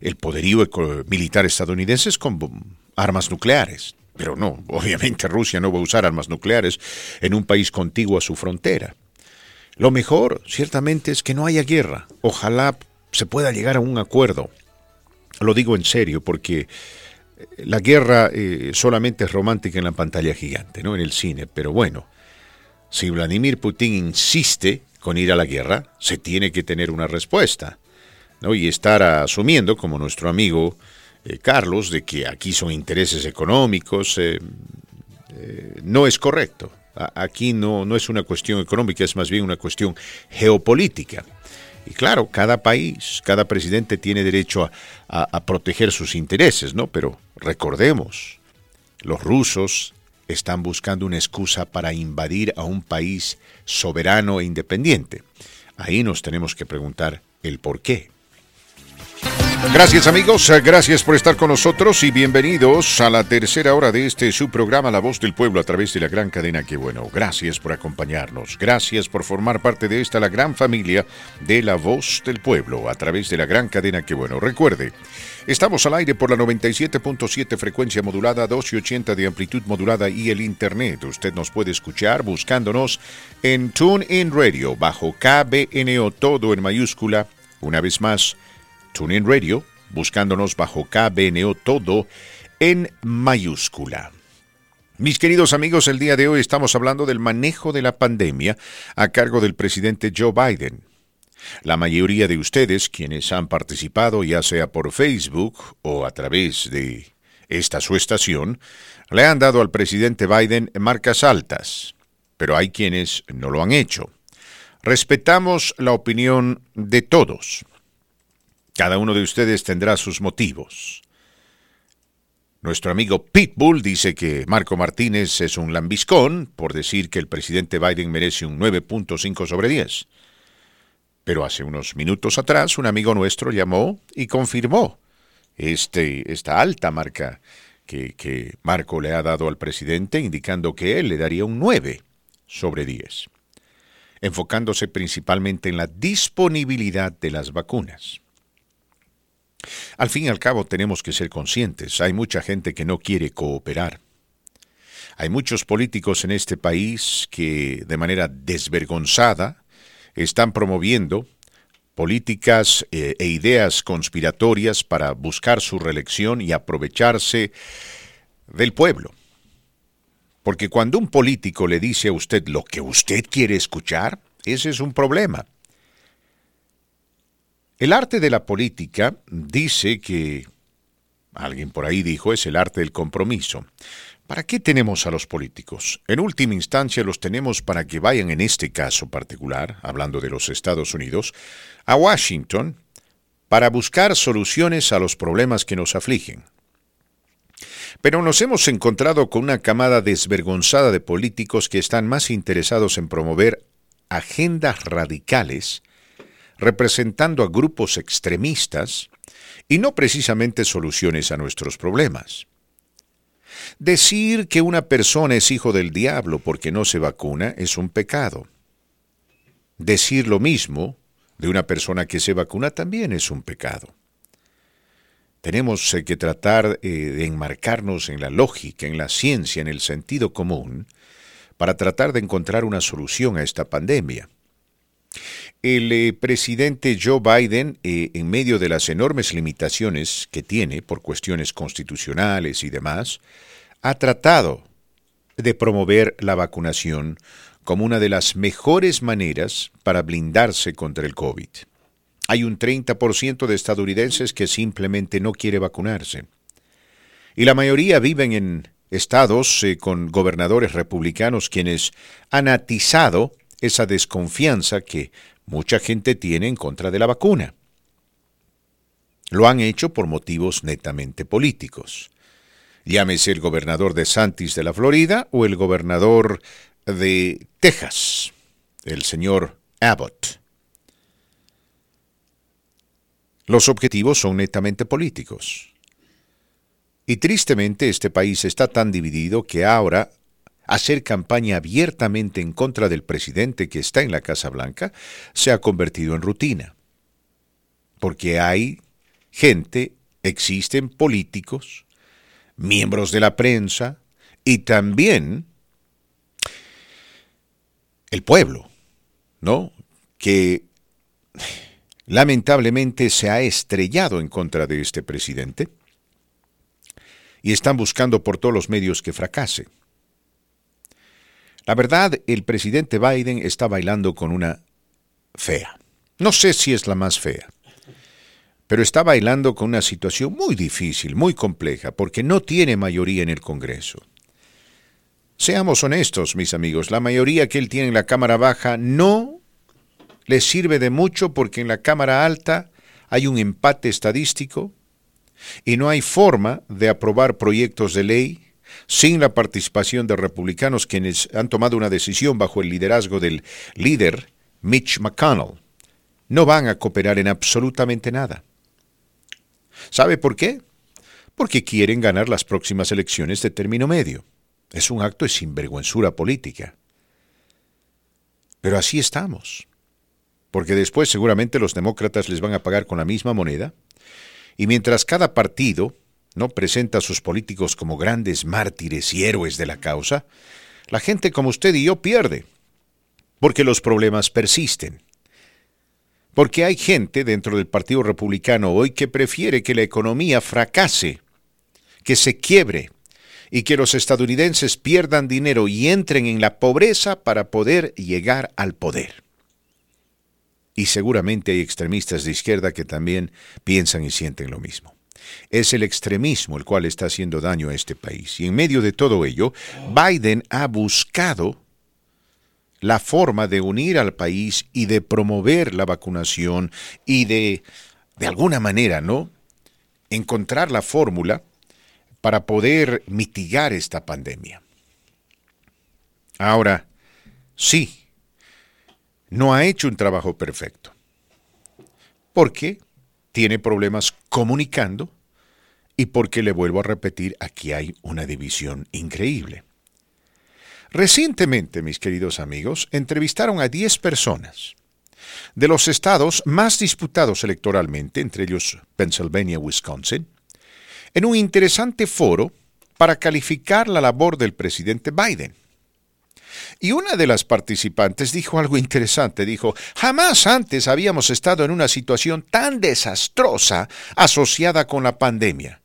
el poderío militar estadounidense es con armas nucleares. Pero no, obviamente Rusia no va a usar armas nucleares en un país contiguo a su frontera. Lo mejor, ciertamente, es que no haya guerra. Ojalá se pueda llegar a un acuerdo. Lo digo en serio porque la guerra eh, solamente es romántica en la pantalla gigante, ¿no? En el cine, pero bueno, si Vladimir Putin insiste con ir a la guerra, se tiene que tener una respuesta, ¿no? Y estar asumiendo, como nuestro amigo eh, Carlos, de que aquí son intereses económicos, eh, no es correcto. aquí no, no es una cuestión económica, es más bien una cuestión geopolítica. Y claro, cada país, cada presidente tiene derecho a, proteger sus intereses, ¿no? Pero recordemos, los rusos están buscando una excusa para invadir a un país soberano e independiente. Ahí nos tenemos que preguntar el por qué. Gracias amigos, gracias por estar con nosotros y bienvenidos a la tercera hora de este su programa La Voz del Pueblo a través de la gran cadena Que Bueno. Gracias por acompañarnos, gracias por formar parte de esta la gran familia de La Voz del Pueblo a través de la gran cadena Que Bueno. Recuerde, estamos al aire por la 97.7 frecuencia modulada, 280 de amplitud modulada y el internet. Usted nos puede escuchar buscándonos en TuneIn Radio bajo KBNO todo en mayúscula. Una vez más, TuneIn Radio, buscándonos bajo KBNO todo en mayúscula. Mis queridos amigos, el día de hoy estamos hablando del manejo de la pandemia a cargo del presidente Joe Biden. La mayoría de ustedes, quienes han participado ya sea por Facebook o a través de esta su estación, le han dado al presidente Biden marcas altas, pero hay quienes no lo han hecho. Respetamos la opinión de todos. Cada uno de ustedes tendrá sus motivos. Nuestro amigo Pitbull dice que Marco Martínez es un lambiscón por decir que el presidente Biden merece un 9.5 sobre 10. Pero hace unos minutos atrás un amigo nuestro llamó y confirmó este, esta alta marca que, que Marco le ha dado al presidente, indicando que él le daría un 9 sobre 10, enfocándose principalmente en la disponibilidad de las vacunas. Al fin y al cabo tenemos que ser conscientes, hay mucha gente que no quiere cooperar. Hay muchos políticos en este país que de manera desvergonzada están promoviendo políticas eh, e ideas conspiratorias para buscar su reelección y aprovecharse del pueblo. Porque cuando un político le dice a usted lo que usted quiere escuchar, ese es un problema. El arte de la política dice que, alguien por ahí dijo, es el arte del compromiso. ¿Para qué tenemos a los políticos? En última instancia los tenemos para que vayan, en este caso particular, hablando de los Estados Unidos, a Washington para buscar soluciones a los problemas que nos afligen. Pero nos hemos encontrado con una camada desvergonzada de políticos que están más interesados en promover agendas radicales, representando a grupos extremistas, y no precisamente soluciones a nuestros problemas. Decir que una persona es hijo del diablo porque no se vacuna es un pecado. Decir lo mismo de una persona que se vacuna también es un pecado. Tenemos eh, que tratar eh, de enmarcarnos en la lógica, en la ciencia, en el sentido común, para tratar de encontrar una solución a esta pandemia. El eh, presidente Joe Biden, en medio de las enormes limitaciones que tiene por cuestiones constitucionales y demás, ha tratado de promover la vacunación como una de las mejores maneras para blindarse contra el COVID. Hay un 30% de estadounidenses que simplemente no quiere vacunarse. Y la mayoría viven en estados eh, con gobernadores republicanos quienes han atizado esa desconfianza que mucha gente tiene en contra de la vacuna. Lo han hecho por motivos netamente políticos. Llámese el gobernador de Santis de la Florida o el gobernador de Texas, el señor Abbott. Los objetivos son netamente políticos. Y tristemente este país está tan dividido que ahora hacer campaña abiertamente en contra del presidente que está en la Casa Blanca se ha convertido en rutina. Porque hay gente, existen políticos, miembros de la prensa y también el pueblo, ¿no? Que lamentablemente se ha estrellado en contra de este presidente y están buscando por todos los medios que fracase. La verdad, el presidente Biden está bailando con una fea. No sé si es la más fea, pero está bailando con una situación muy difícil, muy compleja, porque no tiene mayoría en el Congreso. Seamos honestos, mis amigos, la mayoría que él tiene en la Cámara Baja no le sirve de mucho porque en la Cámara Alta hay un empate estadístico y no hay forma de aprobar proyectos de ley sin la participación de republicanos quienes han tomado una decisión bajo el liderazgo del líder Mitch McConnell. No van a cooperar en absolutamente nada. ¿Sabe por qué? Porque quieren ganar las próximas elecciones de término medio. Es un acto de sinvergüenzura política. Pero así estamos. Porque después seguramente los demócratas les van a pagar con la misma moneda. Y mientras cada partido no presenta a sus políticos como grandes mártires y héroes de la causa, la gente como usted y yo pierde. Porque los problemas persisten. Porque hay gente dentro del Partido Republicano hoy que prefiere que la economía fracase, que se quiebre, y que los estadounidenses pierdan dinero y entren en la pobreza para poder llegar al poder. Y seguramente hay extremistas de izquierda que también piensan y sienten lo mismo. Es el extremismo el cual está haciendo daño a este país. Y en medio de todo ello, Biden ha buscado la forma de unir al país y de promover la vacunación y de, de alguna manera, ¿no? Encontrar la fórmula para poder mitigar esta pandemia. Ahora, sí, no ha hecho un trabajo perfecto, porque tiene problemas comunicando y porque le vuelvo a repetir, aquí hay una división increíble. Recientemente, mis queridos amigos, entrevistaron a 10 personas de los estados más disputados electoralmente, entre ellos Pennsylvania y Wisconsin, en un interesante foro para calificar la labor del presidente Biden. Y una de las participantes dijo algo interesante, dijo, jamás antes habíamos estado en una situación tan desastrosa asociada con la pandemia.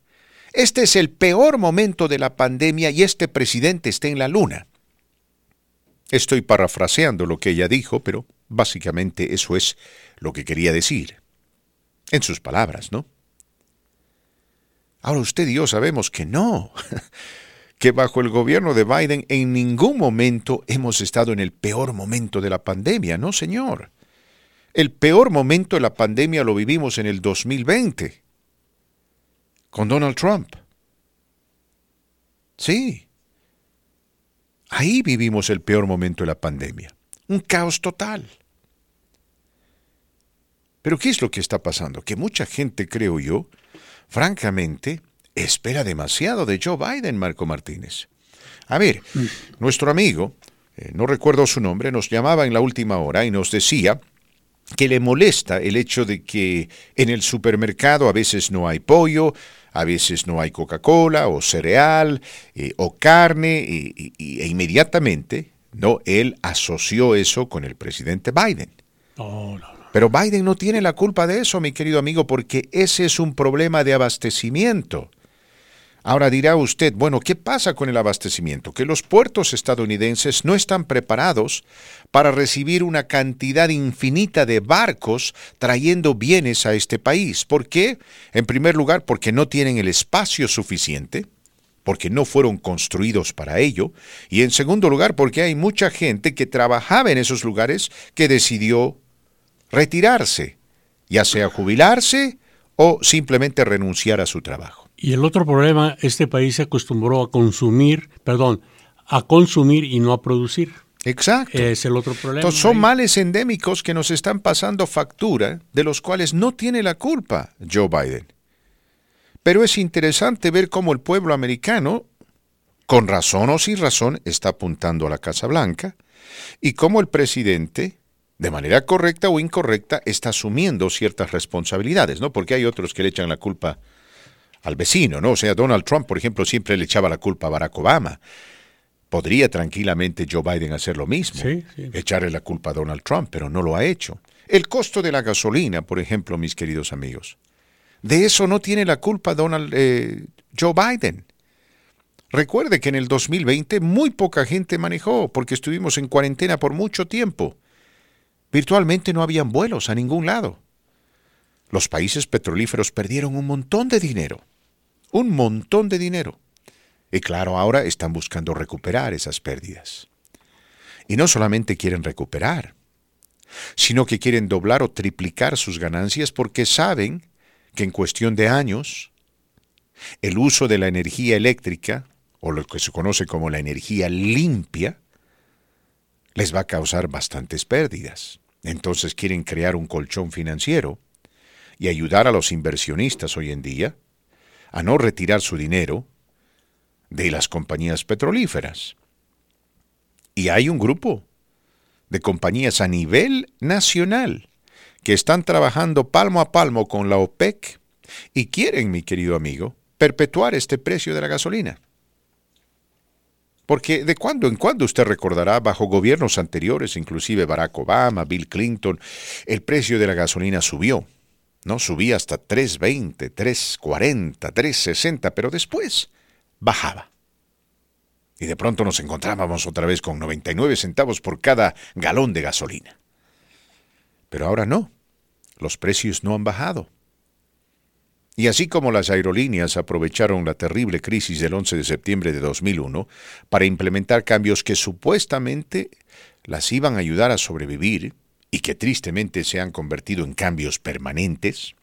Este es el peor momento de la pandemia y este presidente está en la luna. Estoy parafraseando lo que ella dijo, pero básicamente eso es lo que quería decir. En sus palabras, ¿no? Ahora usted y yo sabemos que no, [laughs] que bajo el gobierno de Biden en ningún momento hemos estado en el peor momento de la pandemia, no señor. El peor momento de la pandemia lo vivimos en el 2020, con Donald Trump. Sí, Ahí vivimos el peor momento de la pandemia. Un caos total. Pero ¿qué es lo que está pasando? Que mucha gente, creo yo, francamente, espera demasiado de Joe Biden, Marco Martínez. A ver, mm. nuestro amigo, eh, no recuerdo su nombre, nos llamaba en la última hora y nos decía que le molesta el hecho de que en el supermercado a veces no hay pollo, a veces no hay Coca-Cola o cereal eh, o carne y, e inmediatamente no él asoció eso con el presidente Biden. Pero Biden no tiene la culpa de eso, mi querido amigo, porque ese es un problema de abastecimiento. Ahora dirá usted, bueno, ¿qué pasa con el abastecimiento? Que los puertos estadounidenses no están preparados para recibir una cantidad infinita de barcos trayendo bienes a este país. ¿Por qué? En primer lugar, porque no tienen el espacio suficiente, porque no fueron construidos para ello, y en segundo lugar, porque hay mucha gente que trabajaba en esos lugares que decidió retirarse, ya sea jubilarse o simplemente renunciar a su trabajo. Y el otro problema, este país se acostumbró a consumir, perdón, a consumir y no a producir. Exacto. Es el otro problema. Entonces, son males endémicos que nos están pasando factura, de los cuales no tiene la culpa Joe Biden. Pero es interesante ver cómo el pueblo americano, con razón o sin razón, está apuntando a la Casa Blanca, y cómo el presidente, de manera correcta o incorrecta, está asumiendo ciertas responsabilidades, ¿no? Porque hay otros que le echan la culpa al vecino, ¿no? O sea, Donald Trump, por ejemplo, siempre le echaba la culpa a Barack Obama. Podría tranquilamente Joe Biden hacer lo mismo, echarle la culpa a Donald Trump, pero no lo ha hecho. El costo de la gasolina, por ejemplo, mis queridos amigos. De eso no tiene la culpa Donald, eh, Joe Biden. Recuerde que en el 2020 muy poca gente manejó porque estuvimos en cuarentena por mucho tiempo. Virtualmente no habían vuelos a ningún lado. Los países petrolíferos perdieron un montón de dinero un montón de dinero. Y claro, ahora están buscando recuperar esas pérdidas. Y no solamente quieren recuperar, sino que quieren doblar o triplicar sus ganancias porque saben que en cuestión de años el uso de la energía eléctrica, o lo que se conoce como la energía limpia, les va a causar bastantes pérdidas. Entonces quieren crear un colchón financiero y ayudar a los inversionistas hoy en día a no retirar su dinero de las compañías petrolíferas. Y hay un grupo de compañías a nivel nacional que están trabajando palmo a palmo con la OPEC y quieren, mi querido amigo, perpetuar este precio de la gasolina. Porque de cuando en cuando usted recordará, bajo gobiernos anteriores, inclusive Barack Obama, Bill Clinton, el precio de la gasolina subió. ¿No? Subía hasta 3.20, 3.40, 3.60, pero después bajaba. Y de pronto nos encontrábamos otra vez con 99 centavos por cada galón de gasolina. Pero ahora no, los precios no han bajado. Y así como las aerolíneas aprovecharon la terrible crisis del 11 de septiembre de 2001 para implementar cambios que supuestamente las iban a ayudar a sobrevivir, y que tristemente se han convertido en cambios permanentes,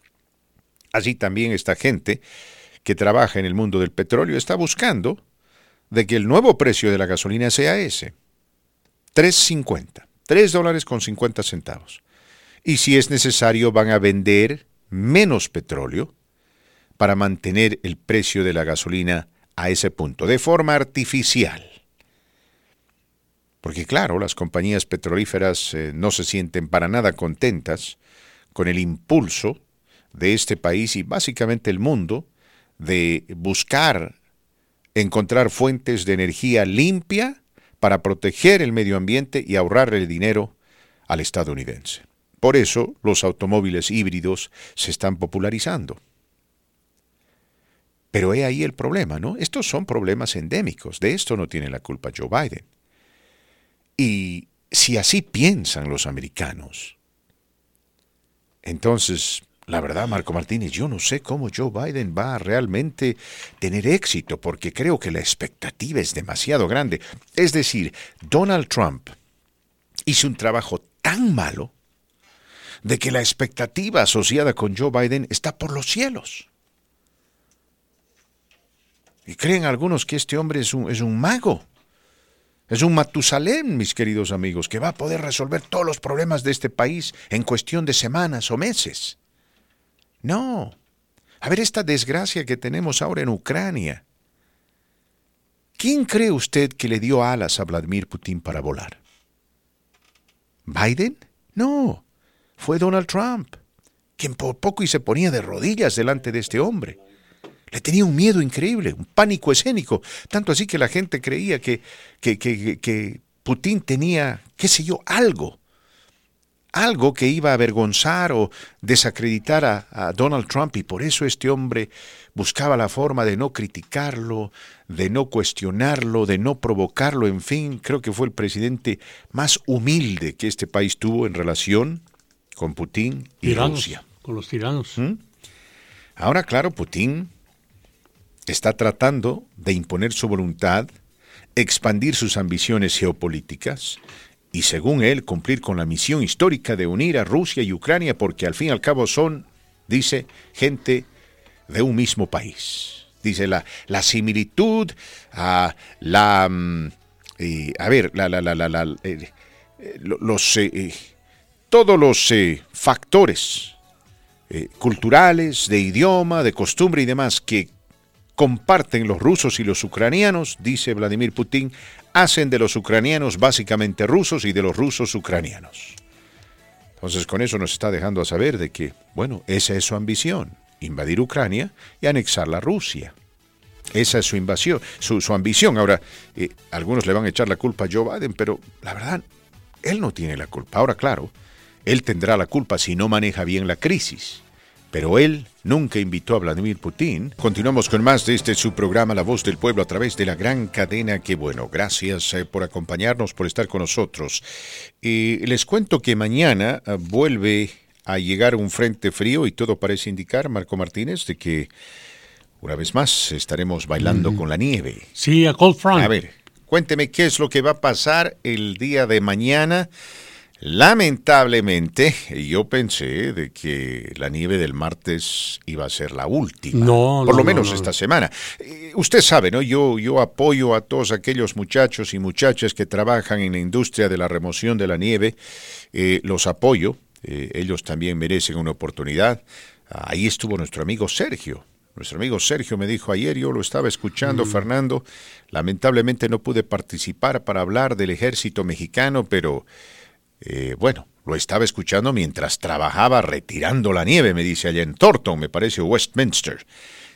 así también esta gente que trabaja en el mundo del petróleo está buscando de que el nuevo precio de la gasolina sea ese, 3.50, 3 dólares con 50 centavos. Y si es necesario van a vender menos petróleo para mantener el precio de la gasolina a ese punto, de forma artificial. Porque claro, las compañías petrolíferas eh, no se sienten para nada contentas con el impulso de este país y básicamente el mundo de buscar encontrar fuentes de energía limpia para proteger el medio ambiente y ahorrarle dinero al estadounidense. Por eso los automóviles híbridos se están popularizando. Pero he ahí el problema, ¿no? Estos son problemas endémicos. De esto no tiene la culpa Joe Biden. Y si así piensan los americanos, entonces, la verdad, Marco Martínez, yo no sé cómo Joe Biden va a realmente tener éxito, porque creo que la expectativa es demasiado grande. Es decir, Donald Trump hizo un trabajo tan malo de que la expectativa asociada con Joe Biden está por los cielos. Y creen algunos que este hombre es un, es un mago. Es un Matusalén, mis queridos amigos, que va a poder resolver todos los problemas de este país en cuestión de semanas o meses. No. A ver esta desgracia que tenemos ahora en Ucrania. ¿Quién cree usted que le dio alas a Vladimir Putin para volar? ¿Biden? No. Fue Donald Trump, quien por poco y se ponía de rodillas delante de este hombre. Le tenía un miedo increíble, un pánico escénico, tanto así que la gente creía que, que, que, que Putin tenía, qué sé yo, algo, algo que iba a avergonzar o desacreditar a, a, Donald Trump y por eso este hombre buscaba la forma de no criticarlo, de no cuestionarlo, de no provocarlo, en fin, creo que fue el presidente más humilde que este país tuvo en relación con Putin y Tiranos, Rusia. Con los tiranos. ¿Mm? Ahora, claro, Putin está tratando de imponer su voluntad, expandir sus ambiciones geopolíticas y, según él, cumplir con la misión histórica de unir a Rusia y Ucrania porque al fin y al cabo son, dice, gente de un mismo país. Dice la, similitud, a la... Eh, a ver, la, la, la, eh, los, eh, todos los factores culturales, de idioma, de costumbre y demás que comparten los rusos y los ucranianos, dice Vladimir Putin, hacen de los ucranianos básicamente rusos y de los rusos ucranianos. Entonces con eso nos está dejando a saber de que, bueno, esa es su ambición, invadir Ucrania y anexar a Rusia. Esa es su invasión, su, su ambición. Ahora, eh, algunos le van a echar la culpa a Joe Biden, pero la verdad, él no tiene la culpa. Ahora, claro, él tendrá la culpa si no maneja bien la crisis pero él nunca invitó a Vladimir Putin. Continuamos con más de este su programa La Voz del Pueblo a través de la gran cadena. Que bueno, gracias eh, por acompañarnos, por estar con nosotros. Y les cuento que mañana eh, vuelve a llegar un frente frío y todo parece indicar, Marco Martínez, de que una vez más estaremos bailando con la nieve. Sí, a cold front. A ver, cuénteme qué es lo que va a pasar el día de mañana. Lamentablemente, yo pensé de que la nieve del martes iba a ser la última. No, por no, lo no, menos no. esta semana. Eh, Usted sabe, ¿no? Yo, yo apoyo a todos aquellos muchachos y muchachas que trabajan en la industria de la remoción de la nieve. Eh, los apoyo. Eh, ellos también merecen una oportunidad. Ahí estuvo nuestro amigo Sergio. Nuestro amigo Sergio me dijo ayer, yo lo estaba escuchando, Fernando. Lamentablemente no pude participar para hablar del ejército mexicano, pero eh, bueno, lo estaba escuchando mientras trabajaba retirando la nieve, me dice allá en Thornton, me parece Westminster.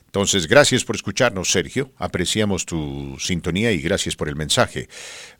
Entonces, gracias por escucharnos, Sergio. Apreciamos tu sintonía y gracias por el mensaje.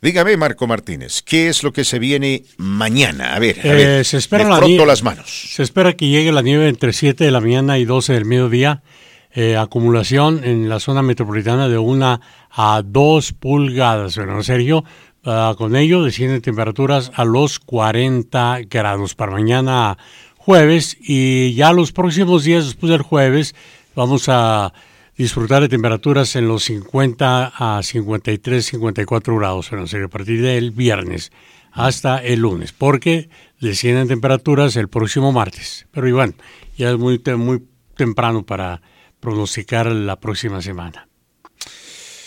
Dígame, Marco Martínez, ¿qué es lo que se viene mañana? A ver, a Eh, ver, se espera la nieve. las manos. Se espera que llegue la nieve entre 7 de la mañana y 12 del mediodía. Eh, acumulación en la zona metropolitana de 1 a 2 pulgadas. Bueno, Sergio, ah, con ello descienden temperaturas a los 40 grados para mañana jueves y ya los próximos días después del jueves vamos a disfrutar de temperaturas en los 50 a 53, 54 grados, bueno, Sergio, a partir del viernes hasta el lunes, porque descienden temperaturas el próximo martes. Pero igual, ya es muy, muy temprano para pronosticar la próxima semana.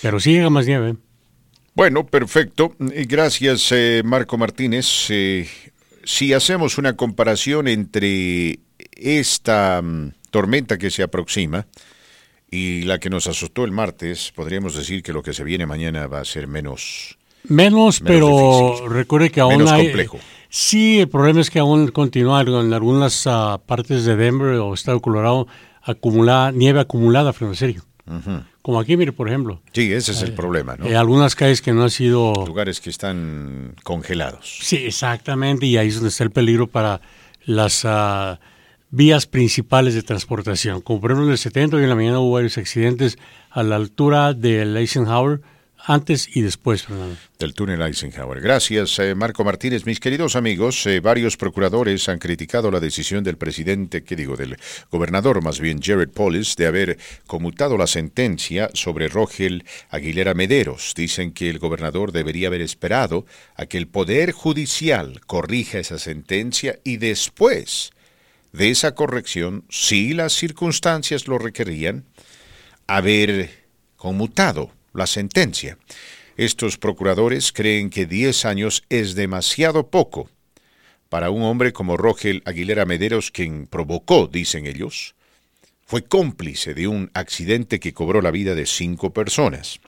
Pero sí llega más nieve. Bueno, perfecto. Y Gracias, eh, Marco Martínez. Eh, si hacemos una comparación entre esta mm, tormenta que se aproxima y la que nos asustó el martes, podríamos decir que lo que se viene mañana va a ser menos, Menos, pero difícil. recuerde que aún Menos hay... complejo. Sí, el problema es que aún continúa en algunas ah, partes de Denver o estado de Colorado acumulada, nieve acumulada, frente serio. Ujú. Como aquí, mire, por ejemplo. Sí, ese es el problema, ¿no? Eh, algunas calles que no han sido... Lugares que están congelados. Sí, exactamente, y ahí es donde está el peligro para las ah, vías principales de transportación. Como por ejemplo en el 70 hoy en la mañana hubo varios accidentes a la altura del Eisenhower, antes y después, Fernando. del túnel Eisenhower. Gracias, eh, Marco Martínez. Mis queridos amigos, eh, varios procuradores han criticado la decisión del presidente, que digo, del gobernador más bien, Jared Polis, de haber conmutado la sentencia sobre Rogel Aguilera Mederos. Dicen que el gobernador debería haber esperado a que el Poder Judicial corrija esa sentencia y después de esa corrección, si las circunstancias lo requerían, haber conmutado la sentencia. Estos procuradores creen que 10 años es demasiado poco para un hombre como Rogel Aguilera Mederos, quien provocó, dicen ellos, fue cómplice de un accidente que cobró la vida de cinco personas.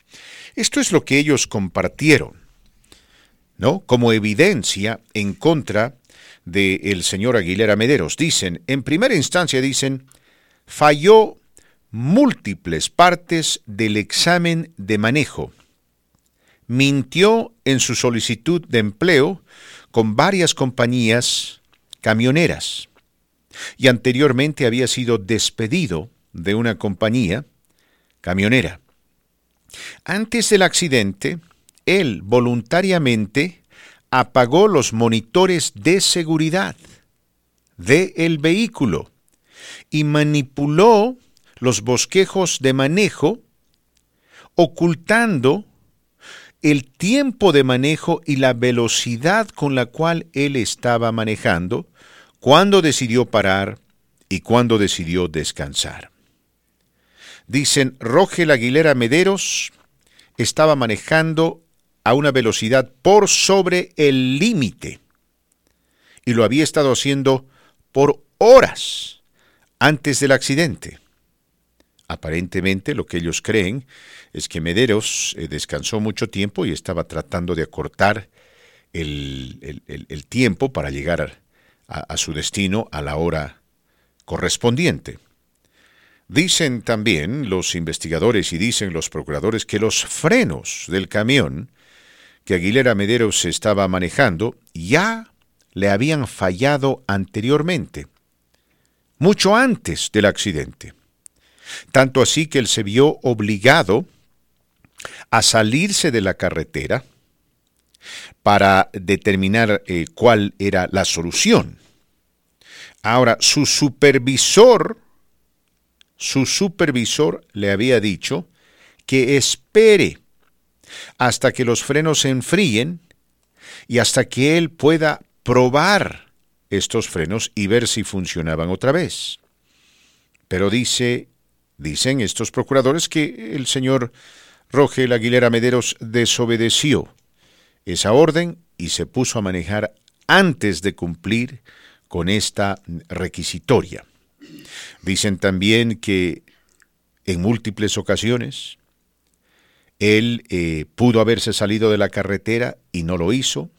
Esto es lo que ellos compartieron, ¿no? Como evidencia en contra del señor Aguilera Mederos. Dicen, en primera instancia dicen, falló múltiples partes del examen de manejo. Mintió en su solicitud de empleo con varias compañías camioneras y anteriormente había sido despedido de una compañía camionera. Antes del accidente, él voluntariamente apagó los monitores de seguridad del vehículo y manipuló los bosquejos de manejo, ocultando el tiempo de manejo y la velocidad con la cual él estaba manejando, cuando decidió parar y cuando decidió descansar. Dicen, Rogel Aguilera Mederos estaba manejando a una velocidad por sobre el límite y lo había estado haciendo por horas antes del accidente. Aparentemente lo que ellos creen es que Mederos eh, descansó mucho tiempo y estaba tratando de acortar el, tiempo para llegar a, a su destino a la hora correspondiente. Dicen también los investigadores y dicen los procuradores que los frenos del camión que Aguilera Mederos estaba manejando ya le habían fallado anteriormente, mucho antes del accidente. Tanto así que él se vio obligado a salirse de la carretera para determinar eh, cuál era la solución. Ahora, su supervisor, su supervisor le había dicho que espere hasta que los frenos se enfríen y hasta que él pueda probar estos frenos y ver si funcionaban otra vez. Pero dice, dicen estos procuradores que el señor Rogel Aguilera Mederos desobedeció esa orden y se puso a manejar antes de cumplir con esta requisitoria. Dicen también que en múltiples ocasiones él eh, pudo haberse salido de la carretera y no lo hizo,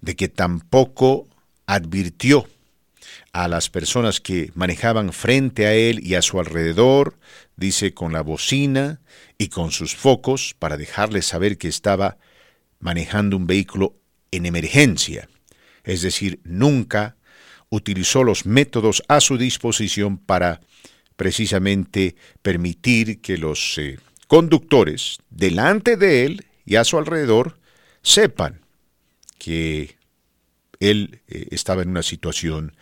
de que tampoco advirtió a las personas que manejaban frente a él y a su alrededor, dice con la bocina y con sus focos para dejarles saber que estaba manejando un vehículo en emergencia. Es decir, nunca utilizó los métodos a su disposición para precisamente permitir que los eh, conductores delante de él y a su alrededor sepan que él eh, estaba en una situación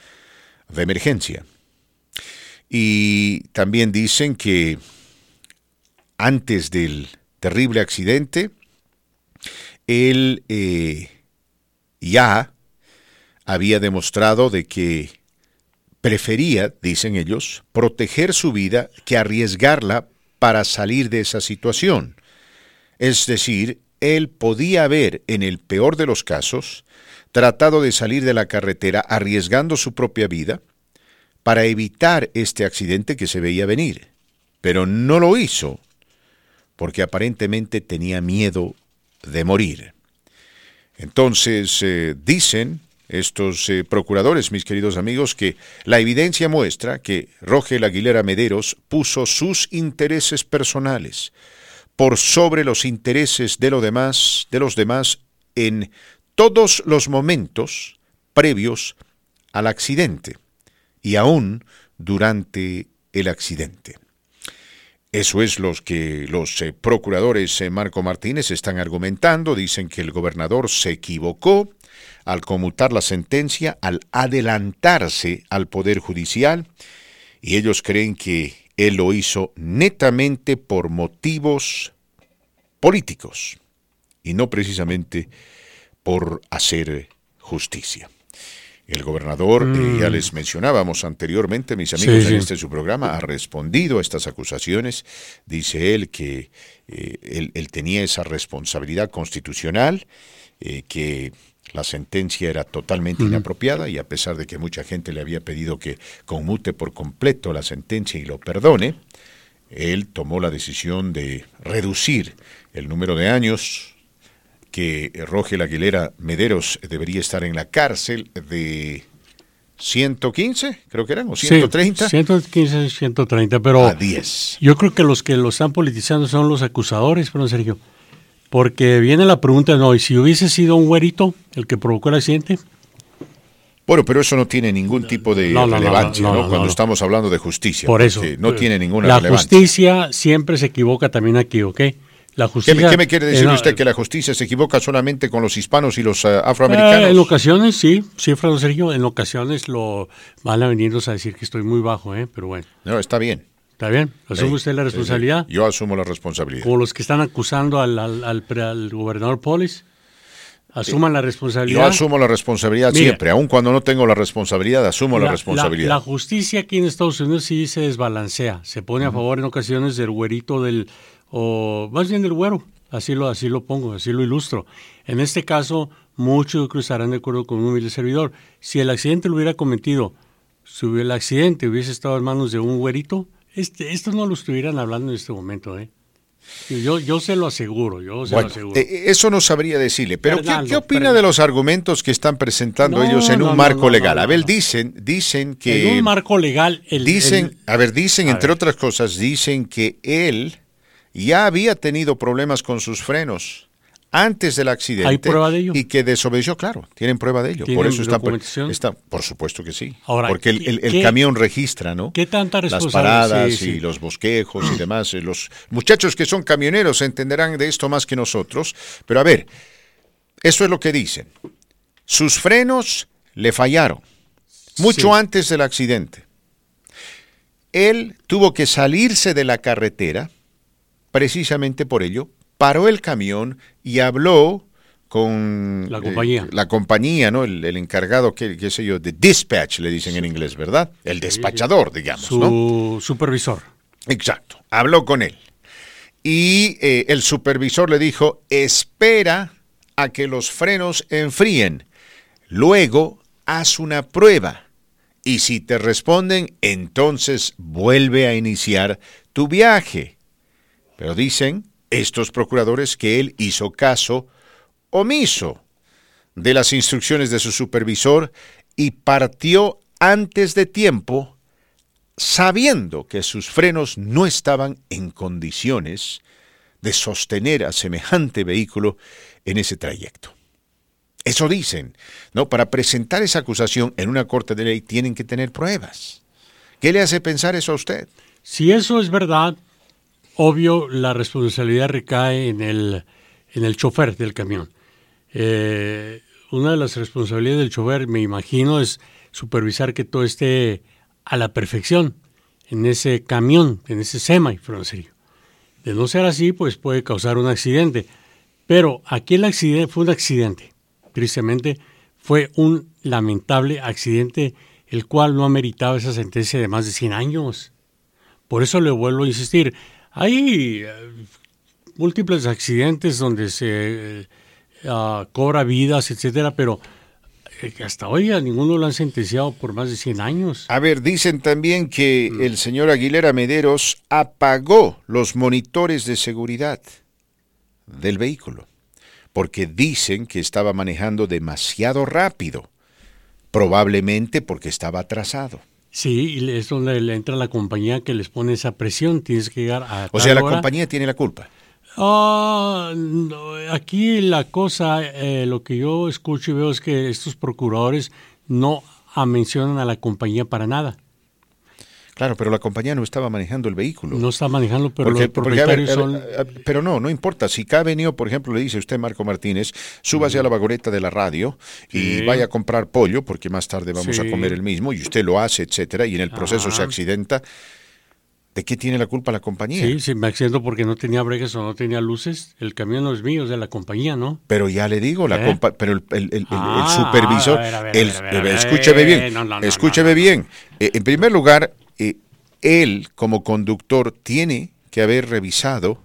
de emergencia. Y también dicen que antes del terrible accidente, él eh, ya había demostrado de que prefería, dicen ellos, proteger su vida que arriesgarla para salir de esa situación. Es decir, él podía haber, en el peor de los casos, tratado de salir de la carretera arriesgando su propia vida para evitar este accidente que se veía venir. Pero no lo hizo porque aparentemente tenía miedo de morir. Entonces, eh, dicen estos eh, procuradores, mis queridos amigos, que la evidencia muestra que Rogel Aguilera Mederos puso sus intereses personales por sobre los intereses de, lo demás, de los demás en todos los momentos previos al accidente y aún durante el accidente. Eso es lo que los eh, procuradores eh, Marco Martínez están argumentando. Dicen que el gobernador se equivocó al conmutar la sentencia, al adelantarse al Poder Judicial, y ellos creen que él lo hizo netamente por motivos políticos y no precisamente por hacer justicia. El gobernador, eh, ya mm. les mencionábamos anteriormente, mis amigos, en este su programa, ha respondido a estas acusaciones. Dice él que eh, él, tenía esa responsabilidad constitucional, eh, que la sentencia era totalmente inapropiada y a pesar de que mucha gente le había pedido que conmute por completo la sentencia y lo perdone, él tomó la decisión de reducir el número de años que Rogel Aguilera Mederos debería estar en la cárcel de 115, creo que eran, o 130. Sí, 115, 130, pero... A 10. Yo creo que los que lo están politizando son los acusadores, pero Sergio. Porque viene la pregunta, no, ¿y si hubiese sido un güerito el que provocó el accidente? Bueno, pero eso no tiene ningún tipo de relevancia, no, Cuando estamos hablando de justicia. Por eso. No tiene ninguna la relevancia. La justicia siempre se equivoca también aquí, ¿ok? La justicia, ¿Qué, me, quiere decir usted? ¿Que la justicia se equivoca solamente con los hispanos y los eh, afroamericanos? en ocasiones, sí, sí, Fran Sergio, en ocasiones lo van a venirnos a decir que estoy muy bajo, ¿eh? pero bueno. No, está bien. ¿Está bien? ¿Asume usted la responsabilidad? Yo asumo la responsabilidad. Como los que están acusando al, al, gobernador Polis. Asuman la responsabilidad. Yo asumo la responsabilidad siempre, aun cuando no tengo la responsabilidad, asumo la, responsabilidad. La, justicia aquí en Estados Unidos sí se desbalancea, se pone a favor en ocasiones del güerito del, o más bien del güero, así lo, así lo pongo, así lo ilustro. En este caso, muchos cruzarán de acuerdo con un humilde servidor. Si el accidente lo hubiera cometido, si el accidente hubiese estado en manos de un güerito, este, esto no lo estuvieran hablando en este momento, ¿eh? Yo, yo se lo aseguro, yo se lo aseguro. Eh, eso no sabría decirle, pero ¿qué, opina de los argumentos que están presentando ellos en un marco legal? a ver, dicen, dicen que... En un marco legal... El, dicen, a ver, dicen, entre otras cosas, dicen que él ya había tenido problemas con sus frenos antes del accidente. ¿Hay prueba de ello? Y que desobedeció, claro, tienen prueba de ello. Por eso está, está, por supuesto que sí. Ahora, Porque el, camión registra, ¿no? ¿Qué tanta Las paradas y los bosquejos y [clears throat] demás. Eh, los muchachos que son camioneros entenderán de esto más que nosotros. Pero a ver, eso es lo que dicen. Sus frenos le fallaron mucho antes del accidente. Él tuvo que salirse de la carretera precisamente por ello, paró el camión y habló con la compañía, eh, la compañía ¿no? El, encargado, qué, qué, sé yo, de dispatch, le dicen en inglés, ¿verdad? El despachador, digamos, Su supervisor. Exacto, habló con él. Y eh, el supervisor le dijo, espera a que los frenos enfríen, luego haz una prueba. Y si te responden, entonces vuelve a iniciar tu viaje. Pero dicen estos procuradores que él hizo caso omiso de las instrucciones de su supervisor y partió antes de tiempo sabiendo que sus frenos no estaban en condiciones de sostener a semejante vehículo en ese trayecto. Eso dicen, ¿no? Para presentar esa acusación en una corte de ley tienen que tener pruebas. ¿Qué le hace pensar eso a usted? Si eso es verdad, obvio la responsabilidad recae en el, en el chofer del camión. Eh, una de las responsabilidades del chofer, me imagino, es supervisar que todo esté a la perfección en ese camión, en ese semi. De no ser así, pues puede causar un accidente. Pero aquí el accidente fue un accidente. Tristemente, fue un lamentable accidente, el cual no ha meritado esa sentencia de más de 100 años. Por eso le vuelvo a insistir, hay eh, múltiples accidentes donde se ah, cobra vidas, etcétera, pero eh, hasta hoy a ninguno lo han sentenciado por más de 100 años. A ver, dicen también que mm. el señor Aguilera Mederos apagó los monitores de seguridad del vehículo. porque dicen que estaba manejando demasiado rápido, probablemente porque estaba atrasado. Sí, y es donde le entra la compañía que les pone esa presión, tienes que llegar a... O sea, la hora. compañía tiene la culpa. Ah, no, aquí la cosa, eh, lo que yo escucho y veo es que estos procuradores no mencionan a la compañía para nada. Claro, pero la compañía no estaba manejando el vehículo. No está manejando, pero Porque- los porque, propietarios a ver, son... a- pero no, no importa. Si cada venido, por ejemplo, le dice usted, Marco Martínez, súbase a la vagoneta de la radio y Sí. vaya a comprar pollo, porque más tarde vamos a comer el mismo, y usted lo hace, etcétera, y en el proceso se accidenta. ¿De qué tiene la culpa la compañía? Sí, sí, me accidento porque no tenía breques o no tenía luces. El camión no es mío, es de la compañía, ¿no? Pero ya le digo, la ¿Eh? compa- pero el, el- el- el- el supervisor, escúcheme bien, escúcheme bien. Eh, en primer lugar, eh, él como conductor tiene que haber revisado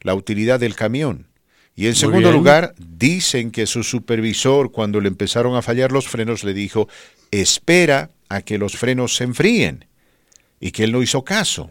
la utilidad del camión. Y en Muy segundo bien. lugar, dicen que su supervisor, cuando le empezaron a fallar los frenos, le dijo, espera a que los frenos se enfríen. Y que él no hizo caso.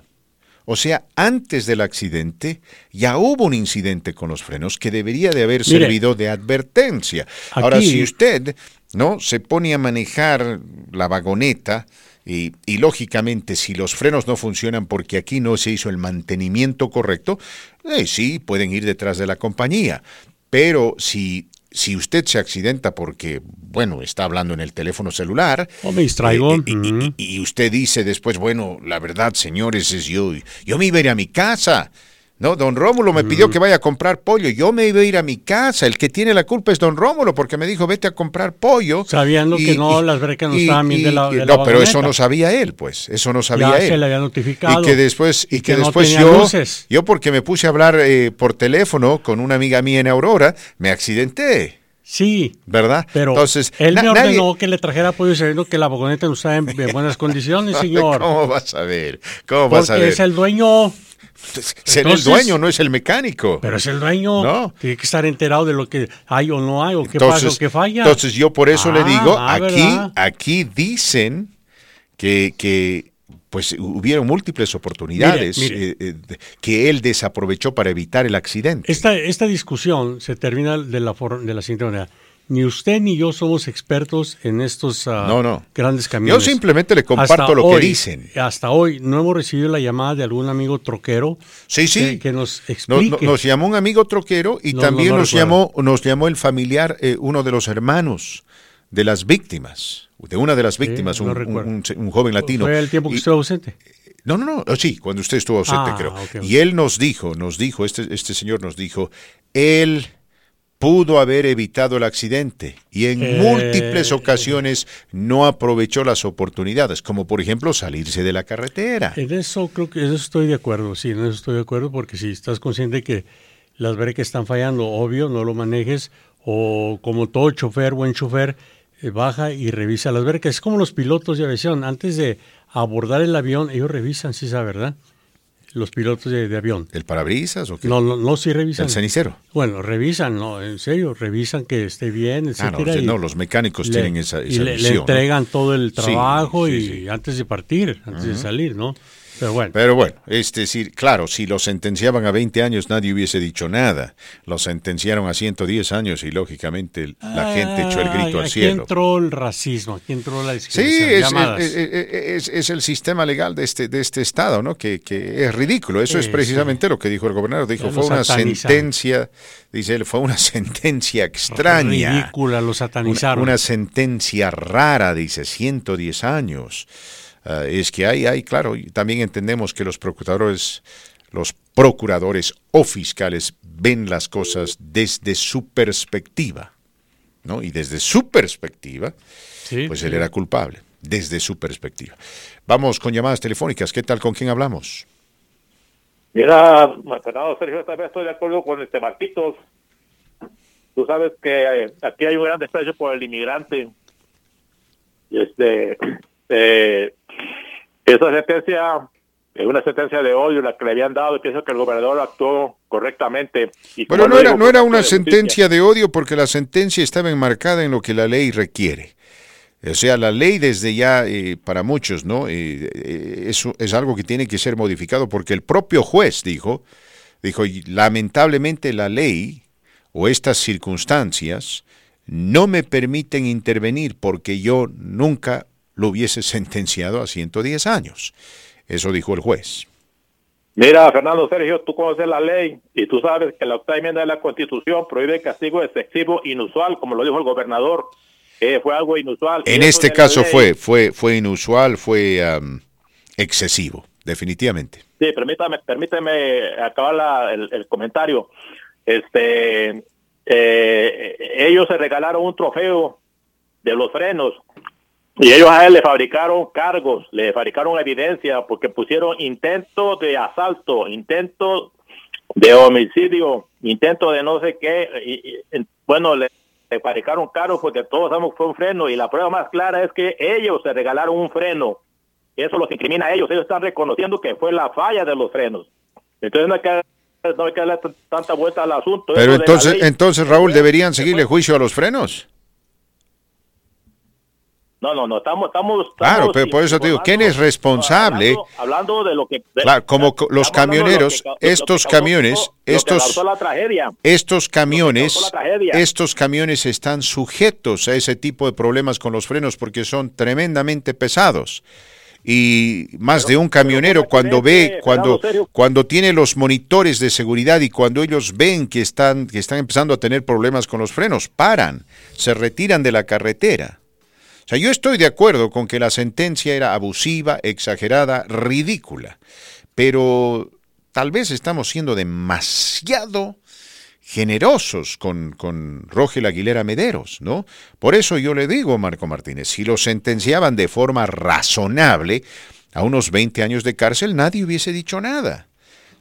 O sea, antes del accidente ya hubo un incidente con los frenos que debería de haber Mire, servido de advertencia. Ahora, si usted no se pone a manejar la vagoneta y, y, lógicamente si los frenos no funcionan porque aquí no se hizo el mantenimiento correcto, eh, sí, pueden ir detrás de la compañía. Pero si, si usted se accidenta porque, bueno, está hablando en el teléfono celular, O me distraigo. eh, eh, y, y usted dice después, bueno, la verdad, señores, es yo, yo me iba a ir a mi casa. No, don Rómulo me pidió que vaya a comprar pollo. Yo me iba a ir a mi casa. El que tiene la culpa es don Rómulo porque me dijo, vete a comprar pollo. Sabiendo que no, las brecas no estaban bien de la- de la No, pero eso no sabía él, pues. Eso no sabía Ya él. se le había notificado. Y que después, y que después yo, luces. yo porque me puse a hablar eh, por teléfono con una amiga mía en Aurora, me accidenté. Sí. ¿Verdad? Pero Entonces, él me nadie- ordenó que le trajera pollo sabiendo que la vagoneta no estaba en, en buenas [laughs] condiciones, señor. ¿Cómo vas a ver? ¿Cómo vas a Porque ver? es el dueño. Ser Entonces- el dueño, no es el mecánico. Pero es el dueño. No. Tiene que estar enterado de lo que hay o no hay, o qué pasa o qué falla. entonces yo por eso le Ah, digo, ah, aquí, ¿verdad? aquí dicen que, que pues hubieron múltiples oportunidades Mire, mire. eh, eh, que él desaprovechó para evitar el accidente. Esta, esta discusión se termina de la, de la siguiente manera. Ni usted ni yo somos expertos en estos ah, No, no. grandes camiones. Yo simplemente le comparto Hasta lo que dicen. Hasta hoy no hemos recibido la llamada de algún amigo troquero Sí, sí. que, que nos No- explique. no- nos llamó un amigo troquero y también no, no nos, recuerdo. llamó, nos llamó el familiar, eh, uno de los hermanos de las víctimas, de una de las víctimas, un, recuerdo. un- un joven latino. Fue el tiempo que estuvo ausente. No, no, no, oh, sí, cuando usted estuvo ausente, Ah, creo. Y él nos dijo, nos dijo, este, este señor nos dijo, él pudo haber evitado el accidente y en Eh. múltiples ocasiones no aprovechó las oportunidades, como por ejemplo salirse de la carretera. En eso creo que en eso estoy de acuerdo, sí, en eso estoy de acuerdo porque si estás consciente que las breques están fallando, obvio, no lo manejes o como todo chofer, buen chofer, eh, baja y revisa las breques. Es como los pilotos de aviación, antes de abordar el avión, ellos revisan, sí, esa verdad, los pilotos de, de avión. ¿El parabrisas o qué? No, no, no, sí revisan. ¿El cenicero? Bueno, revisan, no, en serio, revisan que esté bien, Ah, no, y no, los mecánicos le- tienen esa, y esa le, le visión, ¿no? entregan todo el trabajo sí, y sí. antes de partir, antes de salir, ¿no? Pero bueno. Pero bueno, es decir, claro, si lo sentenciaban a 20 años nadie hubiese dicho nada. Lo sentenciaron a 110 años y lógicamente la gente echó el grito Ah, al aquí cielo. entró el racismo, aquí entró la Sí, discriminación. llamadas. es- es- es- es el sistema legal de este, de este estado, ¿no? Que, que es ridículo. Eso es Sí, precisamente lo que dijo el gobernador. Dijo, fue una sentencia, dice él, fue una sentencia extraña. Ridícula, lo Una, satanizaron. una sentencia rara, dice, 110 años. Ah, es que hay, hay, claro, y también entendemos que los procuradores, los procuradores o fiscales ven las cosas desde su perspectiva, ¿no? Y desde su perspectiva, Sí, pues sí. él era culpable, desde su perspectiva. Vamos con llamadas telefónicas. ¿Qué tal? ¿Con quién hablamos? Mira, Fernando Sergio, esta vez estoy de acuerdo con este Marquitos. Tú sabes que eh, aquí hay un gran desprecio por el inmigrante. Y este, eh, esa sentencia es una sentencia de odio la que le habían dado y pienso que el gobernador actuó correctamente. Y Bueno, no era, no era una sentencia de odio porque la sentencia estaba enmarcada en lo que la ley requiere. O sea, la ley desde ya, eh, para muchos, ¿no? Eh, eh, eso es algo que tiene que ser modificado porque el propio juez dijo, dijo, "Y lamentablemente la ley o estas circunstancias no me permiten intervenir porque yo nunca lo hubiese sentenciado a 110 años. Eso dijo el juez. Mira, Fernando Sergio, tú conoces la ley y tú sabes que la octava enmienda de la Constitución prohíbe castigo excesivo inusual, como lo dijo el gobernador. Eh, fue algo inusual. En este caso ley- fue, fue, fue inusual, fue am, excesivo, definitivamente. Sí, permítame, permíteme acabar la- el, el comentario. Este, eh, ellos se regalaron un trofeo de los frenos y ellos a él le fabricaron cargos, le fabricaron evidencia porque pusieron intento de asalto, intento de homicidio, intento de no sé qué. Y, y, en- bueno, le, le fabricaron cargos porque todos sabemos que fue un freno y la prueba más clara es que ellos se regalaron un freno. Eso los incrimina a ellos. Ellos están reconociendo que fue la falla de los frenos. Entonces no hay que, no hay que darle tanta vuelta al asunto. Pero entonces, entonces Raúl, ¿deberían seguirle juicio a los frenos? No, no, no, estamos... estamos Claro, pero por eso te digo, ¿quién es responsable? Hablando, hablando de lo que... de- Claro, como co- los lo camioneros, que ca- lo que estos camiones, estos, la tragedia. estos camiones, estos camiones están sujetos a ese tipo de problemas con los frenos porque son tremendamente pesados. Y más de un camionero cuando ve, cuando, cuando tiene los monitores de seguridad y cuando ellos ven que están, que están empezando a tener problemas con los frenos, paran, se retiran de la carretera. O sea, yo estoy de acuerdo con que la sentencia era abusiva, exagerada, ridícula, pero tal vez estamos siendo demasiado generosos con, con Rogel Aguilera Mederos, ¿no? Por eso yo le digo, Marco Martínez, si lo sentenciaban de forma razonable a unos 20 años de cárcel, nadie hubiese dicho nada.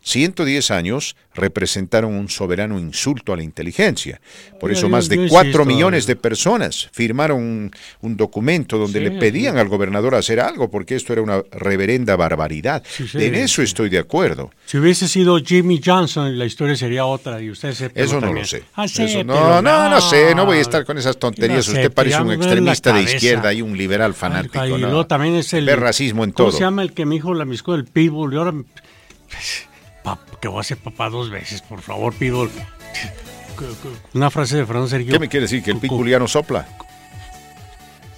110 años representaron un soberano insulto a la inteligencia. Por eso más de 4 insisto, millones de personas firmaron un, un documento donde Sí, le pedían sí. al gobernador hacer algo, porque esto era una reverenda barbaridad. Sí, en eso estoy de acuerdo. Si hubiese sido Jimmy Johnson, la historia sería otra y usted se Eso no lo sé. Ah, Eso no, pero no, no sé, no voy a estar con esas tonterías. No Usted sé, parece ya un extremista de izquierda y un liberal fanático. Ay, y ¿no? también es el... Racismo en ¿Cómo todo. se llama el que me dijo la misco del Pitbull? Y ahora... que voy a ser papá dos veces, por favor, Pitbull. Una frase de Fernando Sergio. ¿Qué me quiere decir? ¿Que el pitbull ya no sopla?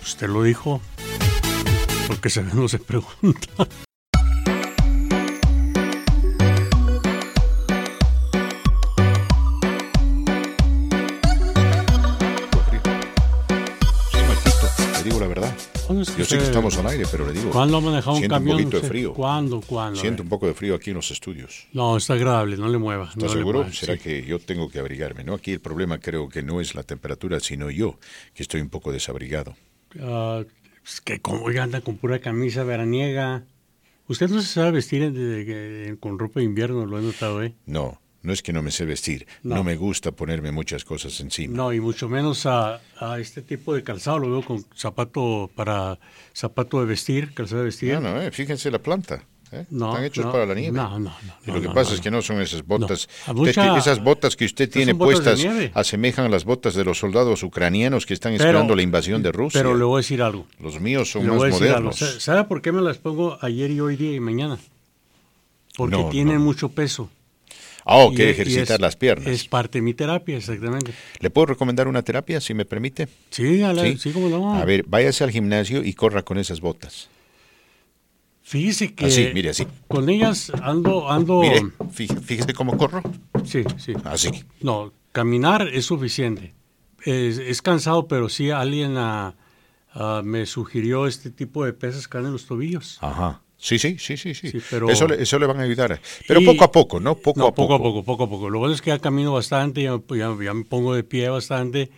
Usted lo dijo. Porque se ve, no se pregunta. Verdad. ¿Cuándo es Yo que sé que usted- estamos al aire, pero le digo. ¿Cuándo manejado un camión? un poquito de frío. ¿Cuándo? ¿Cuándo? Siento un poco de frío aquí en los estudios. No, está agradable, no le mueva. ¿Estás no seguro? ¿Será sí. que yo tengo que abrigarme? No, aquí el problema creo que no es la temperatura, sino yo, que estoy un poco desabrigado. Ah, es que como oiga, anda con pura camisa veraniega. Usted no se sabe vestir en- con ropa de invierno, lo he notado, ¿eh? No, no es que no me sé vestir. No, No. me gusta ponerme muchas cosas encima. No, y mucho menos a, a este tipo de calzado. Lo veo con zapato para zapato de vestir, calzado de vestir. No, no, eh, fíjense la planta. ¿eh? No, Están hechos no, para la nieve. no, no, no, Y lo que pasa es que no son esas botas. Mucha- esas botas que usted tiene puestas asemejan a las botas de los soldados ucranianos que están Pero- esperando la invasión de Rusia. Pero le voy a decir algo. Los míos son Le más algo. modernos. Sa- ¿Sabe por qué me las pongo ayer y hoy día y mañana? Porque tienen mucho peso. Ah, oh, Y ejercitar es- las piernas. Es parte de mi terapia, exactamente. ¿Le puedo recomendar una terapia, si me permite? Sí, a la- sí, cómo no. A ver, váyase al gimnasio y corra con esas botas. Fíjese que Así, mire, así. con ellas ando, ando. Mire, fí- fíjese cómo corro. Sí, sí. Así. No, caminar es suficiente. Es, es cansado, pero sí alguien ah, ah, me sugirió este tipo de pesas que en los tobillos. Ajá. Sí, sí, sí, sí, sí. pero- eso, le, eso le van a ayudar. Pero Y- poco a poco, ¿no? Poco No, a poco. poco a poco, poco a poco. Lo bueno es que ya camino bastante, ya, ya- ya me pongo de pie bastante.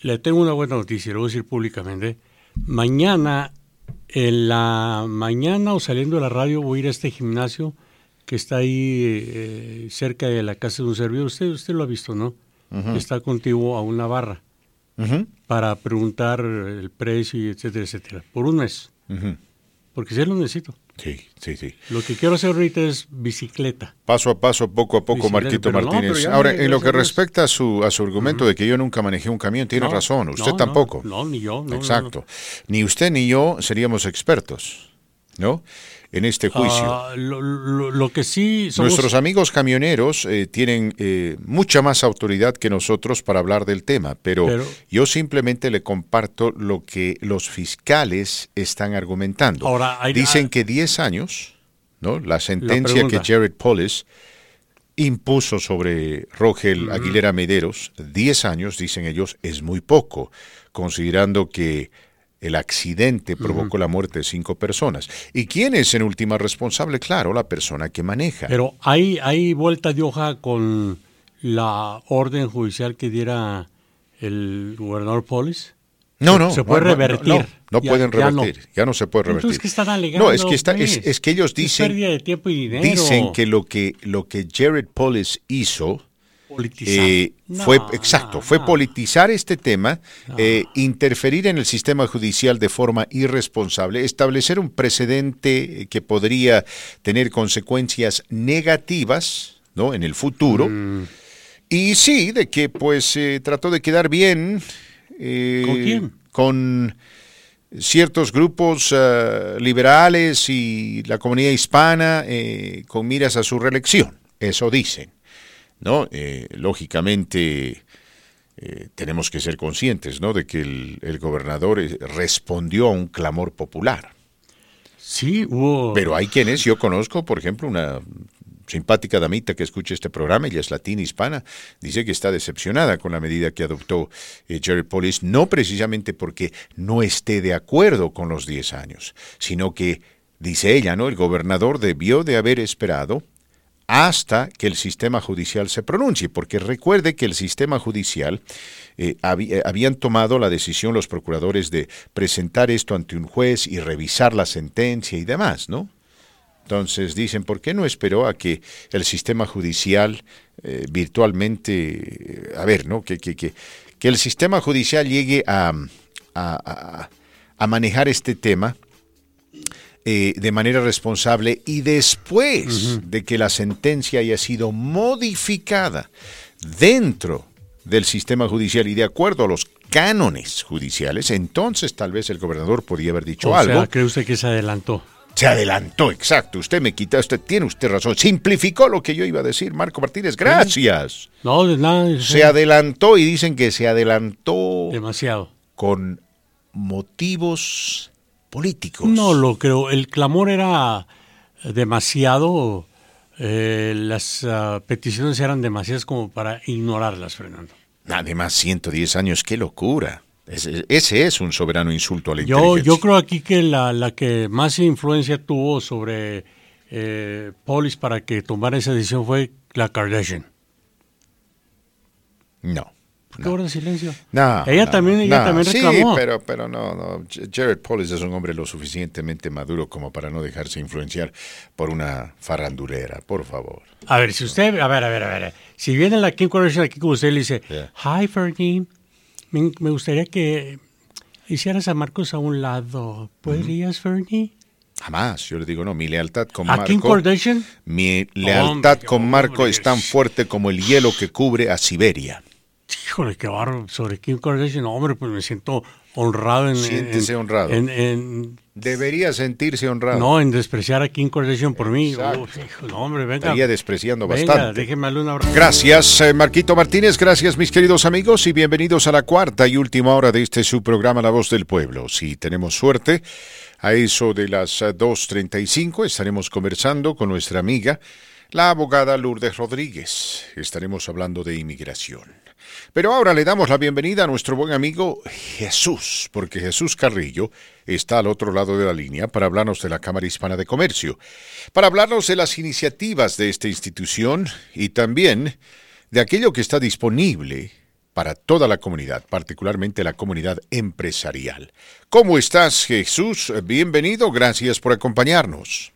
Le tengo una buena noticia, lo voy a decir públicamente. Mañana, en la mañana o saliendo de la radio, voy a ir a este gimnasio que está ahí eh, cerca de la casa de un servidor. Usted, usted lo ha visto, ¿no? Está contiguo a una barra para preguntar el precio, etcétera, etcétera. Por un mes, ujú. Porque sí lo necesito. Sí, sí, sí. Lo que quiero hacer ahorita es bicicleta. Paso a paso, poco a poco, Bicicleta, Marquito no, Martínez. Ahora, en lo que respecta a su, a su argumento de que yo nunca manejé un camión, tiene No, razón. Usted no, tampoco. No, ni yo. Exacto. Ni usted ni yo seríamos expertos. ¿No? En este juicio. Ah, lo, lo- lo que sí somos- Nuestros amigos camioneros eh, tienen eh, mucha más autoridad que nosotros para hablar del tema, pero, Pero- yo simplemente le comparto lo que los fiscales están argumentando. Ahora, hay- Dicen que 10 años, ¿no? La sentencia que. Jared Polis impuso sobre Rogel Aguilera Mederos, 10 años, dicen ellos, es muy poco, considerando que el accidente provocó la muerte de cinco personas. ¿Y quién es en última responsable? Claro, la persona que maneja. Pero hay, hay vuelta de hoja con la orden judicial que diera el gobernador Polis. no, no. Se puede no, revertir. No, no Ya- pueden ya no. revertir. Ya no se puede revertir. Entonces, ¿qué están alegando? No, es que, está, es, pues? es que ellos dicen, pérdida de tiempo y dinero. dicen que lo que lo que Jared Polis hizo Politizar. eh, No, fue exacto, fue politizar este tema, eh, interferir en el sistema judicial de forma irresponsable, establecer un precedente que podría tener consecuencias negativas, ¿no? En el futuro. Mm. Y sí, de que pues eh, trató de quedar bien. eh, ¿Con quién? Con ciertos grupos eh, liberales y la comunidad hispana eh, con miras a su reelección. Eso dicen. ¿No? Eh, lógicamente eh, tenemos que ser conscientes, ¿no? De que el, el gobernador eh, respondió a un clamor popular. Sí, hubo... Pero hay quienes, yo conozco, por ejemplo, una simpática damita que escucha este programa, ella es latina hispana, dice que está decepcionada con la medida que adoptó eh, Jared Polis, no precisamente porque no esté de acuerdo con los 10 años, sino que, dice ella, ¿no? El gobernador debió de haber esperado hasta que el sistema judicial se pronuncie, porque recuerde que el sistema judicial eh, eh, habían tomado la decisión los procuradores de presentar esto ante un juez y revisar la sentencia y demás, ¿no? Entonces dicen, ¿por qué no esperó a que el sistema judicial eh, virtualmente, a ver, ¿no? Que, que, que, que el sistema judicial llegue a- a manejar este tema eh, de manera responsable y después de que la sentencia haya sido modificada dentro del sistema judicial y de acuerdo a los cánones judiciales, entonces tal vez el gobernador podía haber dicho o algo. sea, cree usted que se adelantó. Se adelantó, exacto. Usted me quita, usted tiene usted razón. Simplificó lo que yo iba a decir, Marco Martínez. Gracias. No, de nada. Se adelantó y dicen que se adelantó Demasiado. con motivos políticos. No lo creo. El clamor era demasiado. eh, las ah, peticiones eran demasiadas como para ignorarlas, Fernando. Además, 110 años, qué locura. Ese, ese es un soberano insulto a la Yo, inteligencia. yo creo aquí que la, la que más influencia tuvo sobre eh, Polis para que tomara esa decisión fue la Kardashian. No. ¿Por qué guarda silencio? No, ella no, también, ella no. también Sí, reclamó. pero, pero no, no. Jared Polis es un hombre lo suficientemente maduro como para no dejarse influenciar por una farandulera, por favor. A ver, si usted, a ver, a ver, a ver. Si viene la Kim Kardashian aquí con usted y le dice, Yeah. hi Fergie, me, me gustaría que hicieras a Marcos a un lado. ¿Podrías, Fergie? Jamás. Yo le digo, no, mi lealtad con ¿A Kim Marco. Kardashian? Mi lealtad con Marco es tan fuerte como el hielo que cubre a Siberia. Híjole, qué barro sobre Kim Kardashian. Hombre, pues me siento honrado en... Siéntese en- honrado. En, en- Debería sentirse honrado. no, en despreciar a Kim Kardashian por mí. Exacto. Uf, hijo, no, hombre, venga. Estaría despreciando venga, bastante. déjeme darle. Gracias, eh, Marquito Martínez. Gracias, mis queridos amigos, y bienvenidos a la cuarta y última hora de este su programa La Voz del Pueblo. Si tenemos suerte, a eso de las eh, 2.35 estaremos conversando con nuestra amiga, la abogada Lourdes Rodríguez. Estaremos hablando de inmigración. Pero ahora le damos la bienvenida a nuestro buen amigo Jesús, porque Jesús Carrillo está al otro lado de la línea para hablarnos de la Cámara Hispana de Comercio, para hablarnos de las iniciativas de esta institución y también de aquello que está disponible para toda la comunidad, particularmente la comunidad empresarial. ¿Cómo estás, Jesús? Bienvenido, gracias por acompañarnos.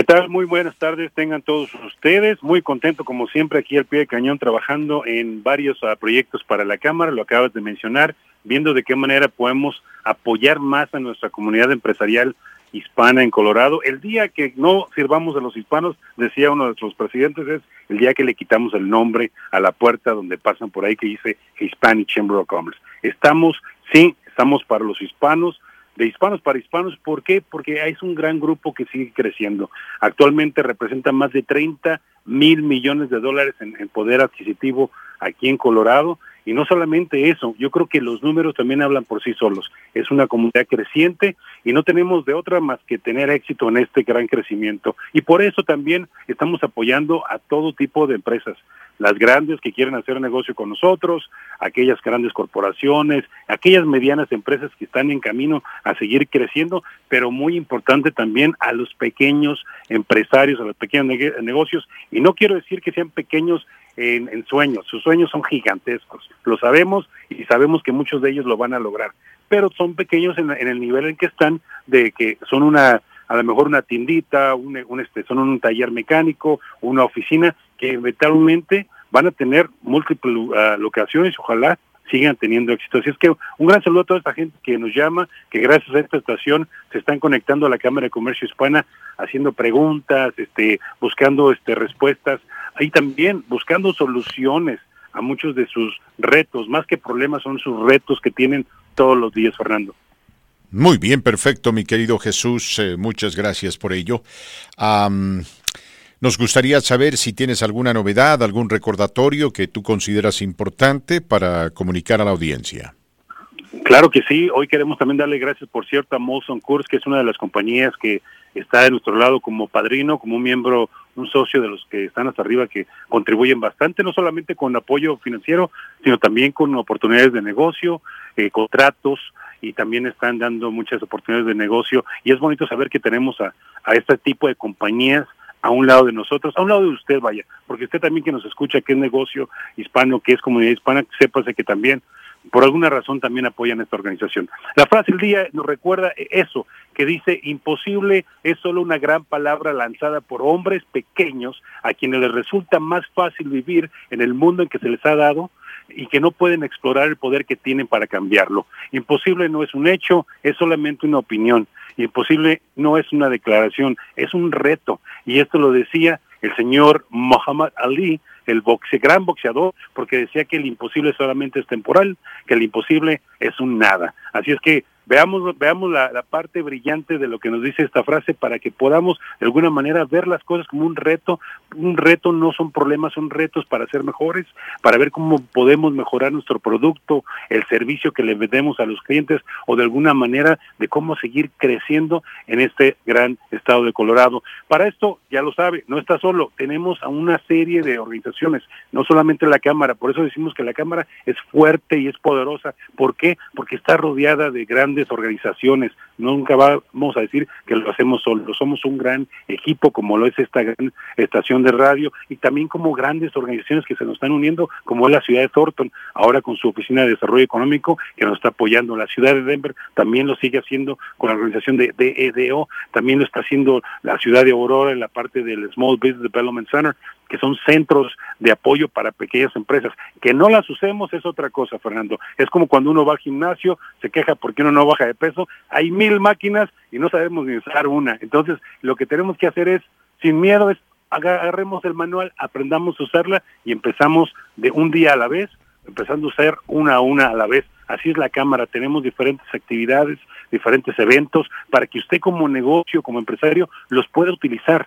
¿Qué tal? Muy buenas tardes, tengan todos ustedes. Muy contento, como siempre, aquí al pie de cañón, trabajando en varios ah, proyectos para la Cámara, lo acabas de mencionar, viendo de qué manera podemos apoyar más a nuestra comunidad empresarial hispana en Colorado. El día que no sirvamos a los hispanos, decía uno de nuestros presidentes, es el día que le quitamos el nombre a la puerta donde pasan por ahí que dice Hispanic Chamber of Commerce. Estamos, sí, estamos para los hispanos, de hispanos para hispanos. ¿Por qué? Porque es un gran grupo que sigue creciendo. Actualmente representa más de 30 mil millones de dólares en, en poder adquisitivo aquí en Colorado. Y no solamente eso, yo creo que los números también hablan por sí solos. Es una comunidad creciente y no tenemos de otra más que tener éxito en este gran crecimiento. Y por eso también estamos apoyando a todo tipo de empresas las grandes que quieren hacer negocio con nosotros, aquellas grandes corporaciones, aquellas medianas empresas que están en camino a seguir creciendo, pero muy importante también a los pequeños empresarios, a los pequeños negocios. Y no quiero decir que sean pequeños en, sueños, sus sueños son gigantescos, lo sabemos y sabemos que muchos de ellos lo van a lograr, pero son pequeños en, en el nivel en que están de que son una a lo mejor una tiendita, un, un este, son un taller mecánico, una oficina, que eventualmente van a tener múltiples uh, locaciones, ojalá sigan teniendo éxito. Así es que un gran saludo a toda esta gente que nos llama, que gracias a esta estación se están conectando a la Cámara de Comercio Hispana, haciendo preguntas, este, buscando este, respuestas, y también buscando soluciones a muchos de sus retos, más que problemas son sus retos que tienen todos los días, Fernando. Muy bien, perfecto, mi querido Jesús. Eh, muchas gracias por ello. Nos gustaría saber si tienes alguna novedad, algún recordatorio que tú consideras importante para comunicar a la audiencia. Claro que sí. Hoy queremos también darle gracias, por cierto, a Molson Coors, que es una de las compañías que está de nuestro lado como padrino, como un miembro, un socio de los que están hasta arriba, que contribuyen bastante, no solamente con apoyo financiero, sino también con oportunidades de negocio, eh, contratos, y también están dando muchas oportunidades de negocio y es bonito saber que tenemos a, a este tipo de compañías a un lado de nosotros, a un lado de usted, vaya, porque usted también que nos escucha, que es negocio hispano, que es comunidad hispana, sépase que también por alguna razón también apoyan esta organización. La frase del día nos recuerda eso, que dice imposible es solo una gran palabra lanzada por hombres pequeños a quienes les resulta más fácil vivir en el mundo en que se les ha dado y que no pueden explorar el poder que tienen para cambiarlo. Imposible no es un hecho, es solamente una opinión. Imposible no es una declaración, es un reto. Y esto lo decía el señor Muhammad Ali, el boxe, gran boxeador, porque decía que el imposible solamente es temporal, que el imposible es un nada. Así es que veamos, veamos la, la, parte brillante de lo que nos dice esta frase para que podamos de alguna manera ver las cosas como un reto. Un reto no son problemas, son retos para ser mejores, para ver cómo podemos mejorar nuestro producto, el servicio que le vendemos a los clientes o de alguna manera de cómo seguir creciendo en este gran estado de Colorado. Para esto, ya lo sabe, no está solo, tenemos a una serie de organizaciones, no solamente la Cámara, por eso decimos que la Cámara es fuerte y es poderosa. ¿Por qué? Porque está rodeada de grandes organizaciones. Nunca vamos a decir que lo hacemos solos. Somos un gran equipo, como lo es esta gran estación de radio, y también como grandes organizaciones que se nos están uniendo, como es la ciudad de Thornton, ahora con su oficina de desarrollo económico, que nos está apoyando. La ciudad de Denver también lo sigue haciendo con la organización de DEDO, también lo está haciendo la ciudad de Aurora en la parte del Small Business Development Center, que son centros de apoyo para pequeñas empresas. Que no las usemos es otra cosa, Fernando. Es como cuando uno va al gimnasio, se queja porque uno no baja de peso, hay mil máquinas y no sabemos ni usar una. Entonces, lo que tenemos que hacer es, sin miedo, es agarremos el manual, aprendamos a usarla y empezamos de un día a la vez, empezando a usar una a una a la vez. Así es la Cámara, tenemos diferentes actividades, diferentes eventos, para que usted como negocio, como empresario, los pueda utilizar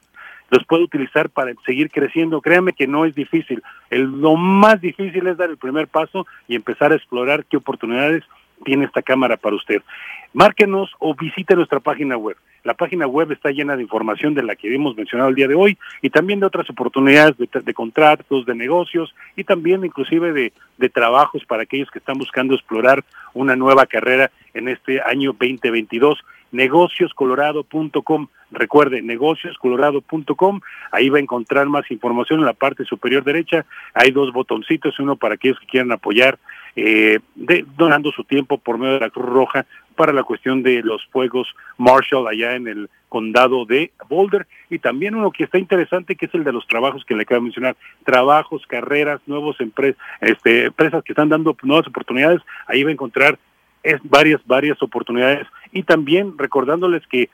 los puede utilizar para seguir creciendo. Créame que no es difícil. El, lo más difícil es dar el primer paso y empezar a explorar qué oportunidades tiene esta cámara para usted. Márquenos o visite nuestra página web. La página web está llena de información de la que hemos mencionado el día de hoy y también de otras oportunidades de, contratos, de negocios y también inclusive de, trabajos para aquellos que están buscando explorar una nueva carrera en este año 2022 negocioscolorado.com. Recuerde, negocioscolorado.com. Ahí va a encontrar más información en la parte superior derecha. Hay dos botoncitos, uno para aquellos que quieran apoyar, eh, de, donando su tiempo por medio de la Cruz Roja para la cuestión de los fuegos Marshall allá en el condado de Boulder y también uno que está interesante que es el de los trabajos que le acabo de mencionar, trabajos, carreras, nuevos empresas, este, empresas que están dando nuevas oportunidades, ahí va a encontrar es varias, varias oportunidades y también recordándoles que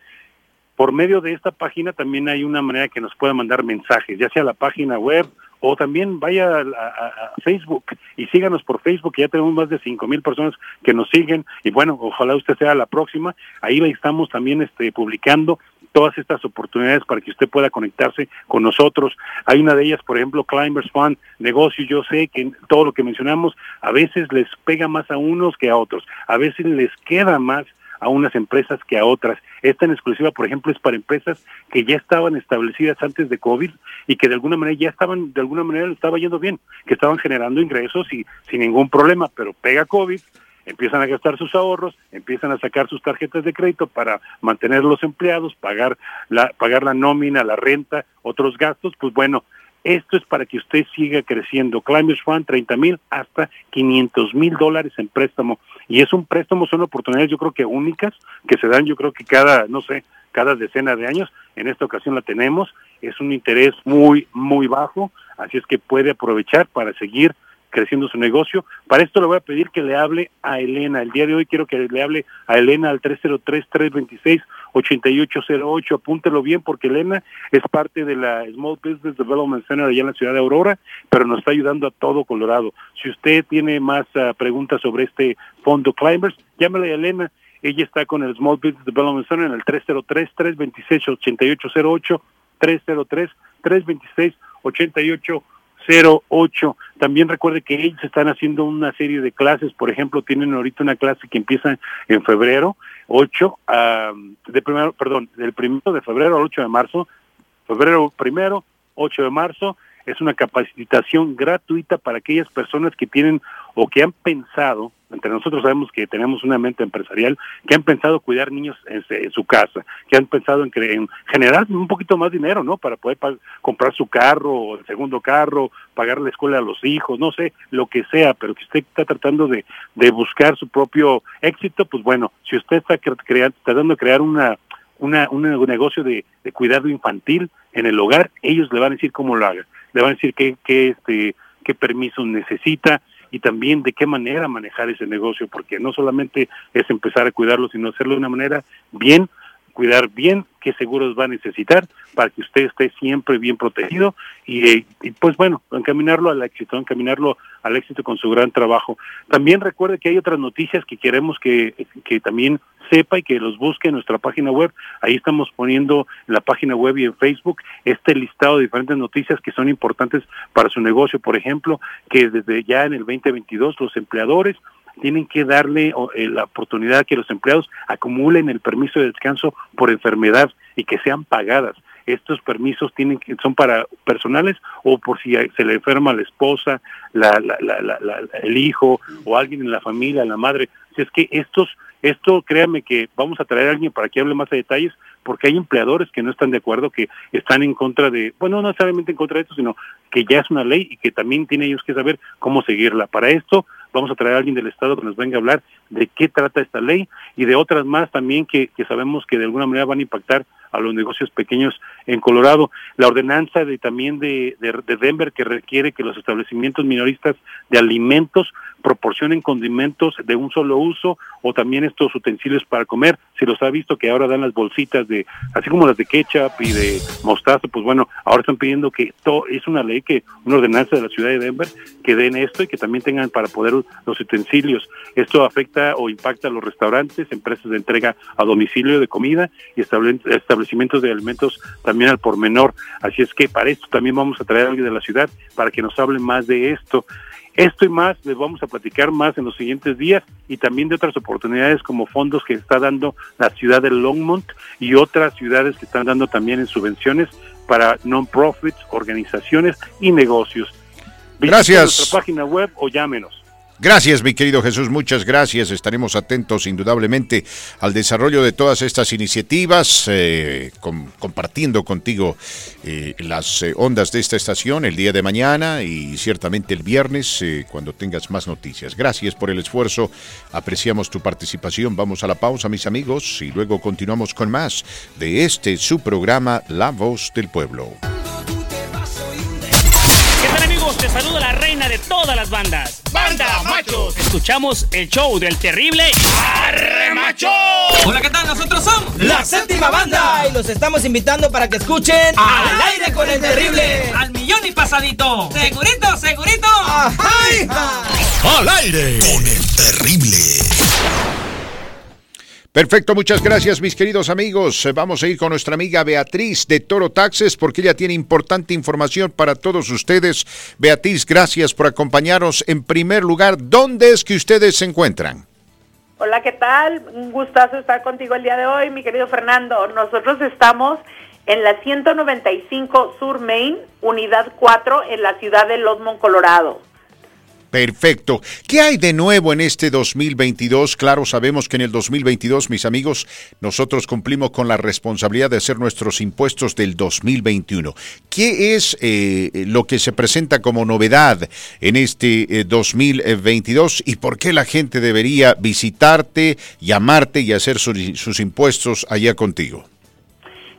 por medio de esta página también hay una manera que nos pueda mandar mensajes, ya sea la página web o también vaya a, Facebook y síganos por Facebook, ya tenemos más de cinco mil personas que nos siguen y bueno, ojalá usted sea la próxima. Ahí estamos también este, publicando todas estas oportunidades para que usted pueda conectarse con nosotros. Hay una de ellas, por ejemplo, Climbers Fund, negocio. Yo sé que todo lo que mencionamos a veces les pega más a unos que a otros, a veces les queda más a unas empresas que a otras. Esta en exclusiva, por ejemplo, es para empresas que ya estaban establecidas antes de COVID y que de alguna manera ya estaban, de alguna manera estaba yendo bien, que estaban generando ingresos y sin ningún problema, pero pega COVID, empiezan a gastar sus ahorros, empiezan a sacar sus tarjetas de crédito para mantener los empleados, pagar la, pagar la nómina, la renta, otros gastos, pues bueno, esto es para que usted siga creciendo. Climbers Fund, 30 mil hasta 500 mil dólares en préstamo. Y es un préstamo, son oportunidades yo creo que únicas, que se dan yo creo que cada, no sé, cada decena de años. En esta ocasión la tenemos. Es un interés muy, muy bajo. Así es que puede aprovechar para seguir creciendo su negocio. Para esto le voy a pedir que le hable a Elena. El día de hoy quiero que le hable a Elena al 303-326-8808. Apúntelo bien porque Elena es parte de la Small Business Development Center allá en la ciudad de Aurora, pero nos está ayudando a todo Colorado. Si usted tiene más ah, preguntas sobre este fondo Climbers, llámale a Elena. Ella está con el Small Business Development Center en el 303-326-8808, 303-326-8808. 08. También recuerde que ellos están haciendo una serie de clases, por ejemplo, tienen ahorita una clase que empieza en febrero 8, ah, de primero, perdón, del primero de febrero al 8 de marzo, febrero primero, 8 de marzo, es una capacitación gratuita para aquellas personas que tienen o que han pensado, entre nosotros sabemos que tenemos una mente empresarial, que han pensado cuidar niños en, su casa, que han pensado en, en generar un poquito más dinero, ¿no? Para poder comprar su carro, el segundo carro, pagar la escuela a los hijos, no sé, lo que sea, pero que usted está tratando de, de buscar su propio éxito, pues bueno, si usted está cre- crea- tratando de crear una una, un negocio de, de cuidado infantil en el hogar, ellos le van a decir cómo lo haga, le van a decir qué, qué, este, qué permisos necesita y también de qué manera manejar ese negocio, porque no solamente es empezar a cuidarlo, sino hacerlo de una manera bien, cuidar bien qué seguros va a necesitar para que usted esté siempre bien protegido y, eh, y, pues bueno, encaminarlo al éxito, encaminarlo al éxito con su gran trabajo. También recuerde que hay otras noticias que queremos que, que también sepa y que los busque en nuestra página web. Ahí estamos poniendo en la página web y en Facebook este listado de diferentes noticias que son importantes para su negocio. Por ejemplo, que desde ya en el 2022 los empleadores tienen que darle eh, la oportunidad que los empleados acumulen el permiso de descanso por enfermedad y que sean pagadas. Estos permisos tienen que, son para personales o por si se le enferma la esposa, la, la- la- el hijo o alguien en la familia, la madre. Si es que estos, esto créanme que vamos a traer a alguien para que hable más a detalles porque hay empleadores que no están de acuerdo, que están en contra de, bueno, no necesariamente en contra de esto, sino que ya es una ley y que también tienen ellos que saber cómo seguirla. Para esto vamos a traer a alguien del Estado que nos venga a hablar de qué trata esta ley y de otras más también que, que sabemos que de alguna manera van a impactar a los negocios pequeños en Colorado. La ordenanza de también de, de, de Denver que requiere que los establecimientos minoristas de alimentos proporcionen condimentos de un solo uso o también estos utensilios para comer. Si los ha visto que ahora dan las bolsitas de, así como las de ketchup y de mostaza, pues bueno, ahora están pidiendo que todo, es una ley que, una ordenanza de la ciudad de Denver, que den esto y que también tengan para poder los utensilios. Esto afecta o impacta a los restaurantes, empresas de entrega a domicilio de comida y estable- establecimientos de alimentos también al por menor. Así es que para esto también vamos a traer a alguien de la ciudad para que nos hable más de esto. Esto y más les vamos a platicar más en los siguientes días y también de otras oportunidades como fondos que está dando la ciudad de Longmont y otras ciudades que están dando también en subvenciones para non-profits, organizaciones y negocios. Visite Gracias. nuestra página web o llámenos. Gracias, mi querido Jesús, muchas gracias. Estaremos atentos indudablemente al desarrollo de todas estas iniciativas, eh, com- compartiendo contigo eh, las eh, ondas de esta estación el día de mañana y ciertamente el viernes cuando tengas más noticias. Gracias por el esfuerzo, apreciamos tu participación. Vamos a la pausa, mis amigos, y luego continuamos con más de este su programa La Voz del Pueblo. Te saluda la reina de todas las bandas. ¡Banda Machos! Escuchamos el show del terrible Arre Macho. Hola, ¿qué tal? Nosotros somos La Séptima ¡Arriba, banda! Y los estamos invitando para que escuchen Al aire con el terrible. Al millón y pasadito. Segurito, segurito. Al aire con el terrible. Perfecto, muchas gracias mis queridos amigos. Eh, Vamos a ir con nuestra amiga Beatriz de Toro Taxes porque ella tiene importante información para todos ustedes. Beatriz, gracias por acompañarnos. En primer lugar, ¿dónde es que ustedes se encuentran? Hola, ¿qué tal? Un gustazo estar contigo el día de hoy, mi querido Fernando. Nosotros estamos en la 195 Sur Main, unidad 4, en la ciudad de Lodmont, Colorado. Perfecto. ¿Qué hay de nuevo en este 2022? Claro, sabemos que en el 2022, mis amigos, nosotros cumplimos con la responsabilidad de hacer nuestros impuestos del 2021. ¿Qué es eh, lo que se presenta como novedad en este eh, 2022 y por qué la gente debería visitarte, llamarte y hacer sus impuestos allá contigo?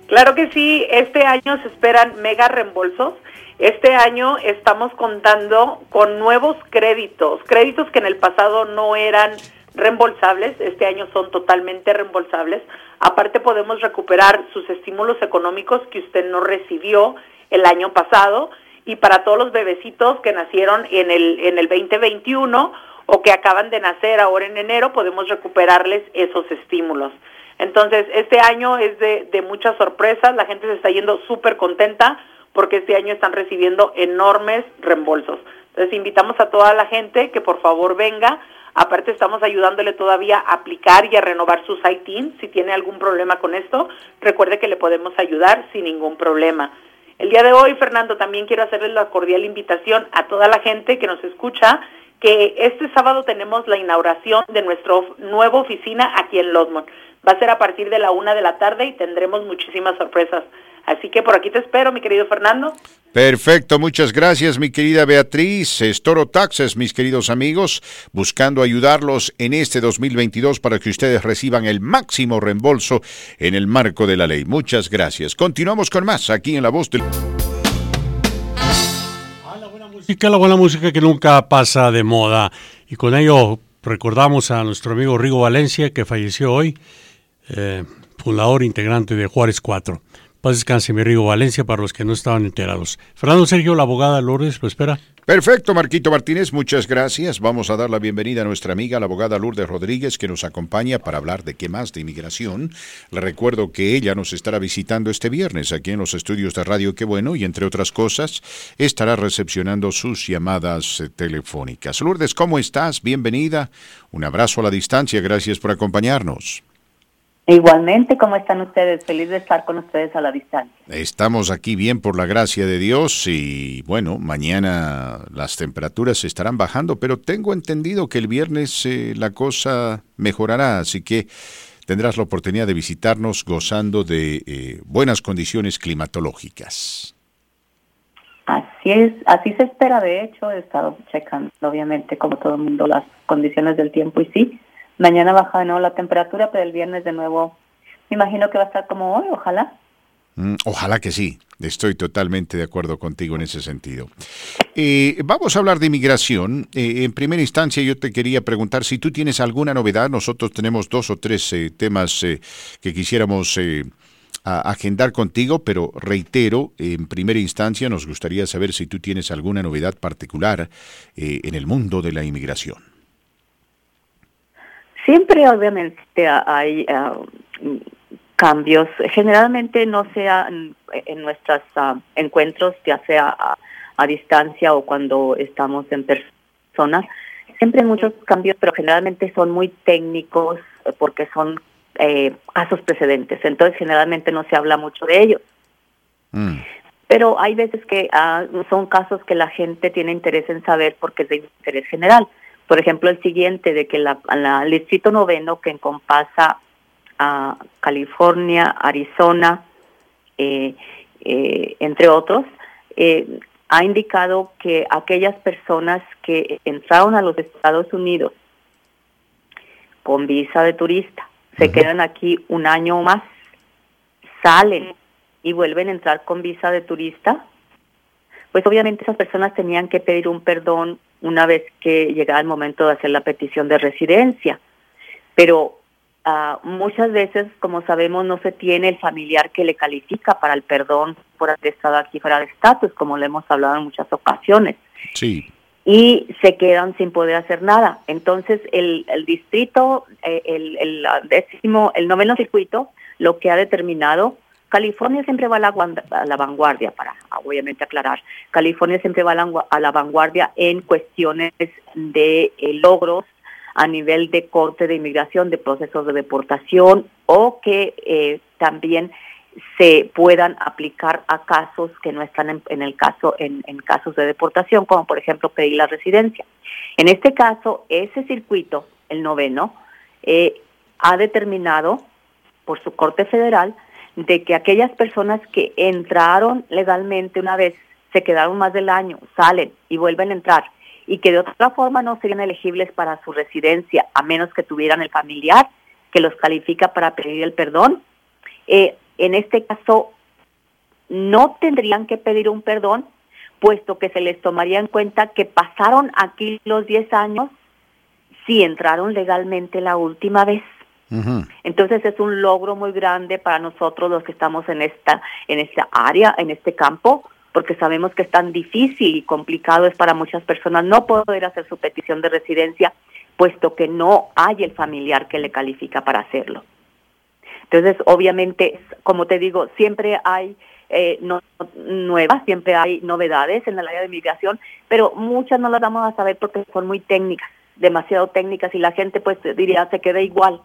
Claro que sí, este año se esperan mega reembolsos. Este año estamos contando con nuevos créditos, créditos que en el pasado no eran reembolsables, este año son totalmente reembolsables. Aparte podemos recuperar sus estímulos económicos que usted no recibió el año pasado y para todos los bebecitos que nacieron en el en el 2021 o que acaban de nacer ahora en enero, podemos recuperarles esos estímulos. Entonces, este año es de, de muchas sorpresas, la gente se está yendo súper contenta porque este año están recibiendo enormes reembolsos. Entonces, invitamos a toda la gente que por favor venga. Aparte, estamos ayudándole todavía a aplicar y a renovar sus ITIN. Si tiene algún problema con esto, recuerde que le podemos ayudar sin ningún problema. El día de hoy, Fernando, también quiero hacerles la cordial invitación a toda la gente que nos escucha que este sábado tenemos la inauguración de nuestra nueva oficina aquí en Lodmont. Va a ser a partir de la una de la tarde y tendremos muchísimas sorpresas. Así que por aquí te espero, mi querido Fernando. Perfecto, muchas gracias mi querida Beatriz. Es Toro Taxes, mis queridos amigos, buscando ayudarlos en este 2022 para que ustedes reciban el máximo reembolso en el marco de la ley. Muchas gracias. Continuamos con más aquí en La Voz del... música, la buena música que nunca pasa de moda. Y con ello recordamos a nuestro amigo Rigo Valencia, que falleció hoy, eh, fundador integrante de Juárez 4. Paz descanse, mi Rigo Valencia, para los que no estaban enterados. Fernando Sergio, la abogada Lourdes, lo espera. Perfecto, Marquito Martínez, muchas gracias. Vamos a dar la bienvenida a nuestra amiga, la abogada Lourdes Rodríguez, que nos acompaña para hablar de qué más de inmigración. Le recuerdo que ella nos estará visitando este viernes aquí en los estudios de Radio Qué Bueno y, entre otras cosas, estará recepcionando sus llamadas eh, telefónicas. Lourdes, ¿cómo estás? Bienvenida. Un abrazo a la distancia. Gracias por acompañarnos. Igualmente, ¿cómo están ustedes? Feliz de estar con ustedes a la distancia. Estamos aquí bien por la gracia de Dios y bueno, mañana las temperaturas estarán bajando, pero tengo entendido que el viernes eh, la cosa mejorará, así que tendrás la oportunidad de visitarnos gozando de eh, buenas condiciones climatológicas. Así es, así se espera. De hecho, he estado checando, obviamente, como todo el mundo, las condiciones del tiempo y sí, mañana baja de la temperatura, pero el viernes de nuevo, me imagino que va a estar como hoy, ojalá. Mm, Ojalá que sí, estoy totalmente de acuerdo contigo en ese sentido. Eh, vamos a hablar de inmigración. Eh, en primera instancia yo te quería preguntar si tú tienes alguna novedad. Nosotros tenemos dos o tres eh, temas eh, que quisiéramos eh, agendar contigo, pero reitero, en primera instancia nos gustaría saber si tú tienes alguna novedad particular en el mundo de la inmigración. Siempre, obviamente, ha- hay mm, cambios. Generalmente no sea en, nuestros ah, encuentros, ya sea a, a distancia o cuando estamos en persona. Siempre hay muchos cambios, pero generalmente son muy técnicos porque son eh, casos precedentes. Entonces, generalmente no se habla mucho de ellos. Pero hay veces que ah, son casos que la gente tiene interés en saber porque es de interés general. Por ejemplo, el siguiente, de que la, la- el distrito noveno que encompasa a California, Arizona, eh, eh, entre otros, eh, ha indicado que aquellas personas que entraron a los Estados Unidos con visa de turista, se quedan aquí un año o más, salen y vuelven a entrar con visa de turista, pues obviamente esas personas tenían que pedir un perdón una vez que llegara el momento de hacer la petición de residencia. Pero ah, muchas veces, como sabemos, no se tiene el familiar que le califica para el perdón por haber estado aquí fuera de estatus, como le hemos hablado en muchas ocasiones. Sí. Y se quedan sin poder hacer nada. Entonces, el, el distrito, eh, el, el ah, décimo, el noveno circuito, lo que ha determinado California siempre va a la, vanguardia, para obviamente aclarar. California siempre va a la, vanguardia en cuestiones de eh, logros a nivel de corte de inmigración, de procesos de deportación o que eh, también se puedan aplicar a casos que no están en, en el caso en, en casos de deportación, como por ejemplo pedir la residencia. En este caso, ese circuito, el noveno, eh, ha determinado por su corte federal de que aquellas personas que entraron legalmente una vez, se quedaron más del año, salen y vuelven a entrar y que de otra forma no serían elegibles para su residencia a menos que tuvieran el familiar que los califica para pedir el perdón, eh, en este caso no tendrían que pedir un perdón, puesto que se les tomaría en cuenta que pasaron aquí los 10 años si entraron legalmente la última vez. Entonces es un logro muy grande para nosotros los que estamos en esta en esta área, en este campo, porque sabemos que es tan difícil y complicado es para muchas personas no poder hacer su petición de residencia, puesto que no hay el familiar que le califica para hacerlo. Entonces, obviamente, como te digo, siempre hay eh, no, nuevas, siempre hay novedades en el área de migración, pero muchas no las vamos a saber porque son muy técnicas, demasiado técnicas y la gente pues diría se queda igual.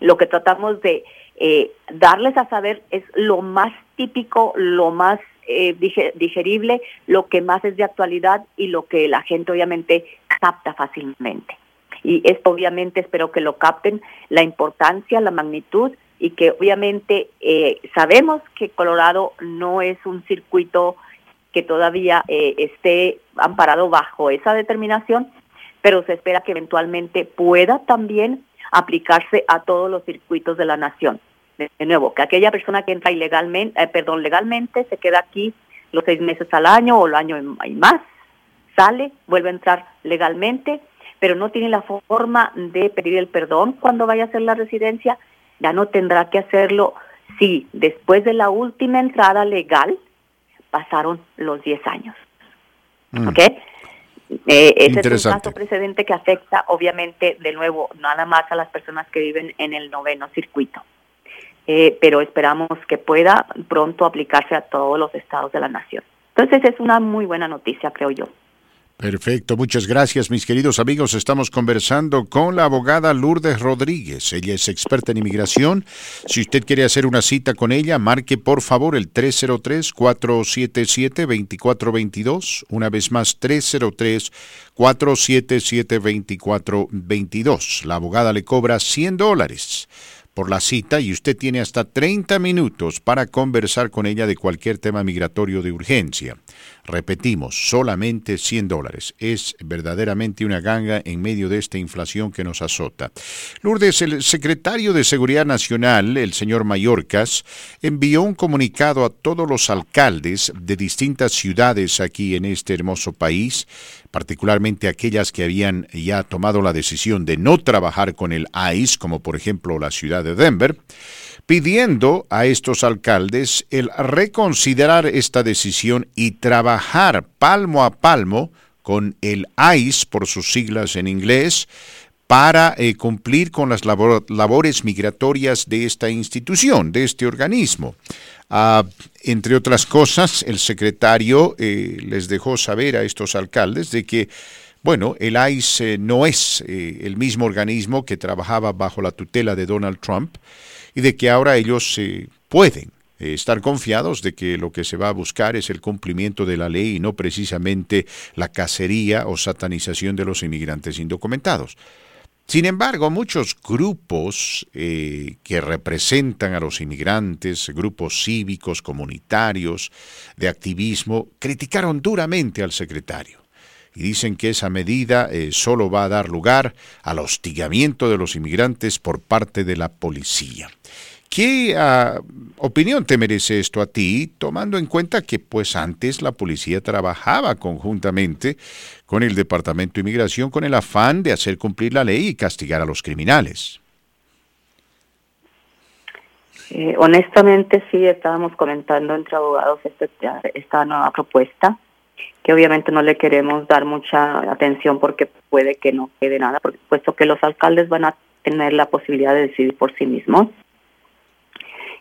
Lo que tratamos de eh, darles a saber es lo más típico, lo más eh, dige- digerible, lo que más es de actualidad y lo que la gente obviamente capta fácilmente. Y esto obviamente espero que lo capten, la importancia, la magnitud y que obviamente eh, sabemos que Colorado no es un circuito que todavía eh, esté amparado bajo esa determinación, pero se espera que eventualmente pueda también aplicarse a todos los circuitos de la nación. De, de nuevo, que aquella persona que entra ilegalmente, eh, perdón, legalmente se queda aquí los seis meses al año o el año y más, sale, vuelve a entrar legalmente, pero no tiene la forma de pedir el perdón cuando vaya a hacer la residencia, ya no tendrá que hacerlo si después de la última entrada legal pasaron los 10 años. ¿Ok? Eh, ese es un caso precedente que afecta, obviamente, de nuevo, nada más a las personas que viven en el noveno circuito. Eh, pero esperamos que pueda pronto aplicarse a todos los estados de la nación. Entonces es una muy buena noticia, creo yo. Perfecto, muchas gracias mis queridos amigos. Estamos conversando con la abogada Lourdes Rodríguez. Ella es experta en inmigración. Si usted quiere hacer una cita con ella, marque por favor el 303-477-2422. Una vez más, 303-477-2422. La abogada le cobra 100 dólares por la cita y usted tiene hasta 30 minutos para conversar con ella de cualquier tema migratorio de urgencia. Repetimos, solamente 100 dólares. Es verdaderamente una ganga en medio de esta inflación que nos azota. Lourdes, el secretario de Seguridad Nacional, el señor Mayorkas, envió un comunicado a todos los alcaldes de distintas ciudades aquí en este hermoso país, particularmente aquellas que habían ya tomado la decisión de no trabajar con el ICE, como por ejemplo la ciudad de Denver, pidiendo a estos alcaldes el reconsiderar esta decisión y trabajar palmo a palmo con el ICE, por sus siglas en inglés, para eh, cumplir con las labor- labores migratorias de esta institución, de este organismo. Ah, entre otras cosas, el secretario eh, les dejó saber a estos alcaldes de que, bueno, el ICE no es eh, el mismo organismo que trabajaba bajo la tutela de Donald Trump y de que ahora ellos eh, pueden estar confiados de que lo que se va a buscar es el cumplimiento de la ley y no precisamente la cacería o satanización de los inmigrantes indocumentados. Sin embargo, muchos grupos eh, que representan a los inmigrantes, grupos cívicos, comunitarios, de activismo, criticaron duramente al secretario y dicen que esa medida eh, solo va a dar lugar al hostigamiento de los inmigrantes por parte de la policía. ¿Qué ah, opinión te merece esto a ti, tomando en cuenta que pues antes la policía trabajaba conjuntamente con el Departamento de Inmigración con el afán de hacer cumplir la ley y castigar a los criminales? Eh, honestamente, sí, estábamos comentando entre abogados este- esta nueva propuesta, que obviamente no le queremos dar mucha atención porque puede que no quede nada, puesto que los alcaldes van a tener la posibilidad de decidir por sí mismos.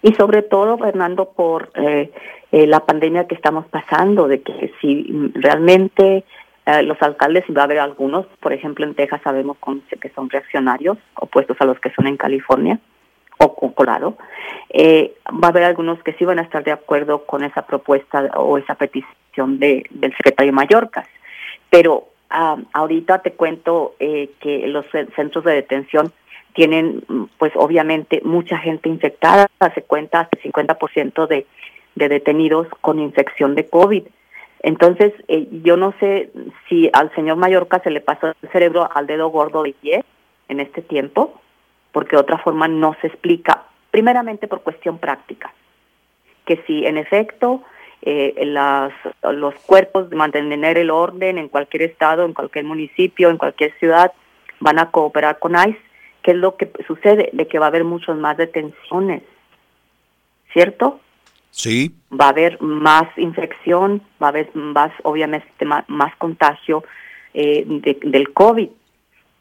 Y sobre todo, Fernando, por eh, eh, la pandemia que estamos pasando, de que si realmente eh, los alcaldes, va a haber algunos, por ejemplo en Texas sabemos con- que son reaccionarios, opuestos a los que son en California o con Colorado, eh, va a haber algunos que sí van a estar de acuerdo con esa propuesta o esa petición de, del secretario Mallorcas. Pero ah, ahorita te cuento que los ce- centros de detención tienen, pues obviamente, mucha gente infectada. Se cuenta hasta el 50% de, de detenidos con infección de COVID. Entonces, eh, yo no sé si al señor Mallorca se le pasó el cerebro al dedo gordo de pie en este tiempo, porque de otra forma no se explica, primeramente por cuestión práctica, que si en efecto eh, las, los cuerpos de mantener el orden en cualquier estado, en cualquier municipio, en cualquier ciudad, van a cooperar con ICE, ¿qué es lo que sucede? De que va a haber muchos más detenciones, ¿cierto? Sí. va a haber más infección, va a haber más, obviamente, más, más contagio eh, de- del COVID.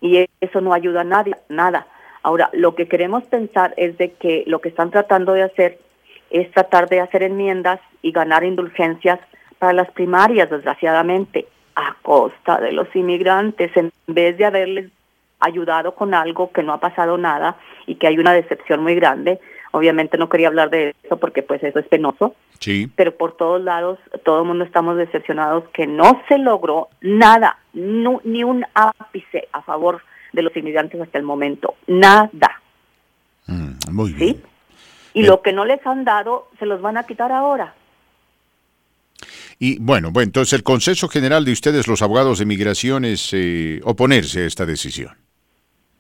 Y eso no ayuda a nadie, nada. Ahora, lo que queremos pensar es de que lo que están tratando de hacer es tratar de hacer enmiendas y ganar indulgencias para las primarias, desgraciadamente, a costa de los inmigrantes, en vez de haberles ayudado con algo que no ha pasado nada y que hay una decepción muy grande. Obviamente no quería hablar de eso porque pues eso es penoso, Sí. pero por todos lados todo el mundo estamos decepcionados que no se logró nada, no- ni un ápice a favor de los inmigrantes hasta el momento, nada. Muy bien. Y Eh. lo que no les han dado se los van a quitar ahora. Y bueno, bueno, entonces el consenso general de ustedes, los abogados de migración, es eh, oponerse a esta decisión.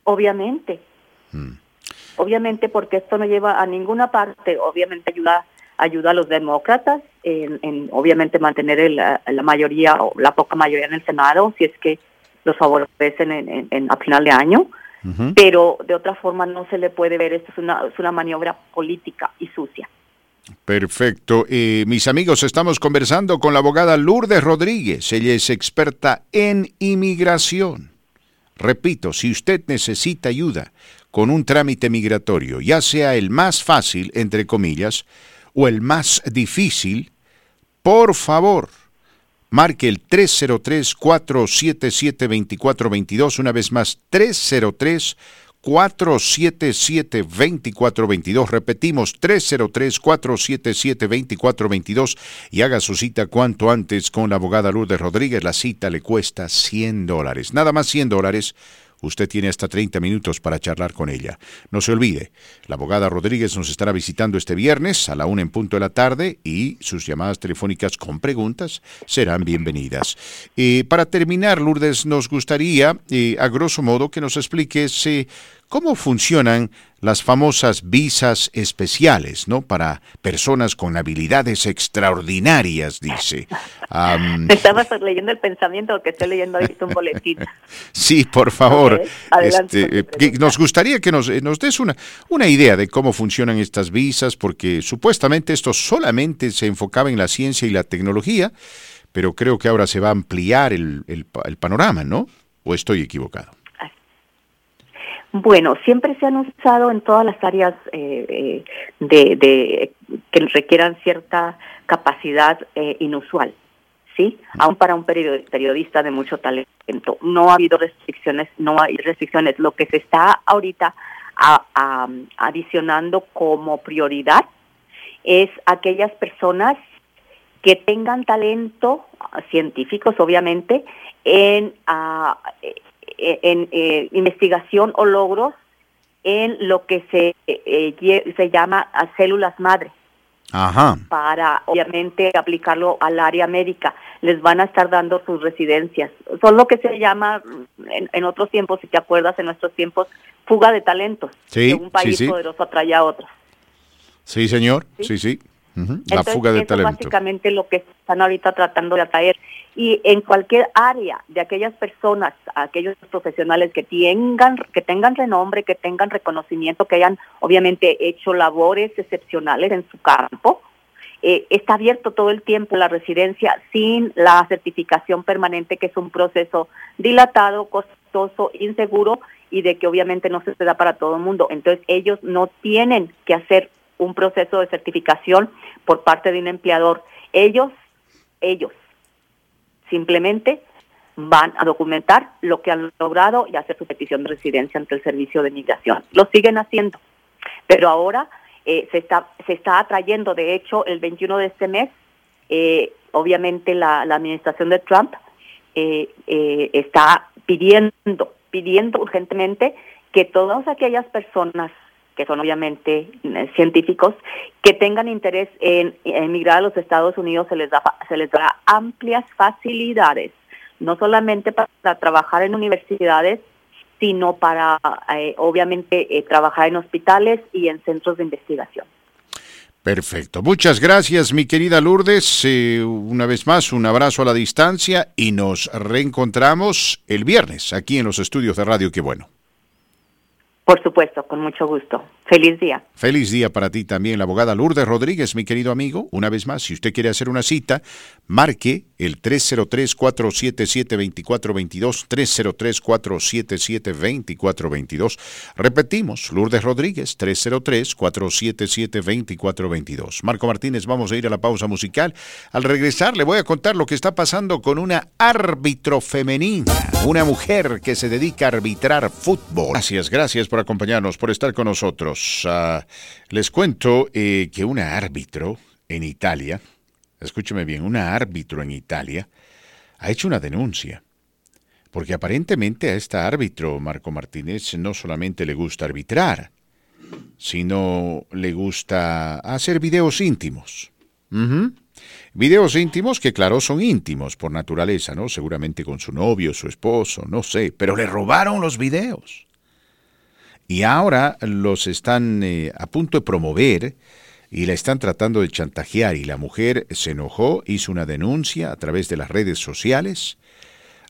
Obviamente. Obviamente porque esto no lleva a ninguna parte, obviamente ayuda ayuda a los demócratas en, en, obviamente mantener el, la, la mayoría o la poca mayoría en el Senado si es que los favorecen en, en- en- a final de año, pero de otra forma no se le puede ver, esto es una, es una maniobra política y sucia. Perfecto. Eh, mis amigos, estamos conversando con la abogada Lourdes Rodríguez. Ella es experta en inmigración. Repito, si usted necesita ayuda con un trámite migratorio, ya sea el más fácil, entre comillas, o el más difícil, por favor, marque el 303-477-2422, una vez más, 303-477-2422, repetimos, 303-477-2422 y haga su cita cuanto antes con la abogada Lourdes Rodríguez. La cita le cuesta 100 dólares, nada más 100 dólares. Usted tiene hasta 30 minutos para charlar con ella. No se olvide, la abogada Rodríguez nos estará visitando este viernes a la una en punto de la tarde y sus llamadas telefónicas con preguntas serán bienvenidas. Eh, para terminar, Lourdes, nos gustaría, eh, a grosso modo, que nos expliques eh, cómo funcionan las famosas visas especiales, ¿no? Para personas con habilidades extraordinarias, dice. [laughs] Estabas leyendo el pensamiento que estoy leyendo ahorita un boletín. [laughs] Sí, por favor. Adelante Este, nos gustaría que nos, eh, nos des una, una idea de cómo funcionan estas visas, porque supuestamente esto solamente se enfocaba en la ciencia y la tecnología, pero creo que ahora se va a ampliar el, el panorama, ¿no? ¿O estoy equivocado? Bueno, siempre se han usado en todas las áreas eh, eh, de, de- que requieran cierta capacidad eh, inusual, ¿sí? Aún para un period- periodista de mucho talento. No ha habido restricciones, no hay restricciones. Lo que se está ahorita a- adicionando como prioridad es aquellas personas que tengan talento, científicos obviamente, en, ah, en eh, investigación o logros en lo que se, eh, lle- se llama ah, células madre Ajá. para obviamente aplicarlo al área médica. Les van a estar dando sus residencias. Son lo que se llama en, en otros tiempos, si te acuerdas, en nuestros tiempos, fuga de talentos. Sí, de un país sí, sí. poderoso atrae a otro. Sí, señor. Sí, sí. La Entonces, fuga de eso talento. básicamente lo que están ahorita tratando de atraer. Y en cualquier área de aquellas personas, aquellos profesionales que tengan, que tengan renombre, que tengan reconocimiento, que hayan obviamente hecho labores excepcionales en su campo, eh, está abierto todo el tiempo la residencia sin la certificación permanente, que es un proceso dilatado, costoso, inseguro y de que obviamente no se da para todo el mundo. Entonces ellos no tienen que hacer un proceso de certificación por parte de un empleador. Ellos, ellos simplemente van a documentar lo que han logrado y hacer su petición de residencia ante el servicio de migración. Lo siguen haciendo, pero ahora eh, se está se está atrayendo, de hecho, el 21 de este mes, eh, obviamente la, la administración de Trump eh, eh, está pidiendo, pidiendo urgentemente que todas aquellas personas que son obviamente eh, científicos, que tengan interés en emigrar a los Estados Unidos, se les da se les dará amplias facilidades, no solamente para trabajar en universidades, sino para eh, obviamente eh, trabajar en hospitales y en centros de investigación. Perfecto. Muchas gracias, mi querida Lourdes. Una vez más, un abrazo a la distancia y nos reencontramos el viernes aquí en los estudios de Radio Qué Bueno. Por supuesto, con mucho gusto. Feliz día. Feliz día para ti también, la abogada Lourdes Rodríguez, mi querido amigo. Una vez más, si usted quiere hacer una cita, marque el 303-477-2422, 303-477-2422. Repetimos, Lourdes Rodríguez, 303-477-2422. Marco Martínez, vamos a ir a la pausa musical. Al regresar, le voy a contar lo que está pasando con una árbitro femenina, una mujer que se dedica a arbitrar fútbol. Gracias, gracias por acompañarnos, por estar con nosotros. Les cuento eh, que una árbitro en Italia, escúcheme bien, una árbitro en Italia ha hecho una denuncia. Porque aparentemente a esta árbitro, Marco Martínez, no solamente le gusta arbitrar, sino le gusta hacer videos íntimos. Videos íntimos que, claro, son íntimos por naturaleza, ¿no? Seguramente con su novio, su esposo, no sé, pero le robaron los videos. Y ahora los están eh, a punto de promover y la están tratando de chantajear. Y la mujer se enojó, hizo una denuncia a través de las redes sociales,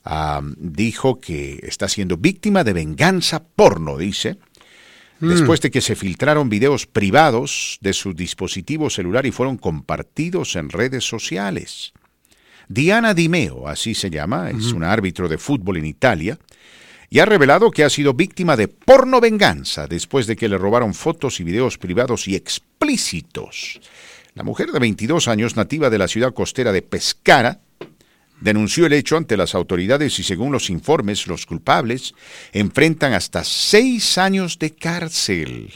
ah, dijo que está siendo víctima de venganza porno, dice, después de que se filtraron videos privados de su dispositivo celular y fueron compartidos en redes sociales. Diana Dimeo, así se llama, es un árbitro de fútbol en Italia, y ha revelado que ha sido víctima de porno venganza después de que le robaron fotos y videos privados y explícitos. La mujer de 22 años, nativa de la ciudad costera de Pescara, denunció el hecho ante las autoridades y según los informes, los culpables enfrentan hasta seis años de cárcel.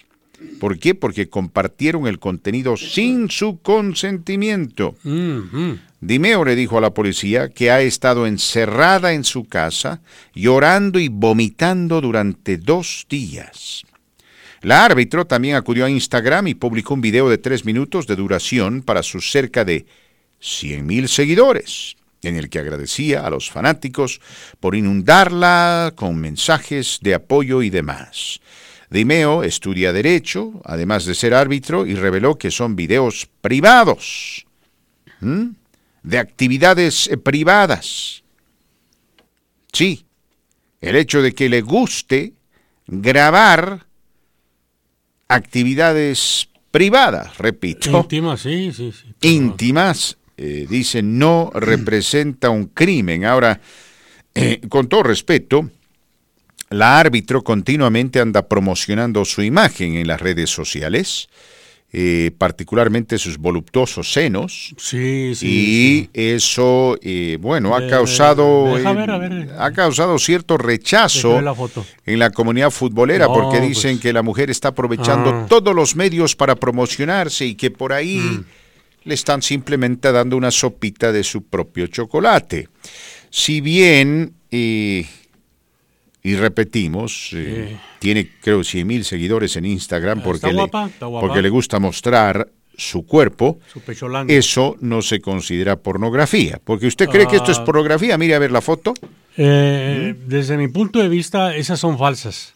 ¿Por qué? Porque compartieron el contenido sin su consentimiento. Dimeo le dijo a la policía que ha estado encerrada en su casa, llorando y vomitando durante dos días. La árbitro también acudió a Instagram y publicó un video de tres minutos de duración para sus cerca de 100.000 seguidores, en el que agradecía a los fanáticos por inundarla con mensajes de apoyo y demás. Dimeo estudia Derecho, además de ser árbitro, y reveló que son videos privados, ¿m? De actividades eh, privadas. Sí, el hecho de que le guste grabar actividades privadas, repito, Íntima, sí, sí, sí. íntimas, eh, dice, no representa un crimen. Ahora, eh, con todo respeto, la árbitro continuamente anda promocionando su imagen en las redes sociales, eh, particularmente sus voluptuosos senos. Sí, sí. y eso, eh, bueno, ha Eh, causado, eh, ver, a ver. ha causado cierto rechazo ver la foto. en la comunidad futbolera No, porque pues. dicen que la mujer está aprovechando Ah. todos los medios para promocionarse y que por ahí Mm. le están simplemente dando una sopita de su propio chocolate. Si bien, eh, y repetimos, eh, tiene creo 100 mil seguidores en Instagram porque, le, guapa, porque le gusta mostrar su cuerpo, Su eso no se considera pornografía. Porque usted cree que esto es Ah. pornografía, mire a ver la foto. Eh, Desde mi punto de vista, esas son falsas.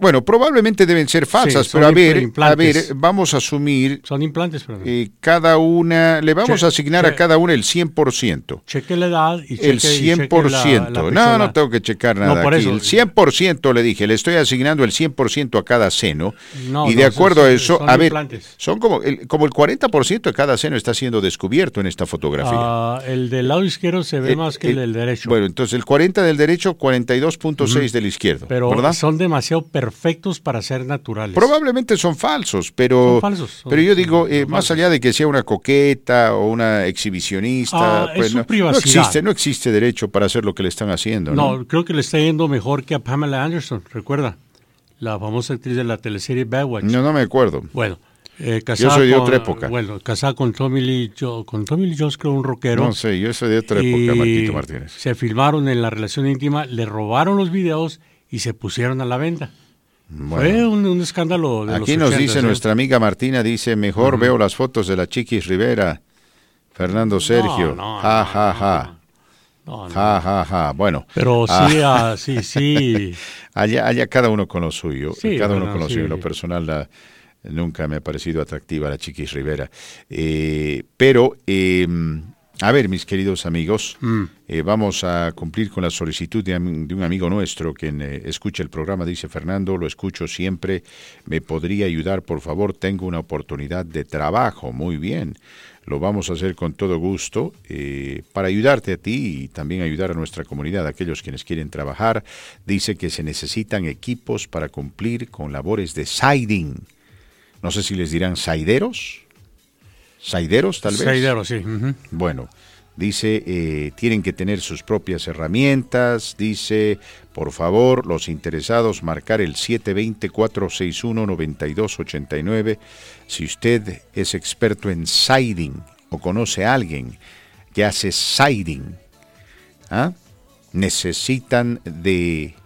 Bueno, probablemente deben ser falsas, Sí, pero a ver, a ver, vamos a asumir Son implantes, perdón. eh, cada una, le vamos Che- a asignar a cada una el 100%. Cheque la edad y cheque, El y cheque 100%. la- la no, no tengo que checar No, nada por aquí. eso. El 100% le dije, le estoy asignando el 100% a cada seno. No, y de no, acuerdo son- a eso, a ver, implantes. son como el, como el 40% de cada seno está siendo descubierto en esta fotografía. Ah, el del lado izquierdo se ve Eh, más que el eh, del derecho. Bueno, entonces el 40 del derecho, 42.6 Ujú. del izquierdo, pero ¿verdad? son demasiado perfectos para ser naturales. Probablemente son falsos, pero, Son falsos, son- pero yo digo, eh, más allá de que sea una coqueta o una exhibicionista, Ah, es pues no, existe, no existe derecho para hacer lo que le están haciendo. ¿no? No, creo que le está yendo mejor que a Pamela Anderson, recuerda. La famosa actriz de la teleserie Baywatch. No, no me acuerdo. Bueno, eh, casada soy de con- otra época. Bueno, casada con Tommy Lee, Jo- con Tommy Lee Jones, creo, un rockero. No sé, yo soy de otra época, Y Marquito Martínez. Se filmaron en la relación íntima, le robaron los videos y se pusieron a la venta. Fue un, un escándalo de Aquí los nos 80s, dice ¿eh? nuestra amiga Martina, dice, mejor veo las fotos de la Chiquis Rivera, Fernando Sergio. no, ja, ja, ja. Ja, ja, ja. Bueno. Pero sí, ah, ah, sí, sí. [laughs] allá, allá cada uno con lo suyo. Sí, cada uno con lo suyo. En sí. lo personal, la- nunca me ha parecido atractiva la Chiquis Rivera. Eh, pero, eh, a ver, mis queridos amigos, Mm. eh, vamos a cumplir con la solicitud de, un amigo nuestro quien eh, escucha el programa. Dice Fernando, lo escucho siempre. ¿Me podría ayudar, por favor? Tengo una oportunidad de trabajo. Muy bien. Lo vamos a hacer con todo gusto eh, para ayudarte a ti y también ayudar a nuestra comunidad, a aquellos quienes quieren trabajar. Dice que se necesitan equipos para cumplir con labores de siding. No sé si les dirán saideros. ¿Saideros, tal vez? Saideros, sí. Bueno, dice, eh, tienen que tener sus propias herramientas. Dice, por favor, los interesados marcar el 720-461-9289. Si usted es experto en siding o conoce a alguien que hace siding, ¿ah? necesitan de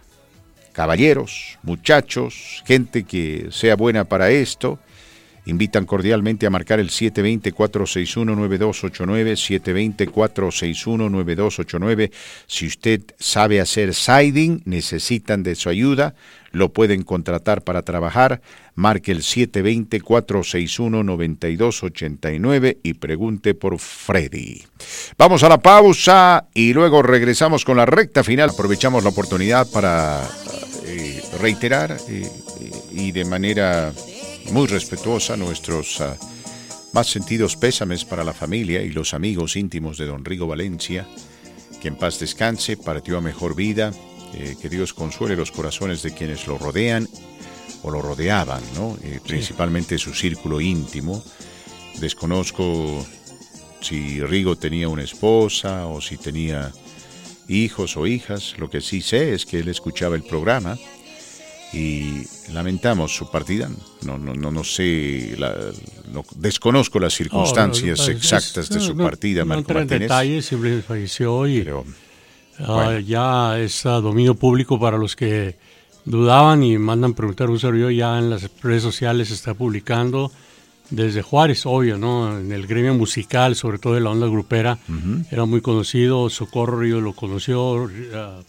caballeros, muchachos, gente que sea buena para esto. Invitan cordialmente a marcar el 720-461-9289, 720-461-9289. Si usted sabe hacer siding, necesitan de su ayuda, lo pueden contratar para trabajar. Marque el 720-461-9289 y pregunte por Freddy. Vamos a la pausa y luego regresamos con la recta final. Aprovechamos la oportunidad para eh, reiterar eh, eh, y de manera muy respetuosa nuestros ah, más sentidos pésames para la familia y los amigos íntimos de don Rigo Valencia, que en paz descanse, partió a mejor vida, eh, que Dios consuele los corazones de quienes lo rodean o lo rodeaban, ¿no? Eh, principalmente su círculo íntimo. Desconozco si Rigo tenía una esposa o si tenía hijos o hijas. Lo que sí sé es que él escuchaba el programa y lamentamos su partida. No, no, no, no sé, la- no- desconozco las circunstancias Oh, exactas de su partida, Marco entra en Martínez. detalles, simplemente falleció y ah, bueno. ya es dominio público para los que dudaban y mandan preguntar un servidor ya en las redes sociales se está publicando desde Juárez, obvio, ¿no? En el gremio musical, sobre todo de la onda grupera, era muy conocido, Socorro Río lo conoció, ah,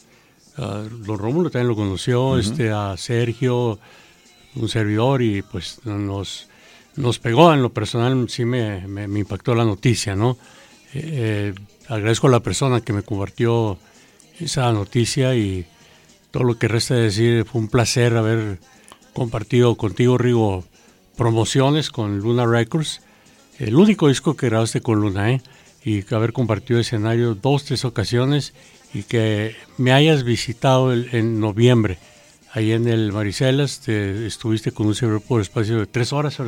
ah, don Rómulo también lo conoció, este, a Sergio, un servidor, y pues nos, nos pegó en lo personal, sí me, me- me impactó la noticia, ¿no? Eh, eh, agradezco a la persona que me compartió esa noticia y todo lo que resta de decir, fue un placer haber compartido contigo, Rigo, promociones con Luna Records, el único disco que grabaste con Luna, ¿eh? Y haber compartido escenario dos, tres ocasiones y que me hayas visitado el- en noviembre, ahí en el Maricelas, te, estuviste con un servidor por espacio de tres horas,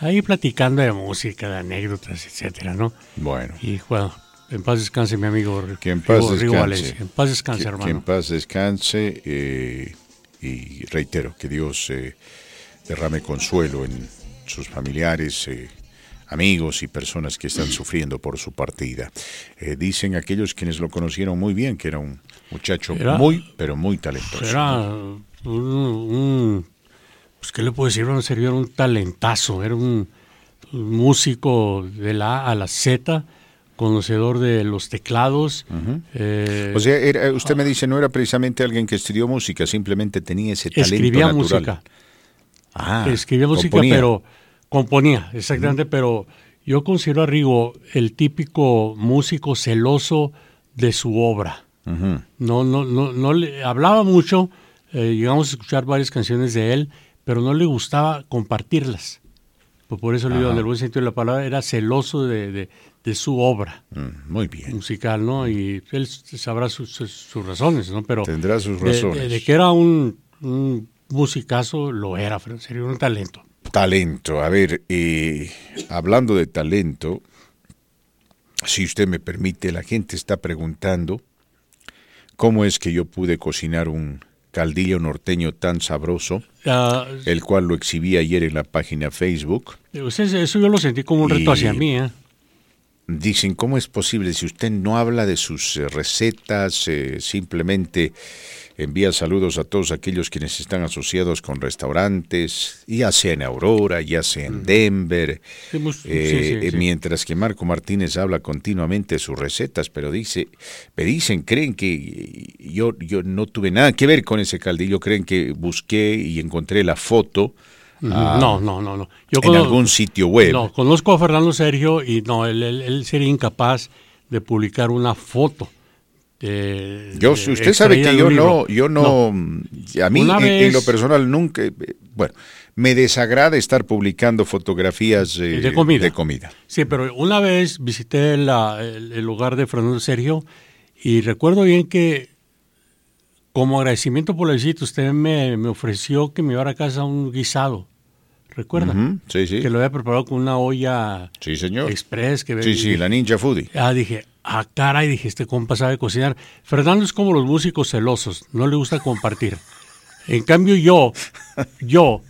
ahí platicando de música, de anécdotas, etcétera, ¿no? Bueno. Y bueno, en paz descanse mi amigo Que en paz Rigo- Rigo descanse. Valencia. En paz descanse, Que- hermano. Que en paz descanse eh, y reitero que Dios eh, derrame consuelo en sus familiares, eh, amigos y personas que están sufriendo por su partida. Eh, dicen aquellos quienes lo conocieron muy bien que era un muchacho Era- muy, pero muy talentoso. Era un, un- pues qué le puedo decir, un servidor, un talentazo, era un, músico de la A a la Z, conocedor de los teclados. eh, O sea, era- usted me dice, no era precisamente alguien que estudió música, simplemente tenía ese talento escribía natural. música. Ah, escribía música, componía. pero componía, exactamente, pero yo considero a Rigo el típico músico celoso de su obra. No, no, no, no le hablaba mucho, eh, llegamos a escuchar varias canciones de él, pero no le gustaba compartirlas. Pues por eso le digo, en el buen sentido de la palabra, era celoso de, de- de su obra. Mm, muy bien. Musical, ¿no? Y él sabrá sus, sus- sus razones, ¿no? Pero Tendrá sus de- razones. De, que era un, un musicazo, lo era, sería un talento. Talento, a ver, eh, hablando de talento, si usted me permite, la gente está preguntando cómo es que yo pude cocinar un caldillo norteño tan sabroso, Ah, el cual lo exhibí ayer en la página Facebook. usted- eso yo lo sentí como un reto Y- hacia mí, ¿eh? Dicen, ¿cómo es posible si usted no habla de sus eh, recetas, eh, simplemente envía saludos a todos aquellos quienes están asociados con restaurantes, ya sea en Aurora, ya sea en Denver, Sí, mus- sí, eh, sí, sí. mientras que Marco Martínez habla continuamente de sus recetas, pero dice, me dicen, creen que yo, yo no tuve nada que ver con ese caldillo, creen que busqué y encontré la foto. Ah, no, no, no, no. Yo en algún sitio web. No, conozco a Fernando Sergio y no, él, él- él sería incapaz de publicar una foto. de- Yo, de- usted sabe que yo no, yo no, a mí en, en lo personal nunca, bueno, me desagrada estar publicando fotografías eh, de comida. de comida. Sí, pero una vez visité la- el, el hogar de Fernando Sergio y recuerdo bien que como agradecimiento por la visita usted me, me ofreció que me llevara a casa un guisado. ¿Recuerda? Sí, sí. Que lo había preparado con una olla Sí, señor. express. Que Sí, sí, la Ninja Foodie. Ah, dije, ah, caray, dije, este compa sabe cocinar. Fernando es como los músicos celosos, no le gusta compartir. En cambio yo, yo,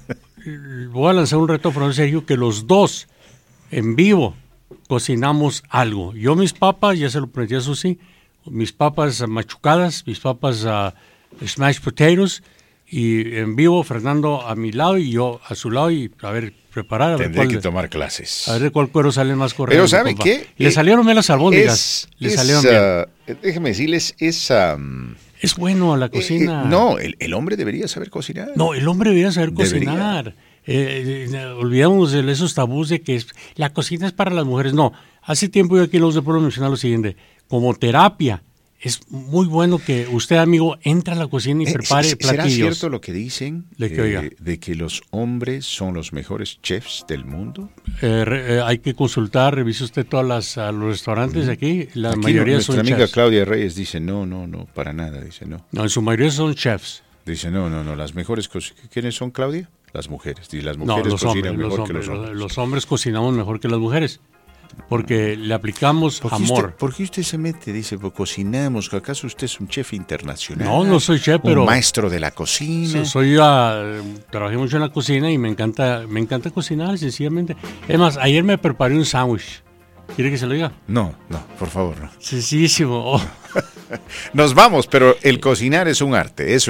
voy a lanzar un reto a Fernando Sergio que los dos, en vivo, cocinamos algo. Yo mis papas, ya se lo prometí a Susi, mis papas machucadas, mis papas ah, smashed potatoes, y en vivo Fernando a mi lado y yo a su lado y a ver, preparar. A ver Tendré cuál que tomar clases. a ver cuál cuero sale más correcto. Pero ¿sabe qué? Le Eh, salieron bien las albóndigas. Le salieron bien. ah, déjeme decirles, es... ah, Es bueno la eh, cocina. eh, no, el, el hombre debería saber cocinar. No, el hombre debería saber Debería. cocinar. Olvidamos de esos tabús de que es- la cocina es para las mujeres. No, hace tiempo yo aquí en Los de Pueblo mencionaba lo siguiente. Como terapia, es muy bueno que usted, amigo, entre a la cocina y Eh, prepare ¿se- ¿Será platillos. cierto lo que dicen De que, eh, de que los hombres son los mejores chefs del mundo? Eh, re- eh, hay que consultar, revise usted todos los restaurantes de aquí. La Aquí mayoría nuestra son amiga chefs. Claudia Reyes dice, no, no, no, para nada, dice, no. No, en su mayoría son chefs. Dice, no, no, no, las mejores cosas. ¿Quiénes son, Claudia? Las mujeres. Y las mujeres cocinan hombres, mejor que hombres, los, hombres. los hombres cocinamos mejor que las mujeres. Porque le aplicamos ¿Por qué, amor. usted, por qué usted se mete? Dice, pues cocinamos. ¿Acaso usted es un chef internacional? No, no soy chef, Un pero- maestro de la cocina. So- soy ah, trabajé mucho en la cocina y me encanta me encanta cocinar sencillamente. Es más, ayer me preparé un sándwich. ¿Quiere que se lo diga? No, no, por favor, no. Sencillísimo. Oh. [laughs] Nos vamos, pero el cocinar es un arte. Eso